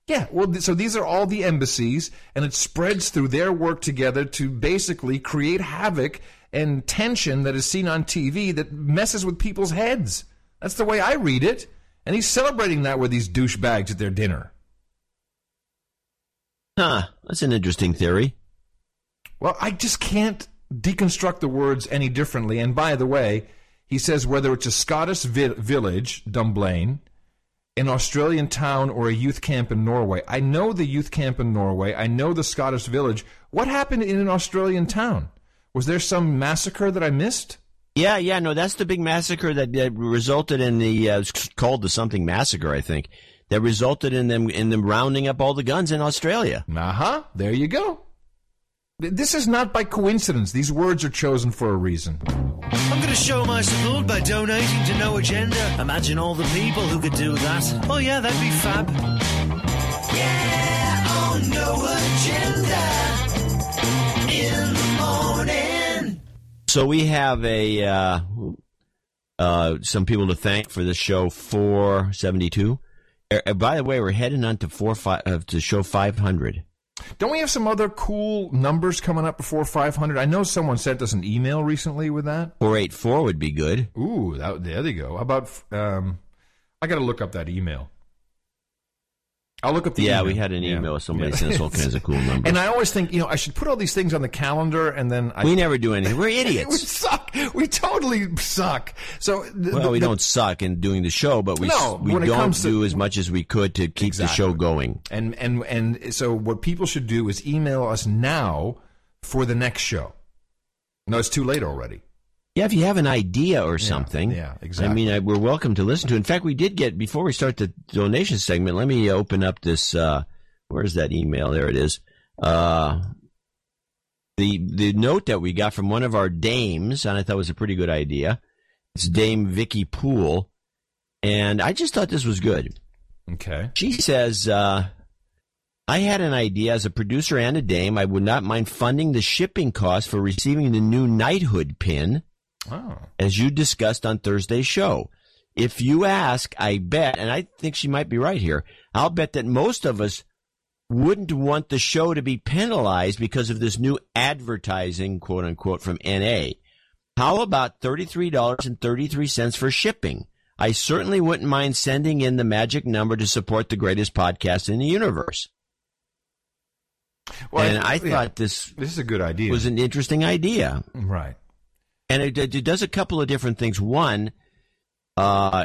Yeah, well, th- so these are all the embassies, and it spreads through their work together to basically create havoc and tension that is seen on TV that messes with people's heads. That's the way I read it. And he's celebrating that with these douchebags at their dinner. huh, that's an interesting theory. Well, I just can't deconstruct the words any differently. And by the way, he says whether it's a Scottish vi- village, Dunblane, an Australian town, or a youth camp in Norway. I know the youth camp in Norway. I know the Scottish village. What happened in an Australian town? Was there some massacre that I missed? Yeah, yeah, no, that's the big massacre that, that resulted in the uh, it's called the something massacre, I think. That resulted in them in them rounding up all the guns in Australia. Uh huh. There you go. This is not by coincidence. These words are chosen for a reason. I'm going to show my support by donating to No Agenda. Imagine all the people who could do that. Oh yeah, that'd be fab. Yeah, on No Agenda in the morning. So we have a uh, uh, some people to thank for this show 472. Uh, by the way, we're heading on to four five uh, to show 500. Don't we have some other cool numbers coming up before 500? I know someone sent us an email recently with that. 484 would be good. Ooh, that, there they go. How about um, I got to look up that email. I'll look up the yeah, email. we had an email Yeah. with somebody Yeah. sending us all kinds of cool numbers. And I always think, you know, I should put all these things on the calendar, and then I, we never do anything. We're idiots. we suck. We totally suck. So, the, well, we the- don't suck in doing the show, but we No, we don't to- do as much as we could to keep the show going. And and and so what people should do is email us now for the next show. No, it's too late already. Yeah, if you have an idea or something. yeah, exactly. I mean, I, we're welcome to listen to. In fact, we did get before we start the donation segment. Let me open up this. Uh, where's that email? There it is. Uh, the the note that we got from one of our dames, and I thought was a pretty good idea. It's Dame Vicky Poole, and I just thought this was good. Okay. She says, uh, I had an idea as a producer and a dame. I would not mind funding the shipping cost for receiving the new knighthood pin, Oh. as you discussed on Thursday's show. If you ask, I bet, and I think she might be right here, I'll bet that most of us wouldn't want the show to be penalized because of this new advertising, quote unquote, from NA. How about $33.33 for shipping? I certainly wouldn't mind sending in the magic number to support the greatest podcast in the universe. Well, and I yeah, thought this this is a good idea. was an interesting idea. Right. And it, it does a couple of different things. One, uh,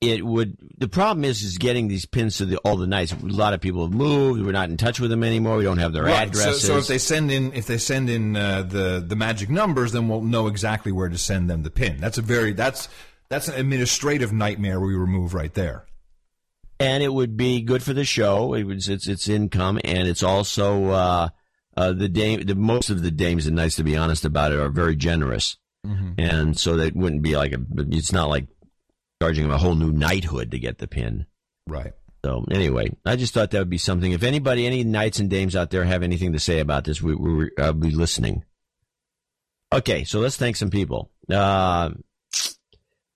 it would. The problem is, is getting these pins to the, all the nights. A lot of people have moved. We're not in touch with them anymore. We don't have their Right, addresses. So, so if they send in if they send in uh, the the magic numbers, then we'll know exactly where to send them the pin. That's a very that's that's an administrative nightmare we remove right there. and it would be good for the show. It was it's it's income, and it's also uh, uh, the dame. The most of the dames, and nice to be honest about it, are very generous, Mhm. and so that wouldn't be like a. It's not like charging them a whole new knighthood to get the pin. Right. So anyway, I just thought that would be something. If anybody, any knights and dames out there have anything to say about this, we we uh, be listening. Okay, so let's thank some people. Uh,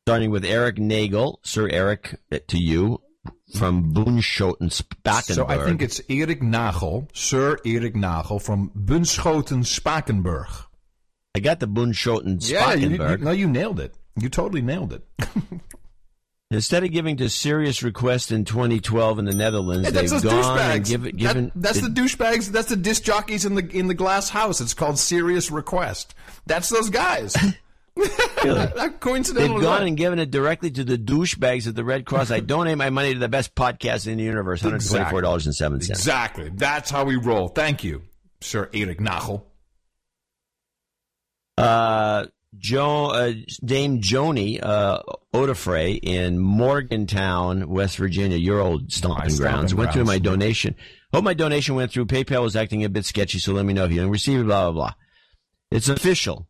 starting with Eric Nagel, Sir Eric, to you from Bunschoten Spakenburg. So I think it's Erik Nagel, Sir Erik Nagel from Bunschoten, Spakenburg. I got the Boonschoten, Yeah, you, you, Spakenburg. no, you nailed it. You totally nailed it. Instead of giving to Serious Request in 2012 in the Netherlands, that's they've gone and douchebags. give, That- given. that's the douchebags. That's the disc jockeys in the in the glass house. It's called Serious Request. That's those guys. Coincidental. They've gone and given it directly to the douchebags at the Red Cross. I donate my money to the best podcast in the universe, $124.07. Exactly. That's how we roll. Thank you, Sir Erik Nagel. Uh, jo- uh, Dame Joni uh, Odafray in Morgantown, West Virginia, your old stomping stomping grounds, went through my donation. Hope my donation went through. PayPal was acting a bit sketchy, so let me know if you didn't receive it, blah, blah, blah. It's official.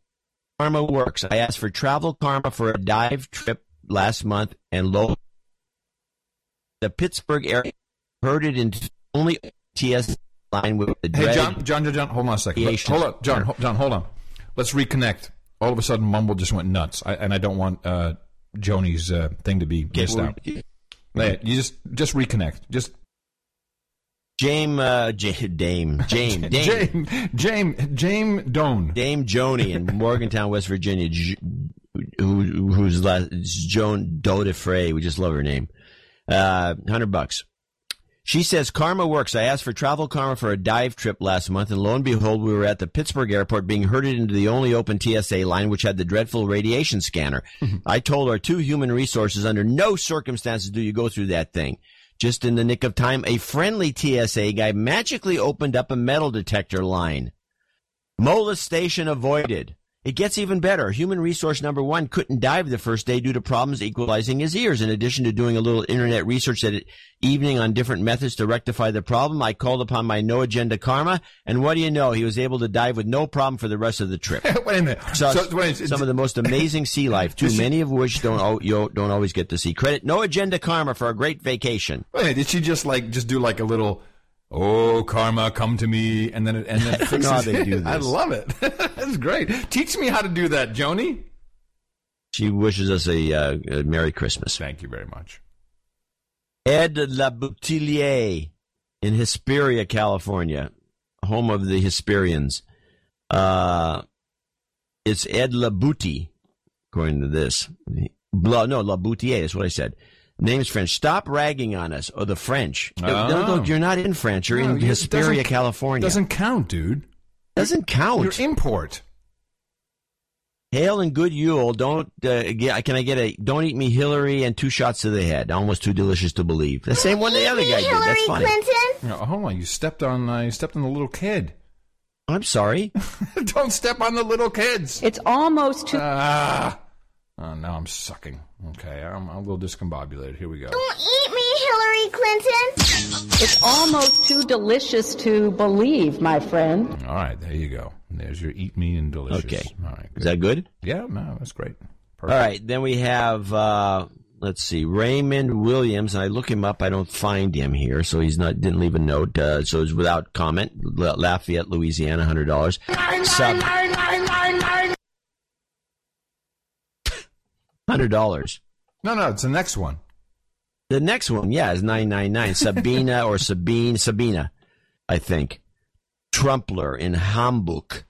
Karma works. I asked for travel karma for a dive trip last month, and lo, the Pittsburgh area heard it into only TS line with the Hey, John, John, John, John, hold on a second. Let- Hold on, John, ho- John, hold on. Let's reconnect. All of a sudden, Mumble just went nuts, I, and I don't want uh, Joni's uh, thing to be missed out. You just just reconnect. Just Jame, uh, J- Dame, Jame, Dame, Jame, Jame, Jame Doan. Dame Joni in Morgantown, West Virginia, J- who, who's last, Joan Dodefray. We just love her name. Uh, hundred bucks. She says karma works. I asked for travel karma for a dive trip last month, and lo and behold, we were at the Pittsburgh airport being herded into the only open TSA line, which had the dreadful radiation scanner. I told our two human resources, under no circumstances do you go through that thing. Just in the nick of time, a friendly TSA guy magically opened up a metal detector line. Molestation avoided. It gets even better. Human resource number one couldn't dive the first day due to problems equalizing his ears. In addition to doing a little internet research that evening on different methods to rectify the problem, I called upon my no agenda karma, and what do you know? He was able to dive with no problem for the rest of the trip. wait a minute. So, So, wait, some of the most amazing sea life, too many of which don't you don't always get to see. Credit no agenda karma for a great vacation. Wait did she just like just do like a little Oh karma, come to me, and then it, and then it I don't how they do it? I love it. That's great. Teach me how to do that, Joni. She wishes us a, uh, a Merry Christmas. Thank you very much. Ed Laboutillier in Hesperia, California, home of the Hesperians. Uh, it's Ed Labouti, according to this. Bla, no, Laboutier, that's what I said. Name's French. Stop ragging on us, or the French. No, Oh. no, you're not in France. You're No, in it Hesperia, doesn't- California. Doesn't count, dude. Doesn't count. Your import. Hail and good Yule. Don't uh, get, can I get a don't eat me Hillary and two shots to the head? Almost too delicious to believe. The same one the other guy did. That's funny. No, hold on. You stepped on. Uh, you stepped on the little kid. I'm sorry. Don't step on the little kids. It's almost too. Ah. Oh, now I'm sucking. Okay, I'm, I'm a little discombobulated. Here we go. Don't eat me, Hillary Clinton. It's almost too delicious to believe, my friend. All right, there you go. There's your eat me and delicious. Okay. All right. Is that good? Yeah, no, that's great. All right. Then we have, uh, let's see, Raymond Williams. And I look him up. I don't find him here. So he's not, didn't leave a note. Uh, so it's without comment. La- Lafayette, Louisiana, $100. Sub, $100. No, no, it's the next one. The next one, yeah, is 999. Sabina or Sabine, Sabina, I think. Trumpler in Hamburg.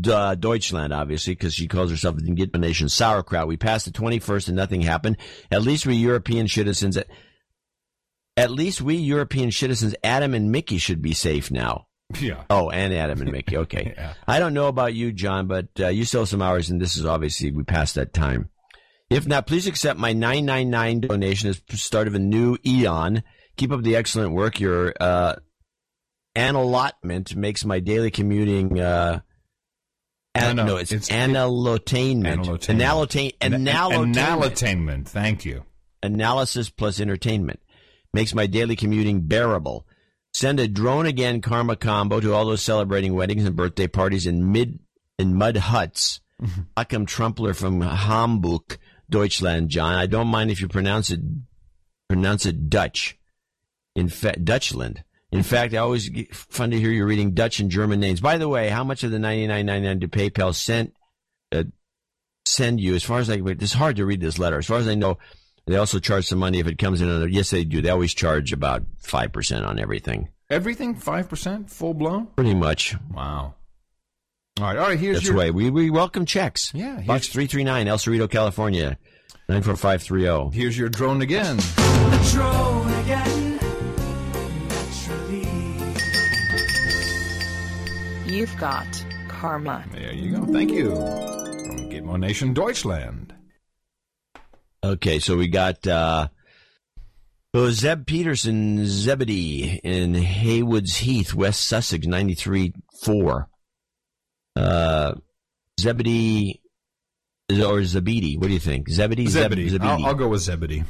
Duh, Deutschland, obviously, because she calls herself the Gitmo Nation sauerkraut. We passed the 21st and nothing happened. At least we European citizens, at least we European citizens, Adam and Mickey should be safe now. Yeah. Oh, and Adam and Mickey. Okay. yeah. I don't know about you, John, but uh, you still have some hours, and this is obviously we passed that time. If not, please accept my 999 donation as the start of a new eon. Keep up the excellent work. Your uh, an allotment makes my daily commuting. Uh, an- No, no, no, it's, it's- analotainment. Analotainment. Analotain. An- an- Analotainment. Analotainment. Thank you. Analysis plus entertainment makes my daily commuting bearable. Send a drone again karma combo to all those celebrating weddings and birthday parties in mid in mud huts. Achim Trumpler from Hamburg, Deutschland, John. I don't mind if you pronounce it pronounce it Dutch. In fact, Dutchland. In fact, I always get fun to hear you reading Dutch and German names. By the way, how much of the ninety nine ninety nine to PayPal sent uh, send you? As far as I, it's hard to read this letter. As far as I know, they also charge some money if it comes in. Under, yes, they do. They always charge about five percent on everything. Everything five percent, full blown. Pretty much. Wow. All right, all right. Here's That's your. the way we we welcome checks. Yeah, box three three nine, El Cerrito, California, nine four five three zero. Here's your drone again. drone again. Naturally. You've got karma. There you go. Thank you. From Gitmo Nation Deutschland. Okay, so we got uh, oh, Zeb Peterson, Zebedee in Haywards Heath, West Sussex, ninety three four. Uh, Zebedee or Zebedee? What do you think? Zebedee, Zeb- Zebedee. I'll, I'll go with Zebedee.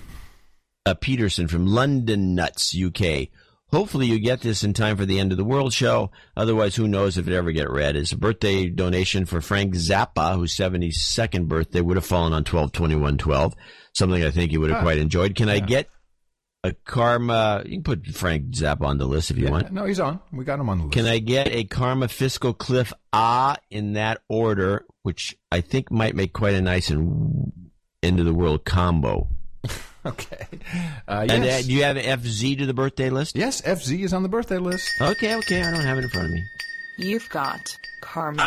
uh, Peterson from London Nuts, UK. Hopefully you get this in time for the end of the world show. Otherwise, who knows if it ever get read. It's a birthday donation for Frank Zappa, whose 72nd birthday would have fallen on 12-21-12. Something I think you would have Ah, quite enjoyed. Can I get a Karma? You can put Frank Zappa on the list if you Yeah, want. no, he's on. We got him on the list. Can I get a Karma Fiscal Cliff Ah in that order, which I think might make quite a nice and end of the world combo. Okay. Uh, And uh, yes. do you have FZ to the birthday list? yes, FZ is on the birthday list. Okay, okay. I don't have it in front of me. You've got karma.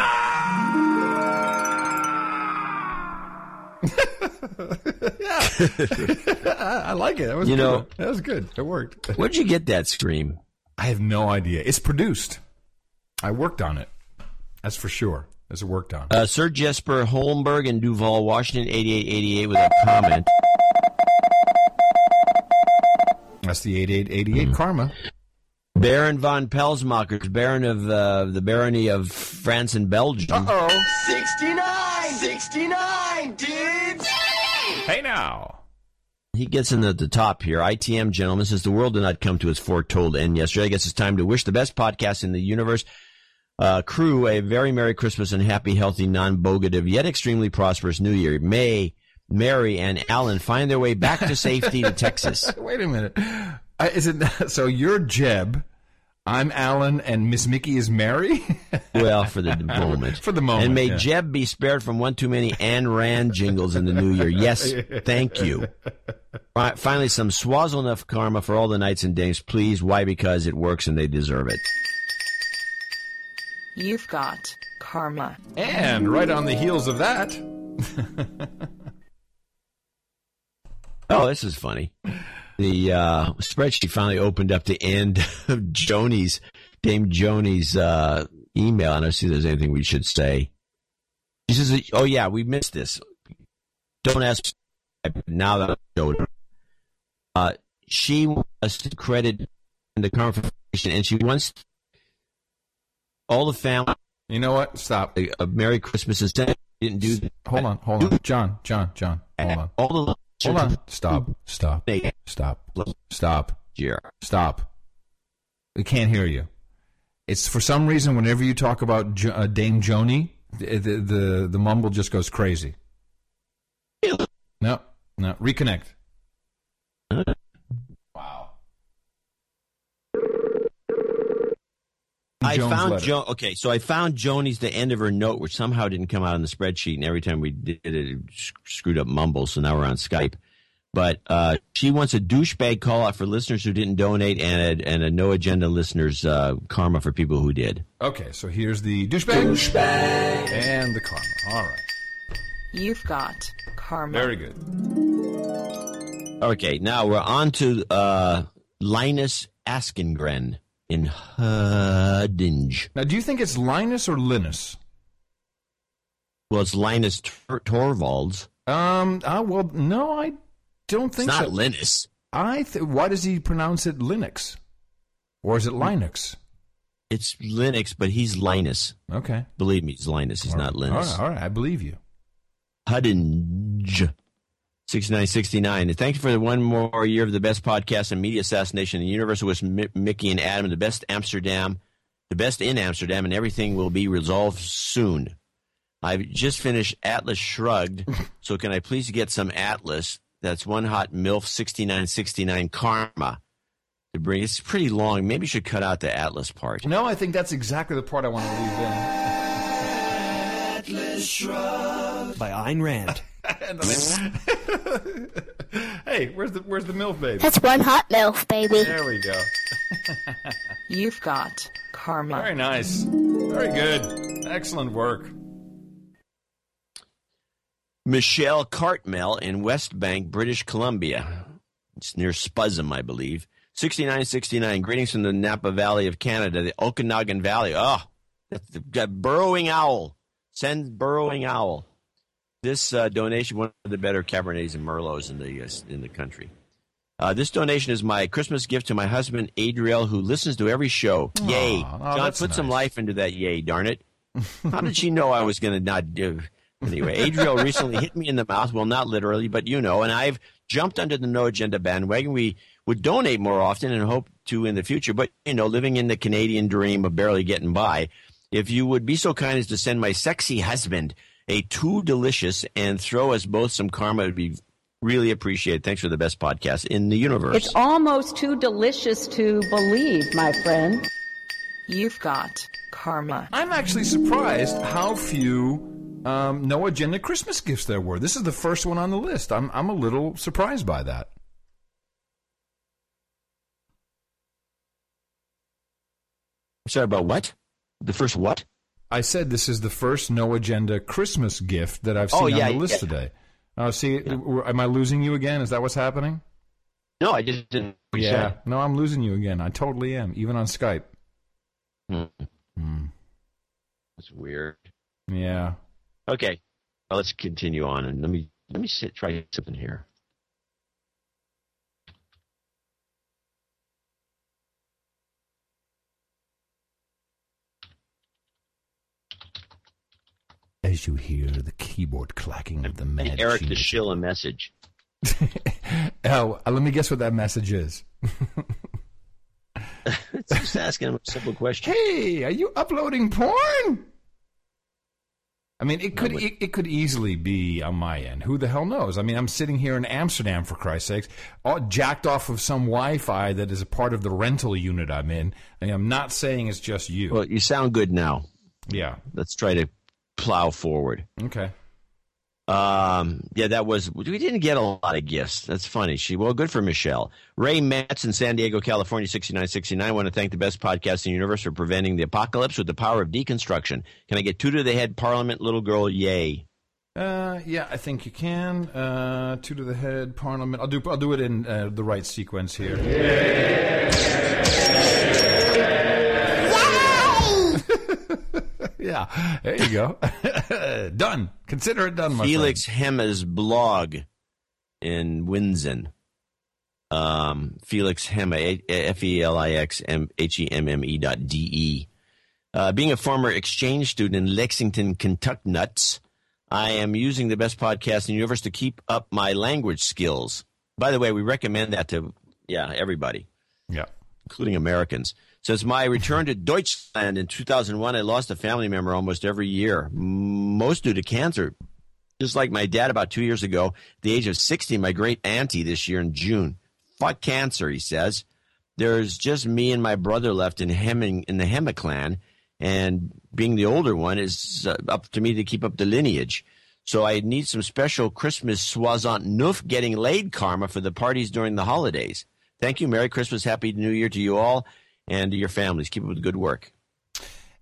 I, I like it. That was You good. know- that was good. It worked. Where'd you get that scream? I have no idea. It's produced. I worked on it. That's for sure. It's worked on. Uh, Sir Jesper Holmberg in Duvall, Washington, 8888 with a comment. That's the 8888 Hmm. karma. Baron von Pelsmacher, Baron of uh, the barony of France and Belgium. oh. 69! 69, dudes! Hey now. He gets in at the top here. ITM gentleman says the world did not come to its foretold end yesterday. I guess it's time to wish the best podcast in the universe uh, crew a very Merry Christmas and happy, healthy, non-bogative, yet extremely prosperous New Year. May Mary and Alan find their way back to safety to Texas. Wait a minute. Uh, is it so? You're Jeb. I'm Alan, and Miss Mickey is Mary. Well, for the moment. For the moment, And may yeah. Jeb be spared from one too many Ayn Rand jingles in the new year. Yes, thank you. Fi- Finally, some swazzle enough karma for all the knights and dames, please. Why? Because it works and they deserve it. You've got karma. And right on the heels of that, Oh, this is funny. The uh, spreadsheet finally opened up the end of Joni's, Dame Joni's uh, email, and I see if there's anything we should say. She says, "Oh yeah, we missed this. Don't ask now that I showed her. Uh, she wants to credit the confirmation, and she wants all the family. You know what? Stop. A, a Merry Christmas instead. Didn't do. hold on, hold on, John, John, John, hold on, All the hold on. Stop, stop, stop, stop, Yeah. stop. We can't hear you. It's for some reason whenever you talk about jo- uh, Dame Joni, the, the the the mumble just goes crazy. No, no, reconnect. I Jones found letter. Jo. Okay, so I found Joni's the end of her note, which somehow didn't come out on the spreadsheet, and every time we did it, it sc- screwed up mumble. So now we're on Skype. But uh, she wants a douchebag call out for listeners who didn't donate, and a, and a no agenda listeners uh, karma for people who did. Okay, so here's the douchebag, douchebag, and the karma. All right, You've got karma. very good. Okay, now we're on to uh, Linus Askengren in Huddinge. Now, do you think it's Linus or Linus? Well, it's Linus Tor- Torvalds. Um. Uh, well, no, I don't It's think not so. Linus. I th- why does he pronounce it Linux, or is it Linux? It's Linux, but he's Linus. Okay, Believe me, he's Linus. He's not all Linus. right, all right, I believe you. Huddinge. 6969. Thank you for the one more year of the best podcast and media assassination in the universe with Mickey and Adam, the best Amsterdam, the best in Amsterdam, and everything will be resolved soon. I've just finished Atlas Shrugged, so can I please get some Atlas? That's one hot MILF 6969 Karma. To bring it's pretty long. Maybe you should cut out the Atlas part. No, I think that's exactly the part I want to leave in. Atlas Shrugged by Ayn Rand. hey, where's the where's the milf baby? That's one hot milf, baby. There we go. You've got karma. Very nice. Very good. Excellent work. Michelle Cartmel in West Bank, British Columbia. It's near Spuzzum, I believe. 6969. Greetings from the Napa Valley of Canada, the Okanagan Valley. Oh, that's the, the burrowing owl. Send burrowing owl. This uh, donation, one of the better Cabernets and Merlots in the uh, in the country. Uh, this donation is my Christmas gift to my husband Adriel, who listens to every show. yay, oh, John! Put some life into that. Yay, darn it! How did she know I was going to not do? Anyway, Adriel recently hit me in the mouth. Well, not literally, but you know, and I've jumped under the no agenda bandwagon. We would donate more often and hope to in the future, but you know, living in the Canadian dream of barely getting by. If you would be so kind as to send my sexy husband a too delicious and throw us both some karma, it would be really appreciated. Thanks for the best podcast in the universe. It's almost too delicious to believe, my friend. You've got karma. I'm actually surprised how few um, no agenda Christmas gifts there were. This is the first one on the list. I'm I'm a little surprised by that. Sorry about what? The first what? I said this is the first no agenda Christmas gift that I've Oh, seen yeah, on the list yeah. today. Oh, see, w- am I losing you again? Is that what's happening? No, I just didn't. Yeah. No, I'm losing you again. I totally am, even on Skype. Hmm. That's weird. Yeah. Okay, well, let's continue on and let me let me sit, try something here. As you hear the keyboard clacking of the mad Eric to genius. shill a message. Oh, uh, let me guess what that message is. Just asking him a simple question. Hey, are you uploading porn? I mean, it could it, it could easily be on my end. Who the hell knows? I mean, I'm sitting here in Amsterdam for Christ's sakes, all jacked off of some Wi-Fi that is a part of the rental unit I'm in. I mean, I'm not saying it's just you. Well, you sound good now. Yeah. Let's try to plow forward. Okay. Um, yeah, that was. We didn't get a lot of gifts. That's funny. She well, good for Michelle. Ray Metz in San Diego, California, sixty nine sixty nine. Want to thank the best podcast in the universe for preventing the apocalypse with the power of deconstruction. Can I get two to the head, Parliament, little girl? Yay! Uh, yeah, I think you can. Uh, two to the head, Parliament. I'll do. I'll do it in uh, the right sequence here. yeah, there you go. done. Consider it done, my Felix Hemme's blog in Winsen. Um, Felix Hemme, F E L I X M H E M M E dot D E. Uh, being a former exchange student in Lexington, Kentucky, nuts, I am using the best podcast in the universe to keep up my language skills. By the way, we recommend that to yeah everybody, Yeah. including Americans. Since my return to Deutschland in 2001, I lost a family member almost every year, most due to cancer. Just like my dad about two years ago, the age of 60, my great auntie this year in June. Fuck cancer, he says. There's just me and my brother left in Hemming in the Hemme clan, and being the older one is uh, up to me to keep up the lineage. So I need some special Christmas soixante neuf getting laid karma for the parties during the holidays. Thank you. Merry Christmas. Happy New Year to you all and to your families. Keep up the good work.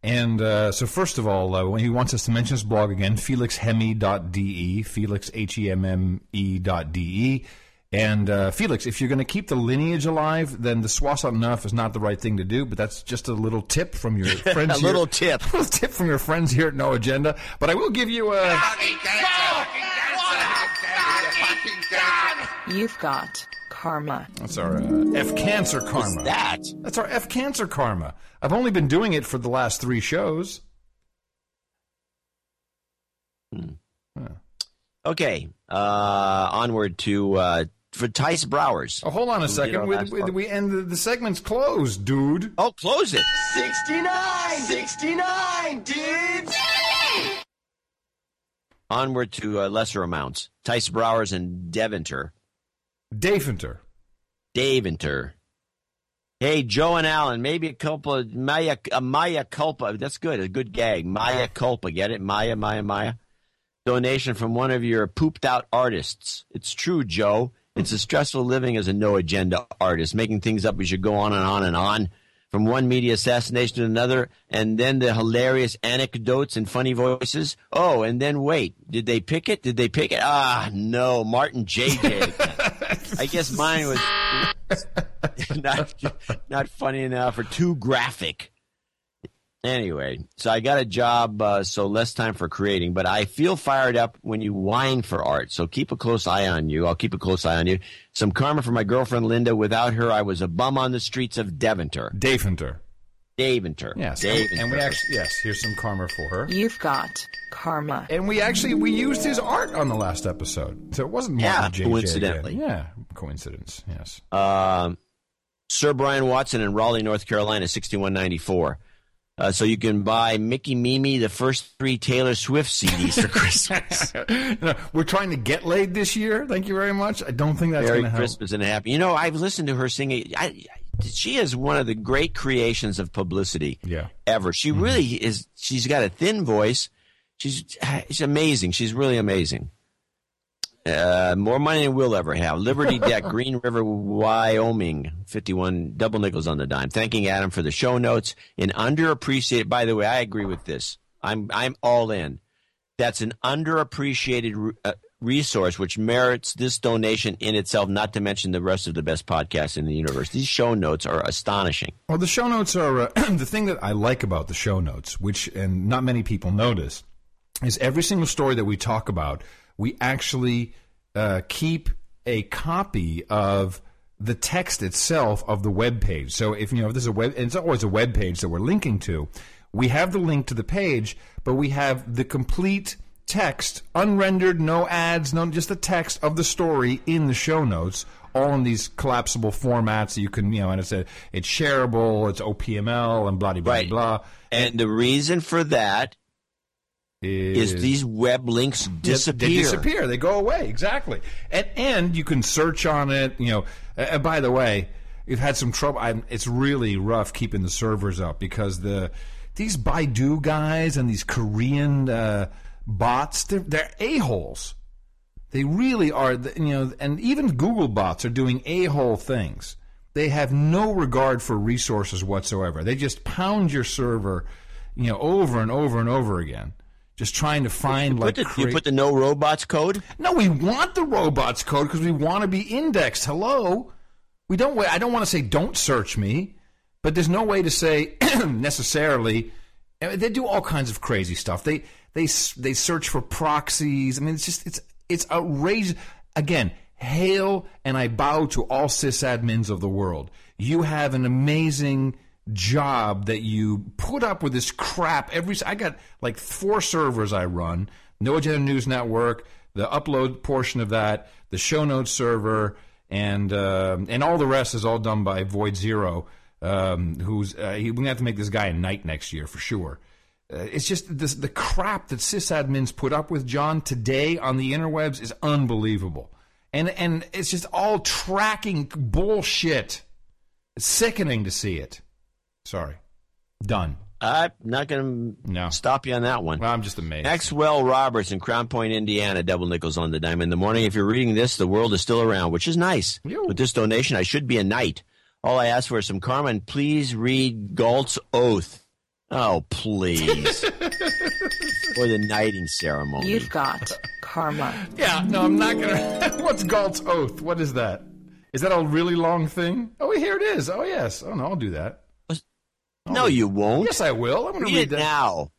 And uh, so, first of all, uh, he wants us to mention his blog again, felixhemme.de, felix, H-E-M-M-E dot D-E. And uh, Felix, if you're going to keep the lineage alive, then the soixante neuf is not the right thing to do. But that's just a little tip from your friends. A here- little tip. a little tip from your friends here at No Agenda. But I will give you a. You've got karma. That's our uh, F cancer karma. that? That's our F cancer karma. I've only been doing it for the last three shows. Okay. Uh, onward to uh, for Tice Browers. Oh, hold on a second. our We, last we, we end the, the segment's closed, dude. Oh, close it. 69! 69, dudes! Onward to uh, lesser amounts. Tice Browers and Deventer. Daventer. Daventer. Hey, Joe and Alan, maybe a culpa, Maya, a Maya culpa. That's good. A good gag. Maya culpa. Get it? Maya, Maya, Maya. Donation from one of your pooped out artists. It's true, Joe. It's a stressful living as a no agenda artist, making things up as you go on and on and on. From one media assassination to another, and then the hilarious anecdotes and funny voices. Oh, and then wait, did they pick it? Did they pick it? Ah, no, Martin JJ. I guess mine was not not funny enough or too graphic. Anyway, so I got a job, uh, so less time for creating, but I feel fired up when you whine for art. So keep a close eye on you. I'll keep a close eye on you. Some karma for my girlfriend Linda. Without her, I was a bum on the streets of Deventer. Daventer. Daventer. Yes. Daventer. And, and we actually, yes, here's some karma for her. You've got karma. And we actually we used his art on the last episode, so it wasn't Yeah, Martin JJ coincidentally. again. Yeah, coincidence. Yes. Um, Sir Brian Watson in Raleigh, North Carolina, 6194. Uh, so you can buy Mickey Mimi the first three Taylor Swift CDs for Christmas. No, we're trying to get laid this year. Thank you very much. I don't think that's Merry going to help. Christmas and happy. You know, I've listened to her singing. I, she is one of the great creations of publicity Yeah. ever. She Mm-hmm. really is. She's got a thin voice. She's she's amazing. She's really amazing. Uh, more money than we'll ever have. Liberty Deck, Green River, Wyoming, fifty-one double nickels on the dime. Thanking Adam for the show notes. An underappreciated. By the way, I agree with this. I'm I'm all in. That's an underappreciated re- uh, resource which merits this donation in itself. Not to mention the rest of the best podcasts in the universe. These show notes are astonishing. Well, the show notes are uh, the thing that I like about the show notes, which and not many people notice, is every single story that we talk about, we actually uh, keep a copy of the text itself of the web page. So if you know if there's a web, it's always a web page that we're linking to. we have the link to the page, but we have the complete text, unrendered, no ads, no just the text of the story in the show notes, all in these collapsible formats. that You can, you know, and it's a, it's shareable, it's OPML, and blah blah blah. Right. blah. And the reason for that is, is these web links disappear. They disappear. They go away. Exactly. And and you can search on it. You know. And by the way, you've had some trouble. I'm, it's really rough keeping the servers up because the these Baidu guys and these Korean uh, bots they're, they're a holes. They really are. You know, and even Google bots are doing a hole things. They have no regard for resources whatsoever. They just pound your server, you know, over and over and over again just trying to find you like the, cra- you put the no robots code. no, we want the robots code because we want to be indexed. Hello, we don't. I don't want to say don't search me, but there's no way to say necessarily. Mean, They do all kinds of crazy stuff. They they they search for proxies. I mean, it's just it's it's outrageous. Again, hail and I bow to all sysadmins of the world. You have an amazing job that you put up with this crap every I got like four servers I run No Agenda News Network the upload portion of that the show notes server and uh, and all the rest is all done by Void Zero um, who's uh, we're gonna have to make this guy a knight next year for sure. Uh, it's just this, the crap that sysadmins put up with John today on the interwebs is unbelievable. And and it's just all tracking bullshit. It's sickening to see it Sorry. Done. I'm not going to no. stop you on that one. Well, I'm just amazed. Maxwell Roberts in Crown Point, Indiana, double nickels on the dime in the morning. If you're reading this, the world is still around, which is nice. With this donation, I should be a knight. All I ask for is some karma, and please read Galt's oath. Oh, please. or the knighting ceremony. You've got karma. Yeah, no, I'm not gonna. What's Galt's oath? What is that? Is that a really long thing? Oh, here it is. Oh, yes. Oh no, I'll do that. Oh, no, you won't. Yes, I will. I'm going to Read read it that now.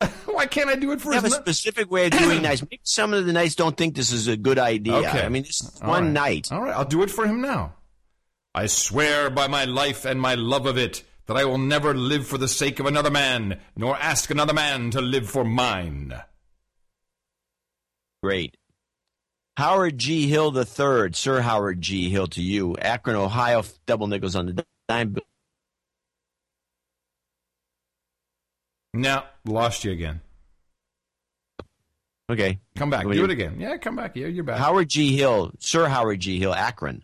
Why can't I do it for We have a specific way of doing nights. Maybe some of the knights don't think this is a good idea. Okay. I mean, this is All one right. night. All right, I'll do it for him now. I swear by my life and my love of it that I will never live for the sake of another man, nor ask another man to live for mine. Great. Howard G. Hill III, Sir Howard G. Hill to you, Akron, Ohio, double nickels on the dime. No, lost you again. Okay. Come back. Will do you- it again. Yeah, come back. Yeah, you're back. Howard G. Hill, Sir Howard G. Hill, Akron.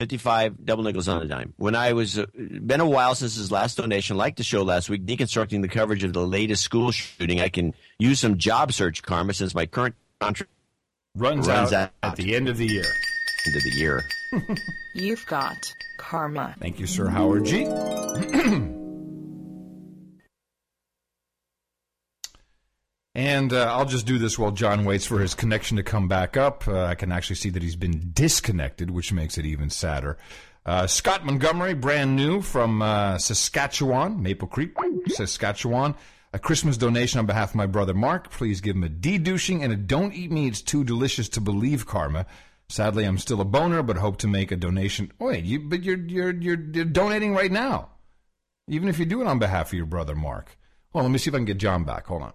55 double nickels on a dime. When I was, uh, been a while since his last donation, like the show last week, deconstructing the coverage of the latest school shooting. I can use some job search karma since my current contract Runs, Runs out, out. at the end of the year. end of the year. You've got karma. Thank you, Sir Howard G. and uh, I'll just do this while John waits for his connection to come back up. Uh, I can actually see that he's been disconnected, which makes it even sadder. Uh, Scott Montgomery, brand new from uh, Saskatchewan, Maple Creek, Saskatchewan. A Christmas donation on behalf of my brother Mark. Please give him a de-douching and a don't eat me. It's too delicious to believe karma. Sadly, I'm still a boner, but hope to make a donation. Wait, you, but you're, you're, you're, you're donating right now. Even if you do it on behalf of your brother Mark. Well, let me see if I can get John back. Hold on.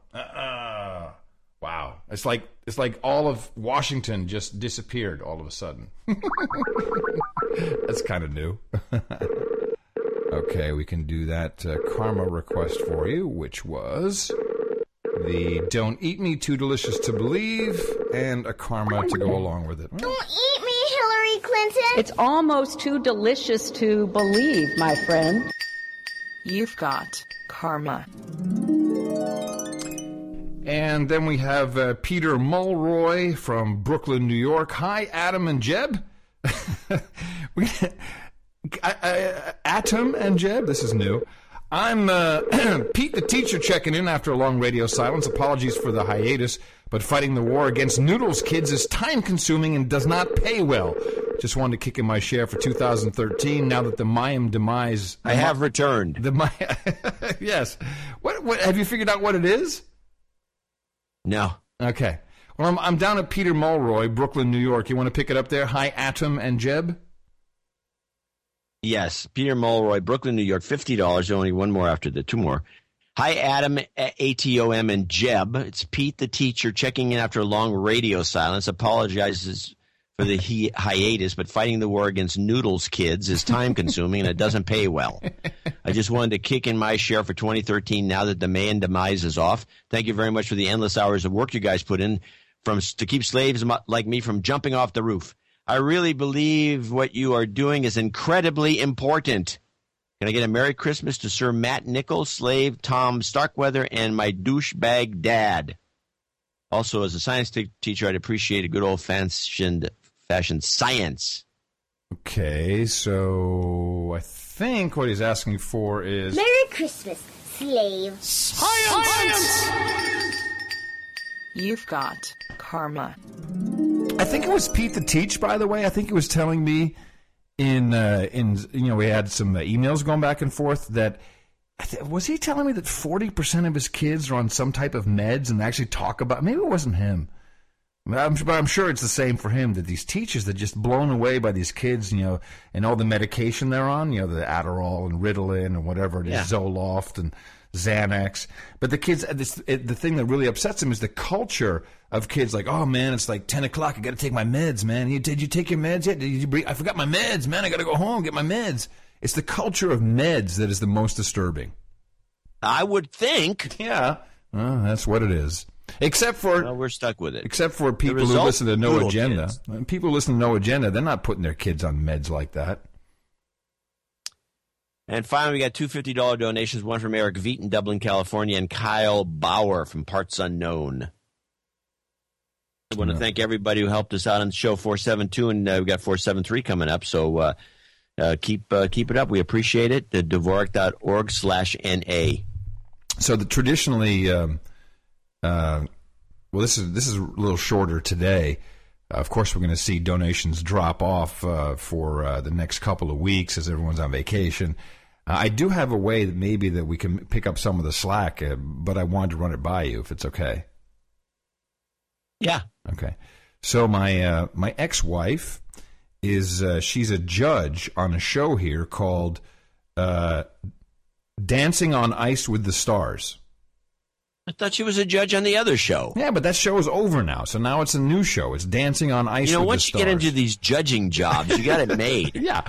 Wow, it's like it's like all of Washington just disappeared all of a sudden. That's kind of new. okay, we can do that uh, karma request for you, which was the "Don't Eat Me, Too Delicious to Believe" and a karma to go along with it. Don't eat me, Hillary Clinton. It's almost too delicious to believe, my friend. You've got karma. And then we have uh, Peter Mulroy from Brooklyn, New York. Hi, Adam and Jeb. we, I, I, Atom and Jeb. This is new. I'm uh, Pete the teacher checking in after a long radio silence. Apologies for the hiatus, but fighting the war against Noodles kids is time consuming and does not pay well. Just wanted to kick in my share for 2013 now that the Mayan demise. I have returned. The May- yes. What, what? Have you figured out what it is? No. Okay. Well, I'm, I'm down at Peter Mulroy, Brooklyn, New York. You want to pick it up there? Hi, Atom and Jeb. Yes, Peter Mulroy, Brooklyn, New York, fifty dollars. Only one more after the two more. Hi, Adam, ATOM, and Jeb. It's Pete, the teacher, checking in after a long radio silence. Apologizes for the hi- hiatus, but fighting the war against noodles kids is time consuming and it doesn't pay well. I just wanted to kick in my share for 2013 now that the man demise is off. Thank you very much for the endless hours of work you guys put in from to keep slaves like me from jumping off the roof. I really believe what you are doing is incredibly important. Can I get a Merry Christmas to Sir Matt Nichols, slave Tom Starkweather, and my douchebag dad? Also, as a science t- teacher, I'd appreciate a good old fashioned fashioned science. Okay, so I think what he's asking for is Merry Christmas, slave. You've got karma. I think it was Pete the Teach, by the way. I think he was telling me in uh, in you know we had some uh, emails going back and forth that was he telling me that forty percent of his kids are on some type of meds and actually talk about. Maybe it wasn't him. I'm, but I'm sure it's the same for him that these teachers are just blown away by these kids, you know, and all the medication they're on, you know, the Adderall and Ritalin and whatever it is, Yeah. Zoloft and Xanax. But the kids, this, it, the thing that really upsets them is the culture of kids like, oh man, it's like 10 o'clock. I got to take my meds, man. You, did you take your meds yet? Did you bring, I forgot my meds, man. I got to go home, get my meds. It's the culture of meds that is the most disturbing. I would think. Yeah. Well, that's what it is. Except for Well, we're stuck with it. except for people who listen to No Agenda. kids. People who listen to No Agenda, they're not putting their kids on meds like that. And finally, we got two fifty dollar donations. One from Eric Veet in Dublin, California, and Kyle Bauer from Parts Unknown. I want to thank everybody who helped us out on the show four seven two, and uh, we got four seven three coming up. So uh, uh, keep uh, keep it up. We appreciate it. The Dvorak.org slash na. So the traditionally, um, uh, well, this is this is a little shorter today. Uh, of course, we're going to see donations drop off uh, for uh, the next couple of weeks as everyone's on vacation. Uh, I do have a way that maybe that we can pick up some of the slack, uh, but I wanted to run it by you if it's okay. Yeah. Okay. So my uh, my ex wife is uh, she's a judge on a show here called uh, Dancing on Ice with the Stars. I thought she was a judge on the other show. Yeah, but that show is over now. So now it's a new show. It's Dancing on Ice You know, once you get into these judging jobs, you got it made. yeah.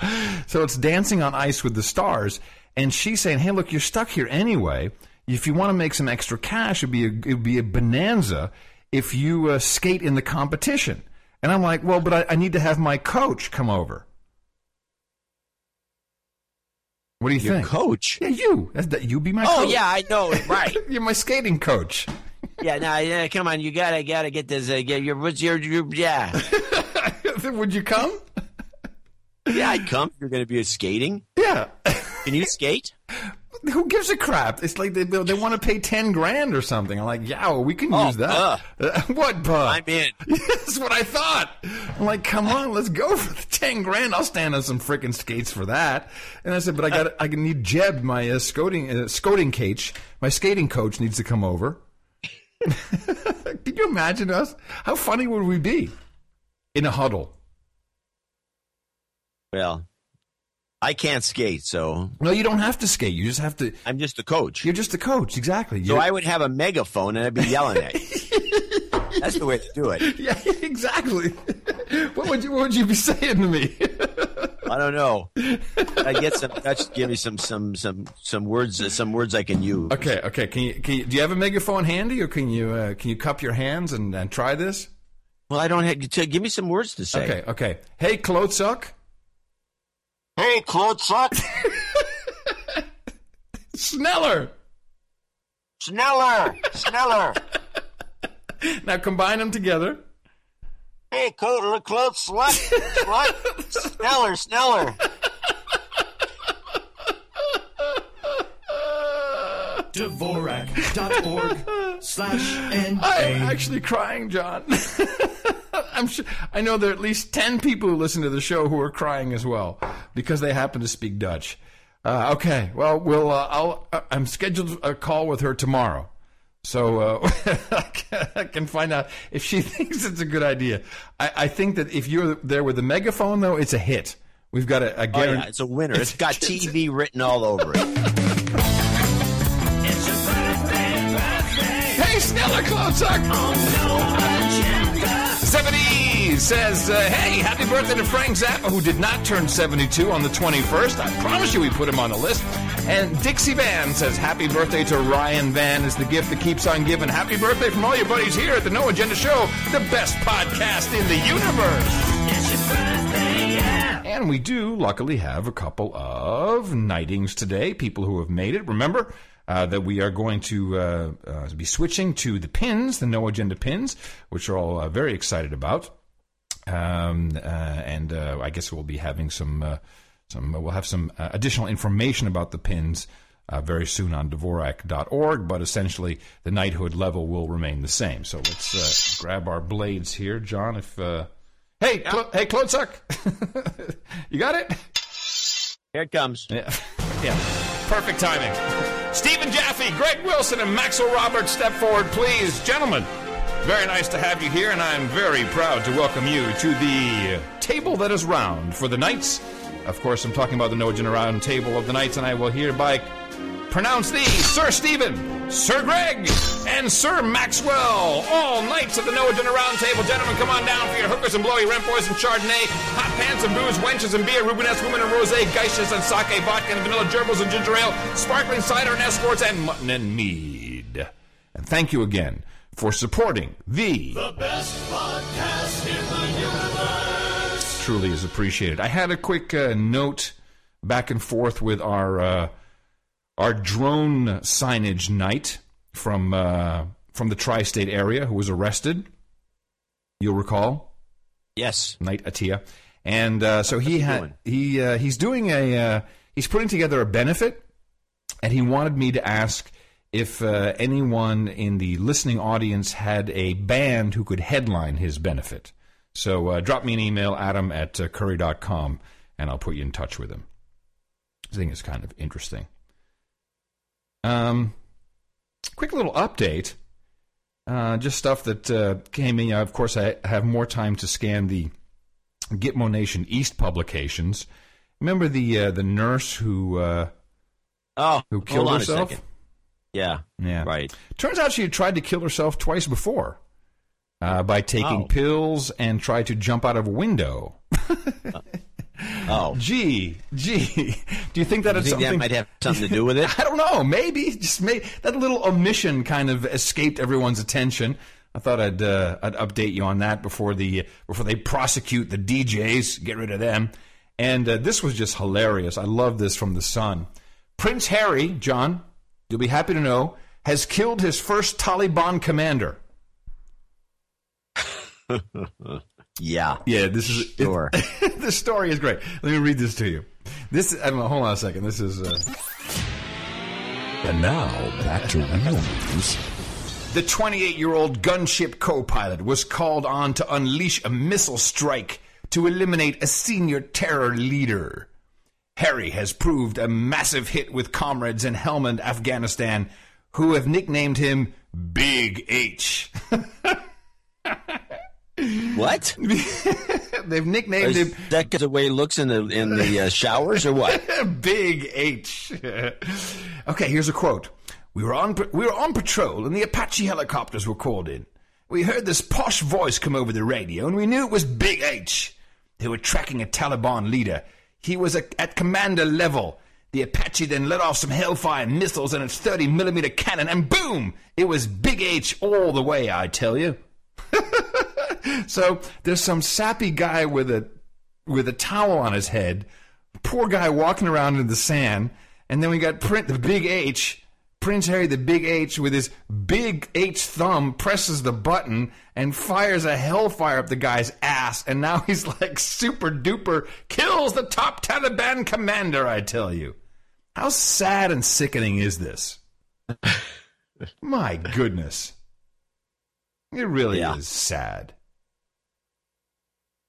So it's Dancing on Ice with the Stars, and she's saying, "Hey, look, you're stuck here anyway. If you want to make some extra cash, it'd be a, it'd be a bonanza if you uh, skate in the competition." And I'm like, "Well, but I, I need to have my coach come over." What do you Your think? coach? Yeah, you. That's, that, you be my coach. Oh coach. yeah, I know. Right. You're my skating coach. yeah. Now, yeah. Come on, you gotta gotta get this. Uh, get your what's your, your yeah. Would you come? Yeah, I'd come. You're gonna be a skating. Yeah. Can you skate? Who gives a crap? It's like they they want to pay ten grand or something. I'm like, yeah, well, we can Oh, use that. Uh, what, buh? I'm in. That's what I thought. I'm like, come on, let's go for the ten grand. I'll stand on some freaking skates for that. And I said, but I got, I need Jeb, my uh, skating, uh, skating coach, my skating coach needs to come over. Can you imagine us? How funny would we be in a huddle? Well, I can't skate, so No, you don't have to skate. You just have to. I'm just a coach. You're just a coach, exactly. So You're- I would have a megaphone and I'd be yelling at you. That's the way to do it. Yeah, exactly. what would you What would you be saying to me? I don't know. I get some. That's give me some some some some words. uh, Some words I can use. okay, okay. Can you, can you do you have a megaphone handy, or can you uh, can you cup your hands and, and try this? Well, I don't have to give me some words to say. Okay, okay. Hey, Klotsuck. Hey, Klotsuck. Sneller. Sneller. Sneller. Now combine them together. Hey, coat clothes slut. Slut. Sneller. Sneller. Dvorak.org slash I'm N-A. actually crying, John. I'm sure. I know there are at least ten people who listen to the show who are crying as well because they happen to speak Dutch. Uh, okay, well, we'll. Uh, I'll. Uh, I'm scheduled a call with her tomorrow, so uh, I can- find out if she thinks it's a good idea. I, I think that if you're there with the megaphone, though, it's a hit. We've got a, a Oh yeah, it's a winner. It's got TV written all over it. It's a Stella Klotsuck. Oh, 70 says, uh, hey, happy birthday to Frank Zappa, who did not turn 72 on the 21st. I promise you we put him on the list. And Dixie Van says, happy birthday to Ryan Van is the gift that keeps on giving. Happy birthday from all your buddies here at the No Agenda Show, the best podcast in the universe. And we do luckily have a couple of nightings today, people who have made it. Remember, uh, that we are going to uh, uh, be switching to the pins, the no agenda pins, which we're all uh, very excited about. Um, uh, and uh, I guess we'll be having some some we'll have some additional information about the pins very soon on Dvorak.org. But essentially, the knighthood level will remain the same. So let's grab our blades here, John. If hey, Cl- hey, Klotsuck, you got it. Here it comes. Yeah, yeah, perfect timing. Stephen Jaffe, Greg Wilson, and Maxwell Roberts, step forward, please. Gentlemen, very nice to have you here, and I'm very proud to welcome you to the table that is round for the Knights. Of course, I'm talking about the No Agenda Round Table of the Knights, and I will hereby pronounce thee Sir Stephen, Sir Greg, and Sir Maxwell, all knights of the No Dinner Round Table. Gentlemen, come on down for your hookers and blowy rent boys and Chardonnay, hot pants and booze, wenches and beer, Rubenesque women and rosé, geishas and sake, vodka and vanilla gerbils and ginger ale, sparkling cider and escorts, and mutton and mead. And thank you again for supporting the The best podcast in the universe. truly is appreciated. I had a quick uh, note back and forth with our uh, our drone signage knight from uh, from the tri-state area who was arrested. You'll recall, Yes. Knight Atia, and uh, so he had he uh, he's doing a uh, he's putting together a benefit, and he wanted me to ask if uh, anyone in the listening audience had a band who could headline his benefit. So uh, drop me an email, adam at uh, curry.com, and I'll put you in touch with him. I think it's kind of interesting. Um, quick little update. Uh, just stuff that uh, came in. Of course, I have more time to scan the Gitmo Nation East publications. Remember the uh, the nurse who uh, Oh, who hold killed herself? second. Yeah. Yeah. Right. Turns out she had tried to kill herself twice before uh, by taking Oh. pills and tried to jump out of a window. Oh. Gee, gee. Do you think that You think that something? might have something to do with it? I don't know. Maybe just may that little omission kind of escaped everyone's attention. I thought I'd uh, I'd update you on that before the before they prosecute the DJs, get rid of them. And uh, this was just hilarious. I love this from the Sun. Prince Harry, John, you'll be happy to know, has killed his first Taliban commander. Yeah. Yeah, this is Sure. this story is great. Let me read this to you. This I don't know, hold on a second. This is uh, And now, back to real news. The 28 year old gunship co pilot was called on to unleash a missile strike to eliminate a senior terror leader. Harry has proved a massive hit with comrades in Helmand, Afghanistan, who have nicknamed him Big H. What? They've nicknamed Is him that 'cause the way he looks in the in the uh, showers or what? Big H. okay, here's a quote. We were on we were on patrol and the Apache helicopters were called in. We heard this posh voice come over the radio and we knew it was Big H. They were tracking a Taliban leader. He was a, at commander level. The Apache then let off some Hellfire missiles and its 30 millimeter cannon, and boom! It was Big H all the way, I tell you. So there's some sappy guy with a with a towel on his head, poor guy walking around in the sand, and then we got Print the Big H, Prince Harry the Big H with his big H thumb presses the button and fires a hellfire up the guy's ass, and now he's like super duper kills the top Taliban commander. I tell you, how sad and sickening is this? My goodness. It really Yeah. is sad.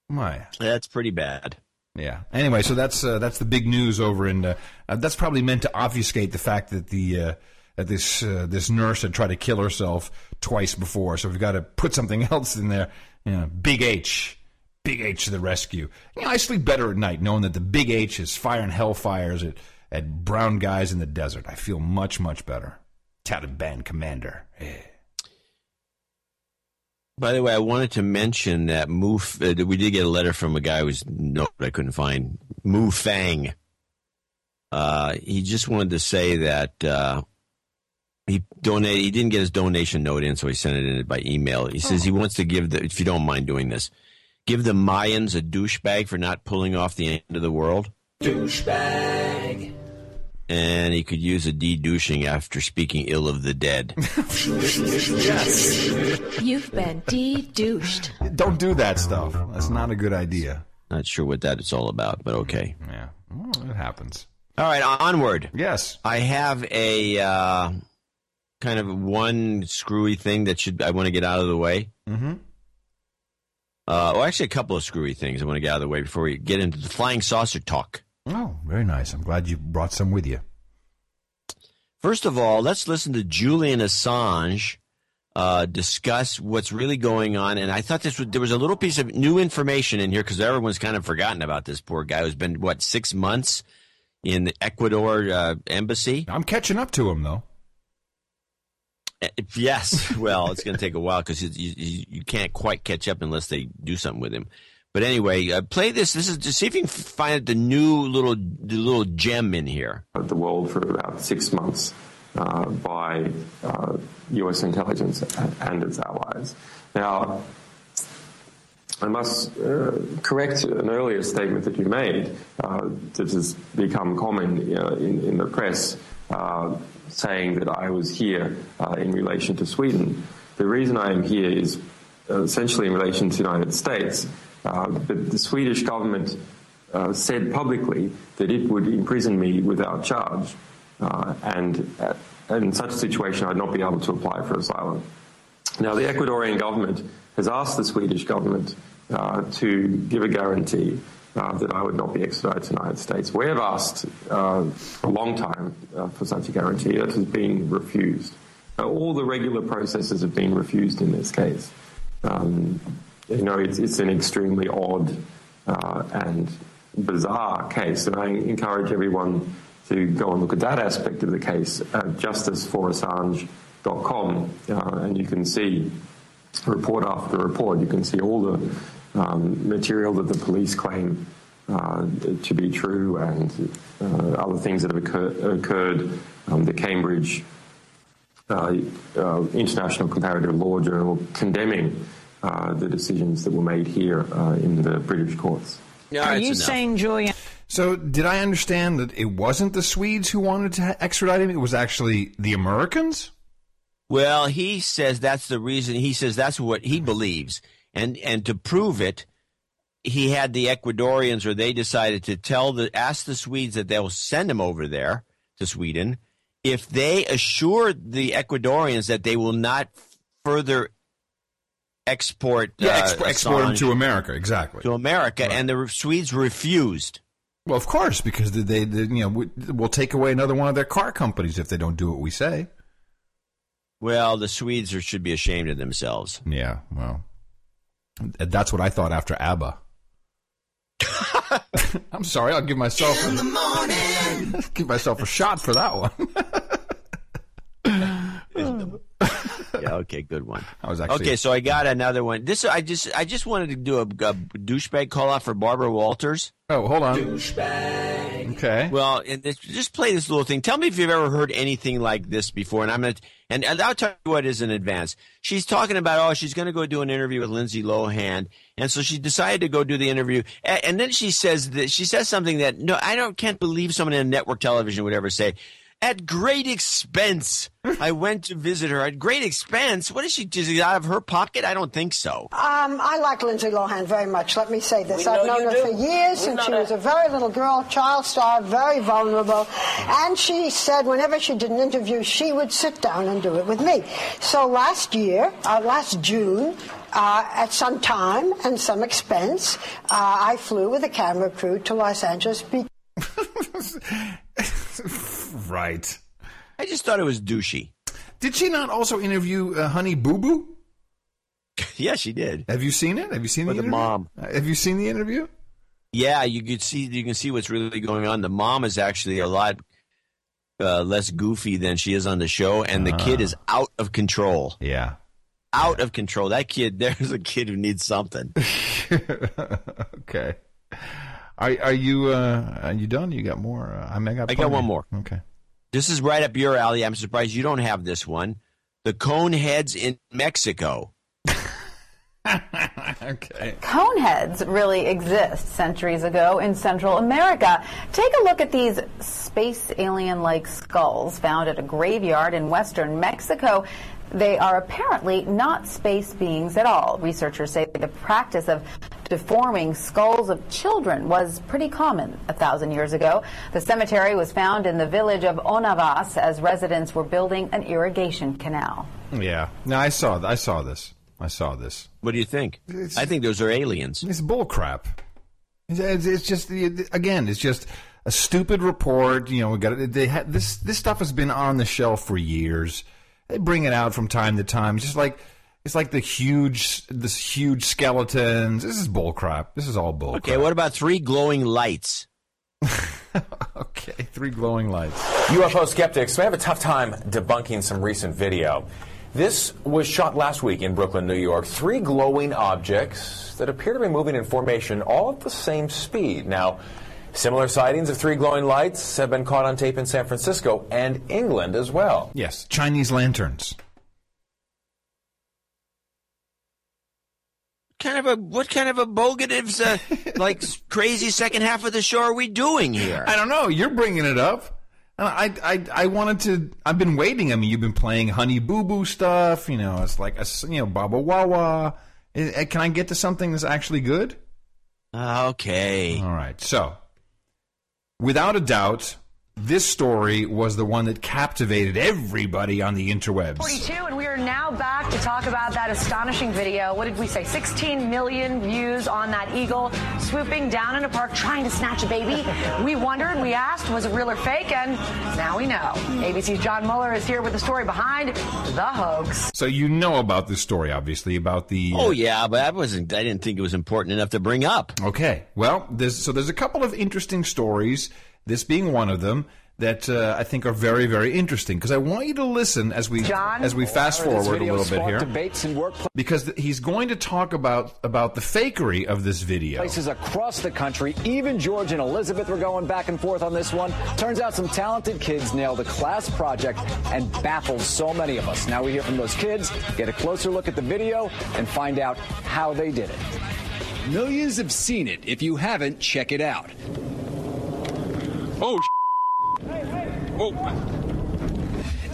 My. That's pretty bad. Yeah. Anyway, so that's uh, that's the big news over in. Uh, uh, that's probably meant to obfuscate the fact that the uh, that this uh, this nurse had tried to kill herself twice before. So we've got to put something else in there. You know, Big H, Big H to the rescue. You know, I sleep better at night knowing that the Big H is firing hellfires at at brown guys in the desert. I feel much much better. Taliban commander. Yeah. By the way, I wanted to mention that Mu. Uh, we did get a letter from a guy who's no, I couldn't find Mu Fang. Uh, he just wanted to say that uh, he donated. He didn't get his donation note in, so he sent it in by email. He says he wants to give the. If you don't mind doing this, give the Mayans a douchebag for not pulling off the end of the world. Douchebag. And he could use a de-douching after speaking ill of the dead. You've been de-douched. Don't do that stuff. That's not a good idea. Not sure what that is all about, but okay. Yeah, well, it happens. All right, onward. Yes, I have a uh, kind of one screwy thing that should I want to get out of the way. Mm-hmm. Uh, well, actually, a couple of screwy things I want to get out of the way before we get into the flying saucer talk. Oh, very nice. I'm glad you brought some with you. First of all, let's listen to Julian Assange uh, discuss what's really going on. And I thought this was, there was a little piece of new information in here because everyone's kind of forgotten about this poor guy who's been what six months in the Ecuador uh, embassy. I'm catching up to him though. Uh, Yes, well, it's going to take a while because you, you, you can't quite catch up unless they do something with him. But anyway, uh, play this. This is to see if you can find the new little the little gem in here. the world for about six months uh, by uh, U.S. intelligence and its allies. Now, I must uh, correct an earlier statement that you made uh, that has become common uh, in, in the press, saying that I was here in relation to Sweden. The reason I am here is essentially in relation to the United States. But the Swedish government uh, said publicly that it would imprison me without charge, uh, and, uh, in such a situation, I'd not be able to apply for asylum. Now, the Ecuadorian government has asked the Swedish government uh, to give a guarantee uh, that I would not be extradited to the United States. We have asked uh, for a long time for such a guarantee. It has been refused. All the regular processes have been refused in this case. Um, you know, it's, it's an extremely odd uh, and bizarre case, and I encourage everyone to go and look at that aspect of the case at justiceforassange.com, uh, and you can see report after report. You can see all the um, material that the police claim uh, to be true and uh, other things that have occur- occurred. Um, the Cambridge uh, uh, International Comparative Law Journal condemning the decisions that were made here uh, in the British courts. Are you saying, Julian? So, did I understand that it wasn't the Swedes who wanted to extradite him? It was actually the Americans? Well, he says that's the reason. He says that's what he believes, and and to prove it, he had the Ecuadorians, or they decided to tell the ask the Swedes that they'll send him over there to Sweden if they assure the Ecuadorians that they will not further export Yeah, uh, export him Assange to America, exactly. to America, and the Swedes refused. Well, of course, because they, they, they you know, we, we'll take away another one of their car companies if they don't do what we say. Well, the Swedes are, should be ashamed of themselves. Yeah, well, that's what I thought after ABBA. I'm sorry, I'll give myself In the morning. give myself a shot for that one. Yeah, okay, good one. I was actually okay, so I got another one. This I just I just wanted to do a, a douchebag call out for Barbara Walters. Oh, hold on. Douchebag. Okay. Well, and this, just play this little thing. Tell me if you've ever heard anything like this before. And I'm gonna and, and I'll tell you what is in advance. She's talking about oh she's gonna go do an interview with Lindsay Lohan, and so she decided to go do the interview. And, and then she says that she says something that no I don't can't believe someone in network television would ever say. At great expense, I went to visit her. At great expense, what is she? Is it out of her pocket? I don't think so. Um, I like Lindsay Lohan very much. Let me say this. We I've known her do. for years We since she that. was a very little girl, child star, very vulnerable. And she said whenever she did an interview, she would sit down and do it with me. So last year, uh, last June, uh, at some time and some expense, uh, I flew with a camera crew to Los Angeles. Be- right. I just thought it was douchey. Did she not also interview uh, Honey Boo Boo? yeah, she did. Have you seen it? Have you seen With the the mom. Uh, Have you seen the interview? Yeah, you could see you can see what's really going on. The mom is actually a lot uh, less goofy than she is on the show, and the kid is out of control. Yeah. out of control. That kid, there's a kid who needs something. okay. Are are you uh, are you done? You got more? Uh, I, mean, I got I got one more. Okay. This is right up your alley. I'm surprised you don't have this one. The cone heads in Mexico. okay. Coneheads really exist centuries ago in Central America. Take a look at these space alien like skulls found at a graveyard in western Mexico. They are apparently not space beings at all. Researchers say the practice of deforming skulls of children was pretty common a thousand years ago. The cemetery was found in the village of Onavas as residents were building an irrigation canal. Yeah. No, I saw. I saw this. I saw this. What do you think? I think those are aliens. It's bullcrap. It's, it's, it's just again, it's just a stupid report. You know, we got it. they had this. This stuff has been on the shelf for years. They bring it out from time to time. It's just like it's like the huge, this huge skeletons. This is bullcrap. This is all bullcrap. Okay, what about three glowing lights? okay, three glowing lights. UFO skeptics may have a tough time debunking some recent video. This was shot last week in Brooklyn, New York. Three glowing objects that appear to be moving in formation all at the same speed. Now, similar sightings of three glowing lights have been caught on tape in San Francisco and England as well. Yes, Chinese lanterns. kind of a what kind of a bogatives uh, like crazy second half of the show are we doing here? I don't know. You're bringing it up. I, I, I wanted to. I've been waiting. I mean, you've been playing Honey Boo Boo stuff. You know, it's like a you know Baba Wawa. Can I get to something that's actually good? Okay. All right. So, without a doubt, this story was the one that captivated everybody on the interwebs. 42, and we are now back to talk about that astonishing video. What did we say? 16 million views on that eagle swooping down in a park trying to snatch a baby. We wondered, we asked, was it real or fake? And now we know. ABC's John Mueller is here with the story behind the hoax. So you know about this story, obviously, about the. Uh, oh yeah, but I wasn't. I didn't think it was important enough to bring up. Okay, well, there's so there's a couple of interesting stories this being one of them that uh, I think are very, very interesting. Because I want you to listen as we John, as we fast forward a little bit here, because th- he's going to talk about about the fakery of this video. Places across the country, even George and Elizabeth were going back and forth on this one. Turns out some talented kids nailed a class project and baffled so many of us. Now we hear from those kids, get a closer look at the video, and find out how they did it. Millions have seen it. If you haven't, check it out. Oh, hey, hey. oh.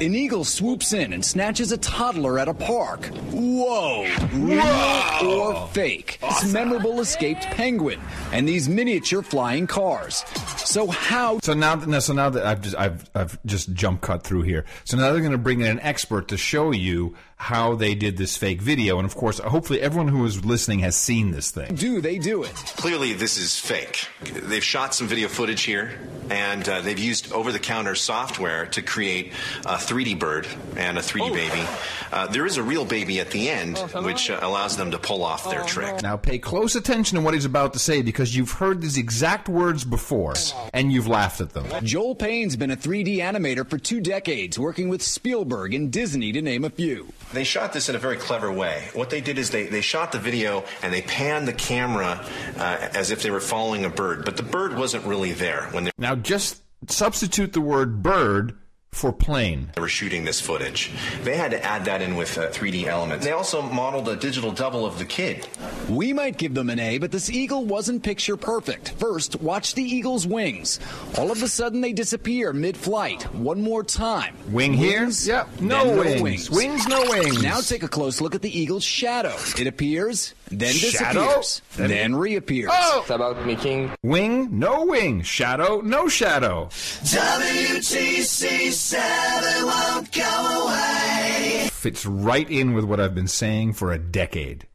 An eagle swoops in and snatches a toddler at a park. Whoa! Real Whoa. or fake? This memorable escaped penguin and these miniature flying cars. So how? So now, that- so now that I've just I've I've just jump cut through here. So now they're going to bring in an expert to show you how they did this fake video, and of course, hopefully, everyone who is listening has seen this thing. Do they do it? Clearly, this is fake. They've shot some video footage here, and uh, they've used over the counter software to create a 3D bird and a 3D baby. Uh, there is a real baby at the end, which uh, allows them to pull off their trick. Now, pay close attention to what he's about to say because you've heard these exact words before, and you've laughed at them. Joel Payne's been a 3D animator for two decades, working with Spielberg and Disney, to name a few. They shot this in a very clever way. What they did is they, they shot the video and they panned the camera uh, as if they were following a bird, but the bird wasn't really there when they Now, just substitute the word bird for plane. They were shooting this footage. They had to add that in with uh, 3D elements. They also modeled a digital double of the kid. We might give them an A, but this eagle wasn't picture perfect. First, watch the eagle's wings. All of a sudden, they disappear mid flight. One more time. Wing here? Yep. No then wings. wings. Wings, no wings. Now take a close look at the eagle's shadow. It appears, then Shadow? disappears, Then- then reappears. Oh! It's about making Wing, no wing. Shadow, no shadow. WTC 7 won't go away. Fits right in with what I've been saying for a decade.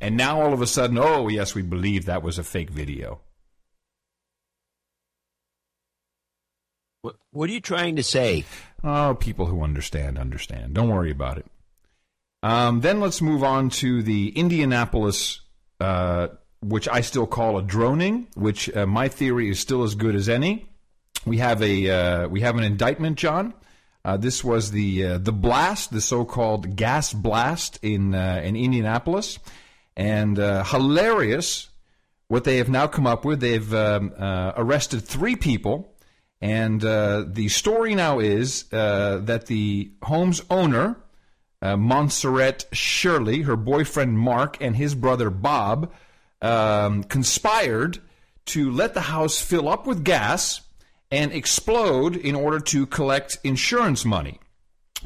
And now all of a sudden, oh, yes, we believe that was a fake video. What, what are you trying to say? Oh, people who understand, understand. Don't worry about it. Um, then let's move on to the Indianapolis, uh, which I still call a droning, which uh, my theory is still as good as any. We have a uh, we have an indictment, John. Uh, this was the uh, the blast, the so-called gas blast in uh, in Indianapolis, and hilarious. What they have now come up with, they've um, arrested three people, and the story now is that the home's owner, Montserrat Shirley, her boyfriend Mark, and his brother Bob, um, conspired to let the house fill up with gas and explode in order to collect insurance money.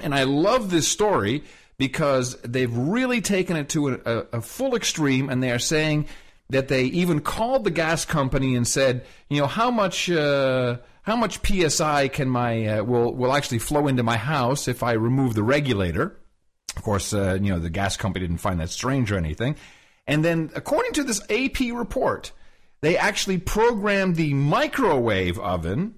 And I love this story because they've really taken it to a, a, full extreme, and they are saying that they even called the gas company and said, you know, how much. Uh, how much psi can my uh, will will actually flow into my house if I remove the regulator? Of course, uh, you know the gas company didn't find that strange or anything. And then, according to this AP report, they actually programmed the microwave oven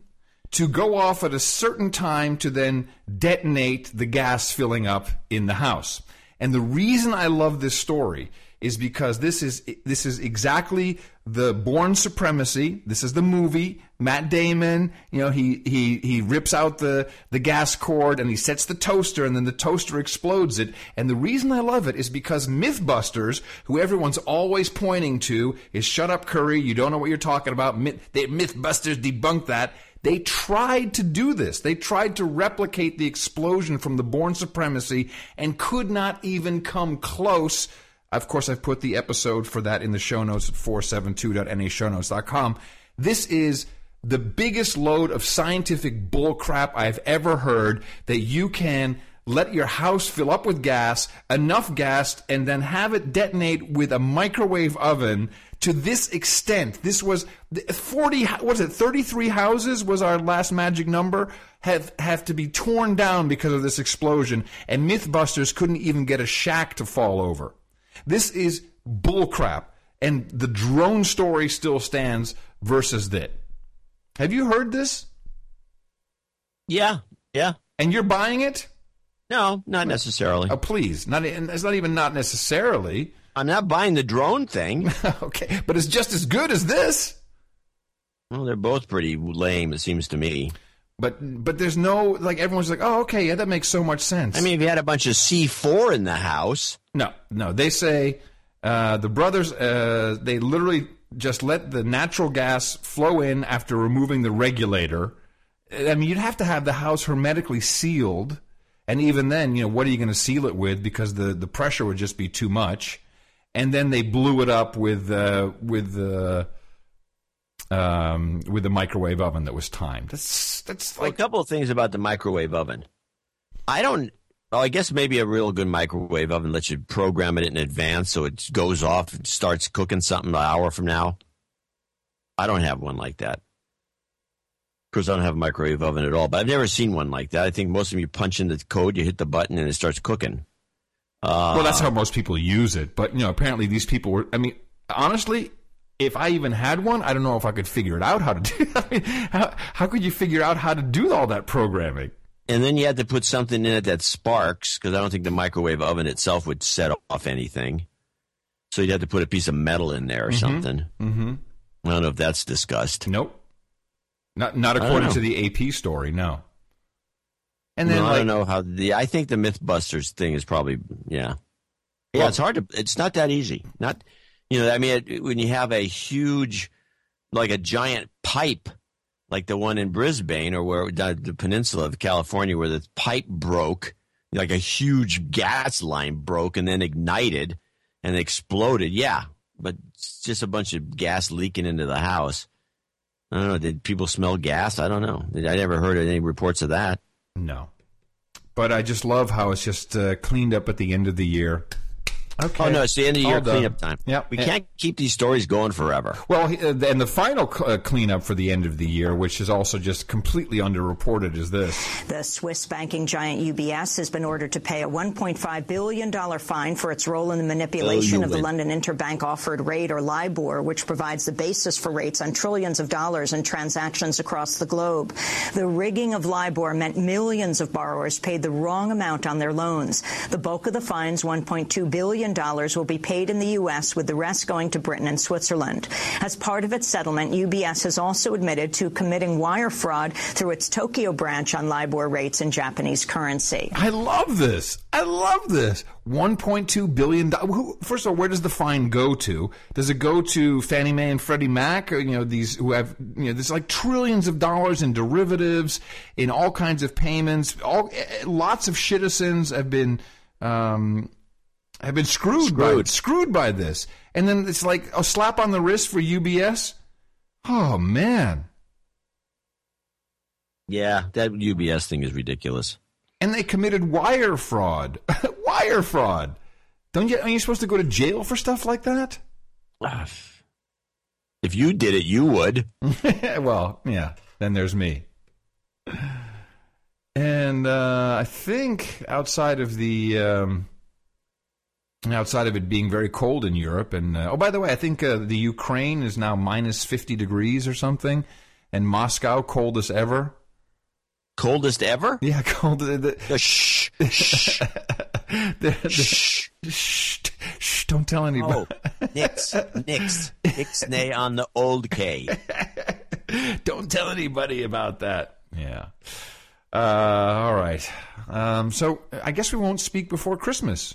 to go off at a certain time to then detonate the gas filling up in the house. And the reason I love this story is because this is this is exactly the Bourne Supremacy. This is the movie. Matt Damon, you know, he he he rips out the the gas cord and he sets the toaster and then the toaster explodes it. And the reason I love it is because MythBusters, who everyone's always pointing to, is shut up Curry, you don't know what you're talking about. Myth, they, MythBusters debunked that. They tried to do this. They tried to replicate the explosion from the Bourne Supremacy and could not even come close of course, I've put the episode for that in the show notes at 472.nashownotes.com. This is the biggest load of scientific bullcrap I've ever heard that you can let your house fill up with gas, enough gas, and then have it detonate with a microwave oven to this extent. This was 40, was it, 33 houses was our last magic number, have, have to be torn down because of this explosion, and Mythbusters couldn't even get a shack to fall over. This is bullcrap. And the drone story still stands versus that. Have you heard this? Yeah, yeah. And you're buying it? No, not necessarily. Oh, please. Not, it's not even not necessarily. I'm not buying the drone thing. okay, but it's just as good as this. Well, they're both pretty lame, it seems to me. But but there's no like everyone's like, oh okay, yeah, that makes so much sense. I mean, if you had a bunch of C4 in the house, no, no, they say uh, the brothers uh, they literally just let the natural gas flow in after removing the regulator. I mean, you'd have to have the house hermetically sealed, and even then, you know, what are you going to seal it with? Because the the pressure would just be too much. And then they blew it up with uh, with the um, with the microwave oven that was timed. That's that's like well, a couple of things about the microwave oven. I don't. Oh, I guess maybe a real good microwave oven lets you program it in advance so it goes off and starts cooking something an hour from now. I don't have one like that. Of course, I don't have a microwave oven at all, but I've never seen one like that. I think most of them you punch in the code, you hit the button, and it starts cooking. Uh, well, that's how most people use it. But you know, apparently these people were. I mean, honestly, if I even had one, I don't know if I could figure it out how to do. I mean, how, how could you figure out how to do all that programming? And then you had to put something in it that sparks because I don't think the microwave oven itself would set off anything. So you'd have to put a piece of metal in there or mm-hmm. something. Mm-hmm. I don't know if that's discussed. Nope. Not not according to the AP story. No. And then like, I don't know how the I think the MythBusters thing is probably yeah. Yeah, well, it's hard to. It's not that easy. Not you know, I mean, it, when you have a huge, like a giant pipe, like the one in Brisbane or where the peninsula of California, where the pipe broke, like a huge gas line broke and then ignited and exploded. Yeah, but just a bunch of gas leaking into the house. I don't know. Did people smell gas? I don't know. I never heard any reports of that. No. But I just love how it's just uh, cleaned up at the end of the year. Okay. Oh no, it's the end of the year cleanup time. Yeah, we can't keep these stories going forever. Well, uh, and the final uh, cleanup for the end of the year, which is also just completely underreported, is this: the Swiss banking giant UBS has been ordered to pay a 1.5 billion dollar fine for its role in the manipulation oh, of the London Interbank Offered Rate or LIBOR, which provides the basis for rates on trillions of dollars in transactions across the globe. The rigging of LIBOR meant millions of borrowers paid the wrong amount on their loans. The bulk of the fines, 1.2 billion billion will be paid in the U.S., with the rest going to Britain and Switzerland. As part of its settlement, UBS has also admitted to committing wire fraud through its Tokyo branch on LIBOR rates in Japanese currency. I love this. I love this. $1.2 billion. First of all, where does the fine go to? Does it go to Fannie Mae and Freddie Mac? Or, you know, these who have, you know, there's like trillions of dollars in derivatives, in all kinds of payments. All, eh, lots of citizens have been, um, have been screwed, screwed. by screwed by this. And then it's like a slap on the wrist for UBS. Oh man. Yeah, that UBS thing is ridiculous. And they committed wire fraud. wire fraud. Don't you? Are you supposed to go to jail for stuff like that? If you did it, you would. well, yeah. Then there's me. And uh, I think outside of the um, outside of it being very cold in Europe, and uh, oh, by the way, I think uh, the Ukraine is now minus fifty degrees or something, and Moscow coldest ever. Coldest ever? Yeah, cold. The, the, shh, shh. the, the, shh, shh, shh, don't tell anybody. Oh, nix, nix, ixnay on the old K. don't tell anybody about that. Yeah. Uh, all right. Um, so I guess we won't speak before Christmas.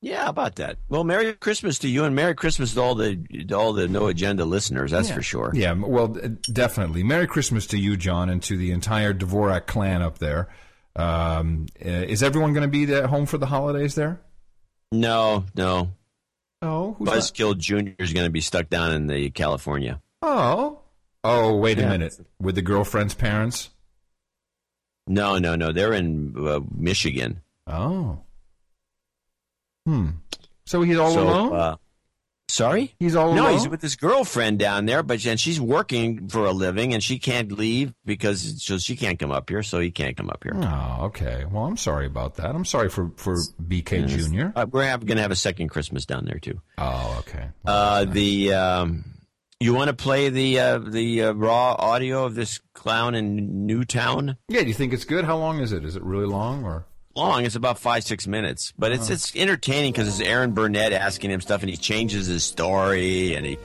Yeah, about that? Well, Merry Christmas to you, and Merry Christmas to all the to all the No Agenda listeners. That's yeah. for sure. Yeah, well, definitely. Merry Christmas to you, John, and to the entire Dvorak clan up there. Um, is everyone going to be at home for the holidays there? No, no. Oh, Buzzkill Junior is going to be stuck down in the California. Oh, oh, wait a yeah. minute. With the girlfriend's parents? No, no, no. They're in uh, Michigan. Oh. Hmm. So he's all so, alone. Uh, sorry, he's all no. Alone? He's with his girlfriend down there, but and she's working for a living, and she can't leave because so she can't come up here, so he can't come up here. Oh, okay. Well, I'm sorry about that. I'm sorry for for BK yes. Junior. Uh, we're going to have a second Christmas down there too. Oh, okay. Well, uh, nice. The um, you want to play the uh, the uh, raw audio of this clown in Newtown? Yeah. Do you think it's good? How long is it? Is it really long or? Long. It's about five six minutes, but it's uh-huh. it's entertaining because it's Erin Burnett asking him stuff, and he changes his story, and he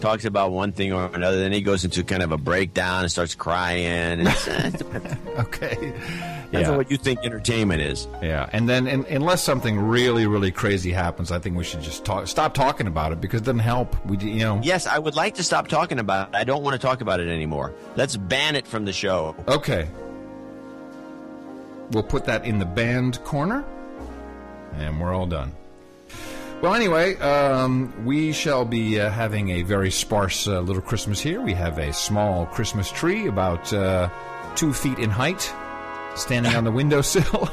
talks about one thing or another. Then he goes into kind of a breakdown and starts crying. And uh, okay, that's yeah. what you think entertainment is. Yeah, and then and, unless something really really crazy happens, I think we should just talk, stop talking about it because it doesn't help. We you know. Yes, I would like to stop talking about it. I don't want to talk about it anymore. Let's ban it from the show. Okay. We'll put that in the band corner, and we're all done. Well, anyway, um, we shall be uh, having a very sparse uh, little Christmas here. We have a small Christmas tree about uh, two feet in height, standing on the windowsill.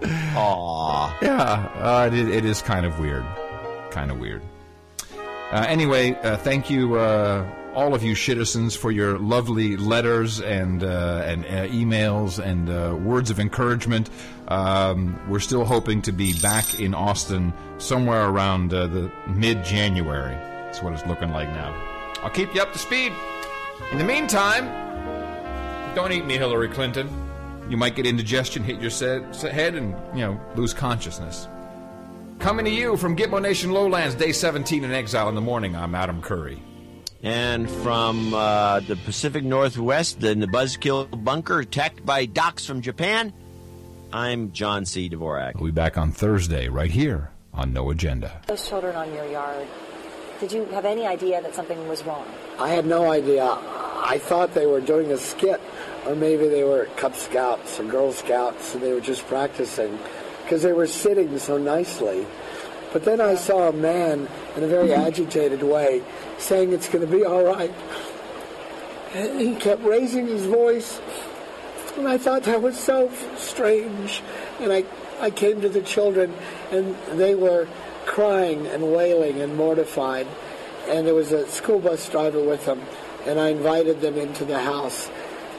Aww. Yeah, uh, it, it is kind of weird. Kind of weird. Uh, anyway, uh, thank you all of you citizens for your lovely letters and uh, and uh, emails and uh, words of encouragement. Um, we're still hoping to be back in Austin somewhere around uh, the mid January. That's what it's looking like now. I'll keep you up to speed. In the meantime, don't eat me, Hillary Clinton. You might get indigestion, hit your head, and you know lose consciousness. Coming to you from Gitmo Nation Lowlands, day 17 in exile in the morning. I'm Adam Curry. And from uh, the Pacific Northwest, in the Buzzkill bunker, attacked by docs from Japan, I'm John C. Dvorak. We'll be back on Thursday, right here on No Agenda. Those children on your yard, did you have any idea that something was wrong? I had no idea. I thought they were doing a skit, or maybe they were Cub Scouts or Girl Scouts, and they were just practicing because they were sitting so nicely. But then I saw a man in a very agitated way saying it's going to be all right. And he kept raising his voice, and I thought that was so strange. And I, I came to the children, and they were crying and wailing and mortified. And there was a school bus driver with them, and I invited them into the house.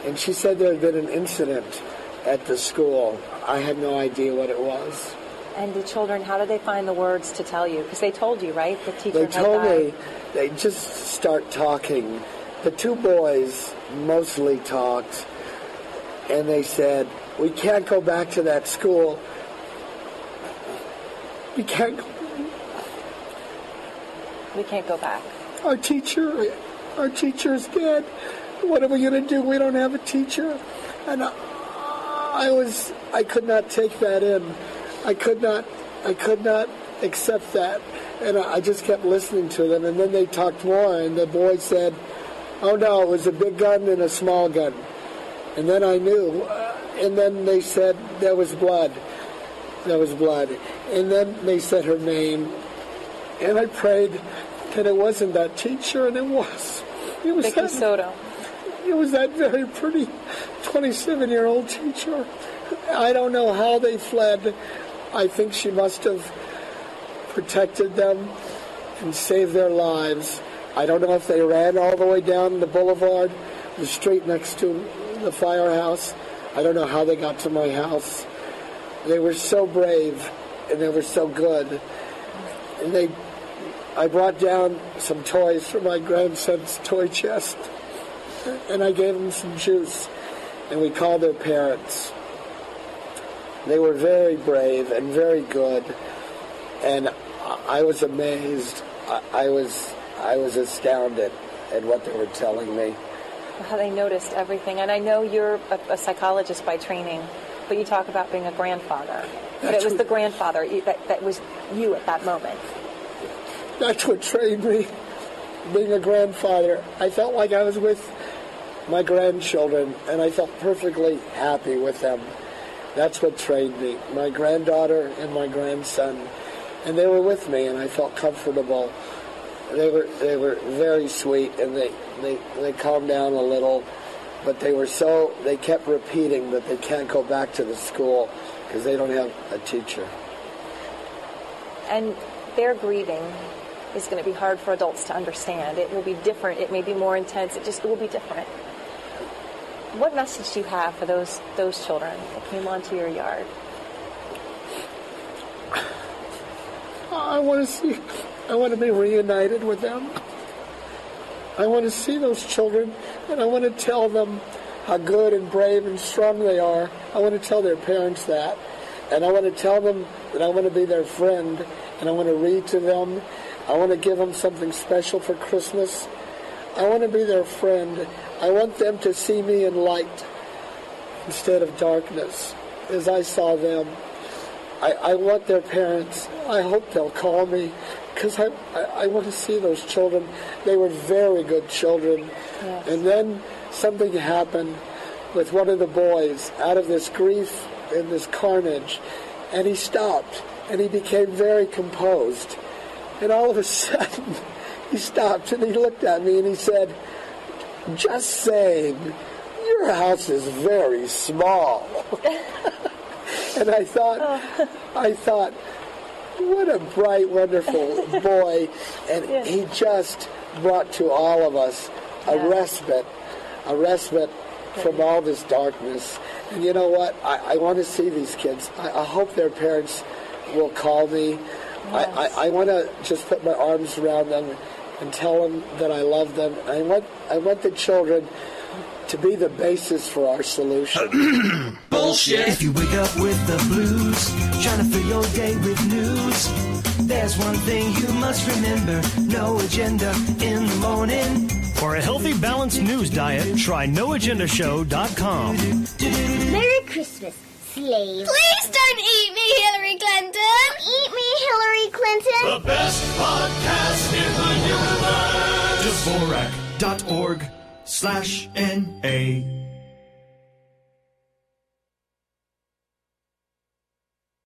And she said there had been an incident at the school. I had no idea what it was. And the children, how do they find the words to tell you? Because they told you, right? The teacher They told me they just start talking. The two boys mostly talked, and they said, "We can't go back to that school. We can't go. We can't go back. Our teacher, our teacher is dead. What are we going to do? We don't have a teacher. And I, I was, I could not take that in. I could not, I could not accept that. And I, I just kept listening to them. And then they talked more, and the boy said, "Oh no, it was a big gun and a small gun." And then I knew. Uh, and then they said there was blood. There was blood. And then they said her name. And I prayed that it wasn't that teacher, and it was. It was Vicky that, Soto. It was that very pretty 27-year-old teacher. I don't know how they fled. I think she must have protected them and saved their lives. I don't know if they ran all the way down the boulevard, the street next to the firehouse. I don't know how they got to my house. They were so brave and they were so good. And they I brought down some toys from my grandson's toy chest and I gave them some juice and we called their parents. They were very brave and very good and I was amazed. I, I was I was astounded at what they were telling me. How they noticed everything. And I know you're a, a psychologist by training, but you talk about being a grandfather. But it was the grandfather that, that was you at that moment. That's what trained me. Being a grandfather, I felt like I was with my grandchildren, and I felt perfectly happy with them. That's what trained me. My granddaughter and my grandson, and they were with me, and I felt comfortable. They were they were very sweet, and they they they calmed down a little, but they were so they kept repeating that they can't go back to the school because they don't have a teacher. And their grieving is going to be hard for adults to understand. It will be different. It may be more intense. It just it will be different. What message do you have for those those children that came onto your yard? I want to see, I want to be reunited with them. I want to see those children and I want to tell them how good and brave and strong they are. I want to tell their parents that. And I want to tell them that I want to be their friend and I want to read to them. I want to give them something special for Christmas. I want to be their friend. I want them to see me in light instead of darkness as I saw them. I, I want their parents. I hope they'll call me because I, I, I want to see those children. They were very good children. And then something happened with one of the boys out of this grief and this carnage. And he stopped and he became very composed. And all of a sudden, he stopped and he looked at me and he said, Just saying, your house is very small. and I thought, I thought, what a bright, wonderful boy. And he just brought to all of us a respite, a respite from all this darkness. And you know what? I, I want to see these kids. I, I hope their parents will call me. I, I, I want to just put my arms around them and tell them that I love them. I want, I want the children to be the basis for our solution. Bullshit. If you wake up with the blues, trying to fill your day with news, there's one thing you must remember no agenda in the morning. For a healthy, balanced news diet, try noagendashow.com. Merry Christmas, slave. Please don't eat me, Hillary Clinton. Eat me, Hillary Clinton. The best podcast in the universe. Dvorak.org slash N-A.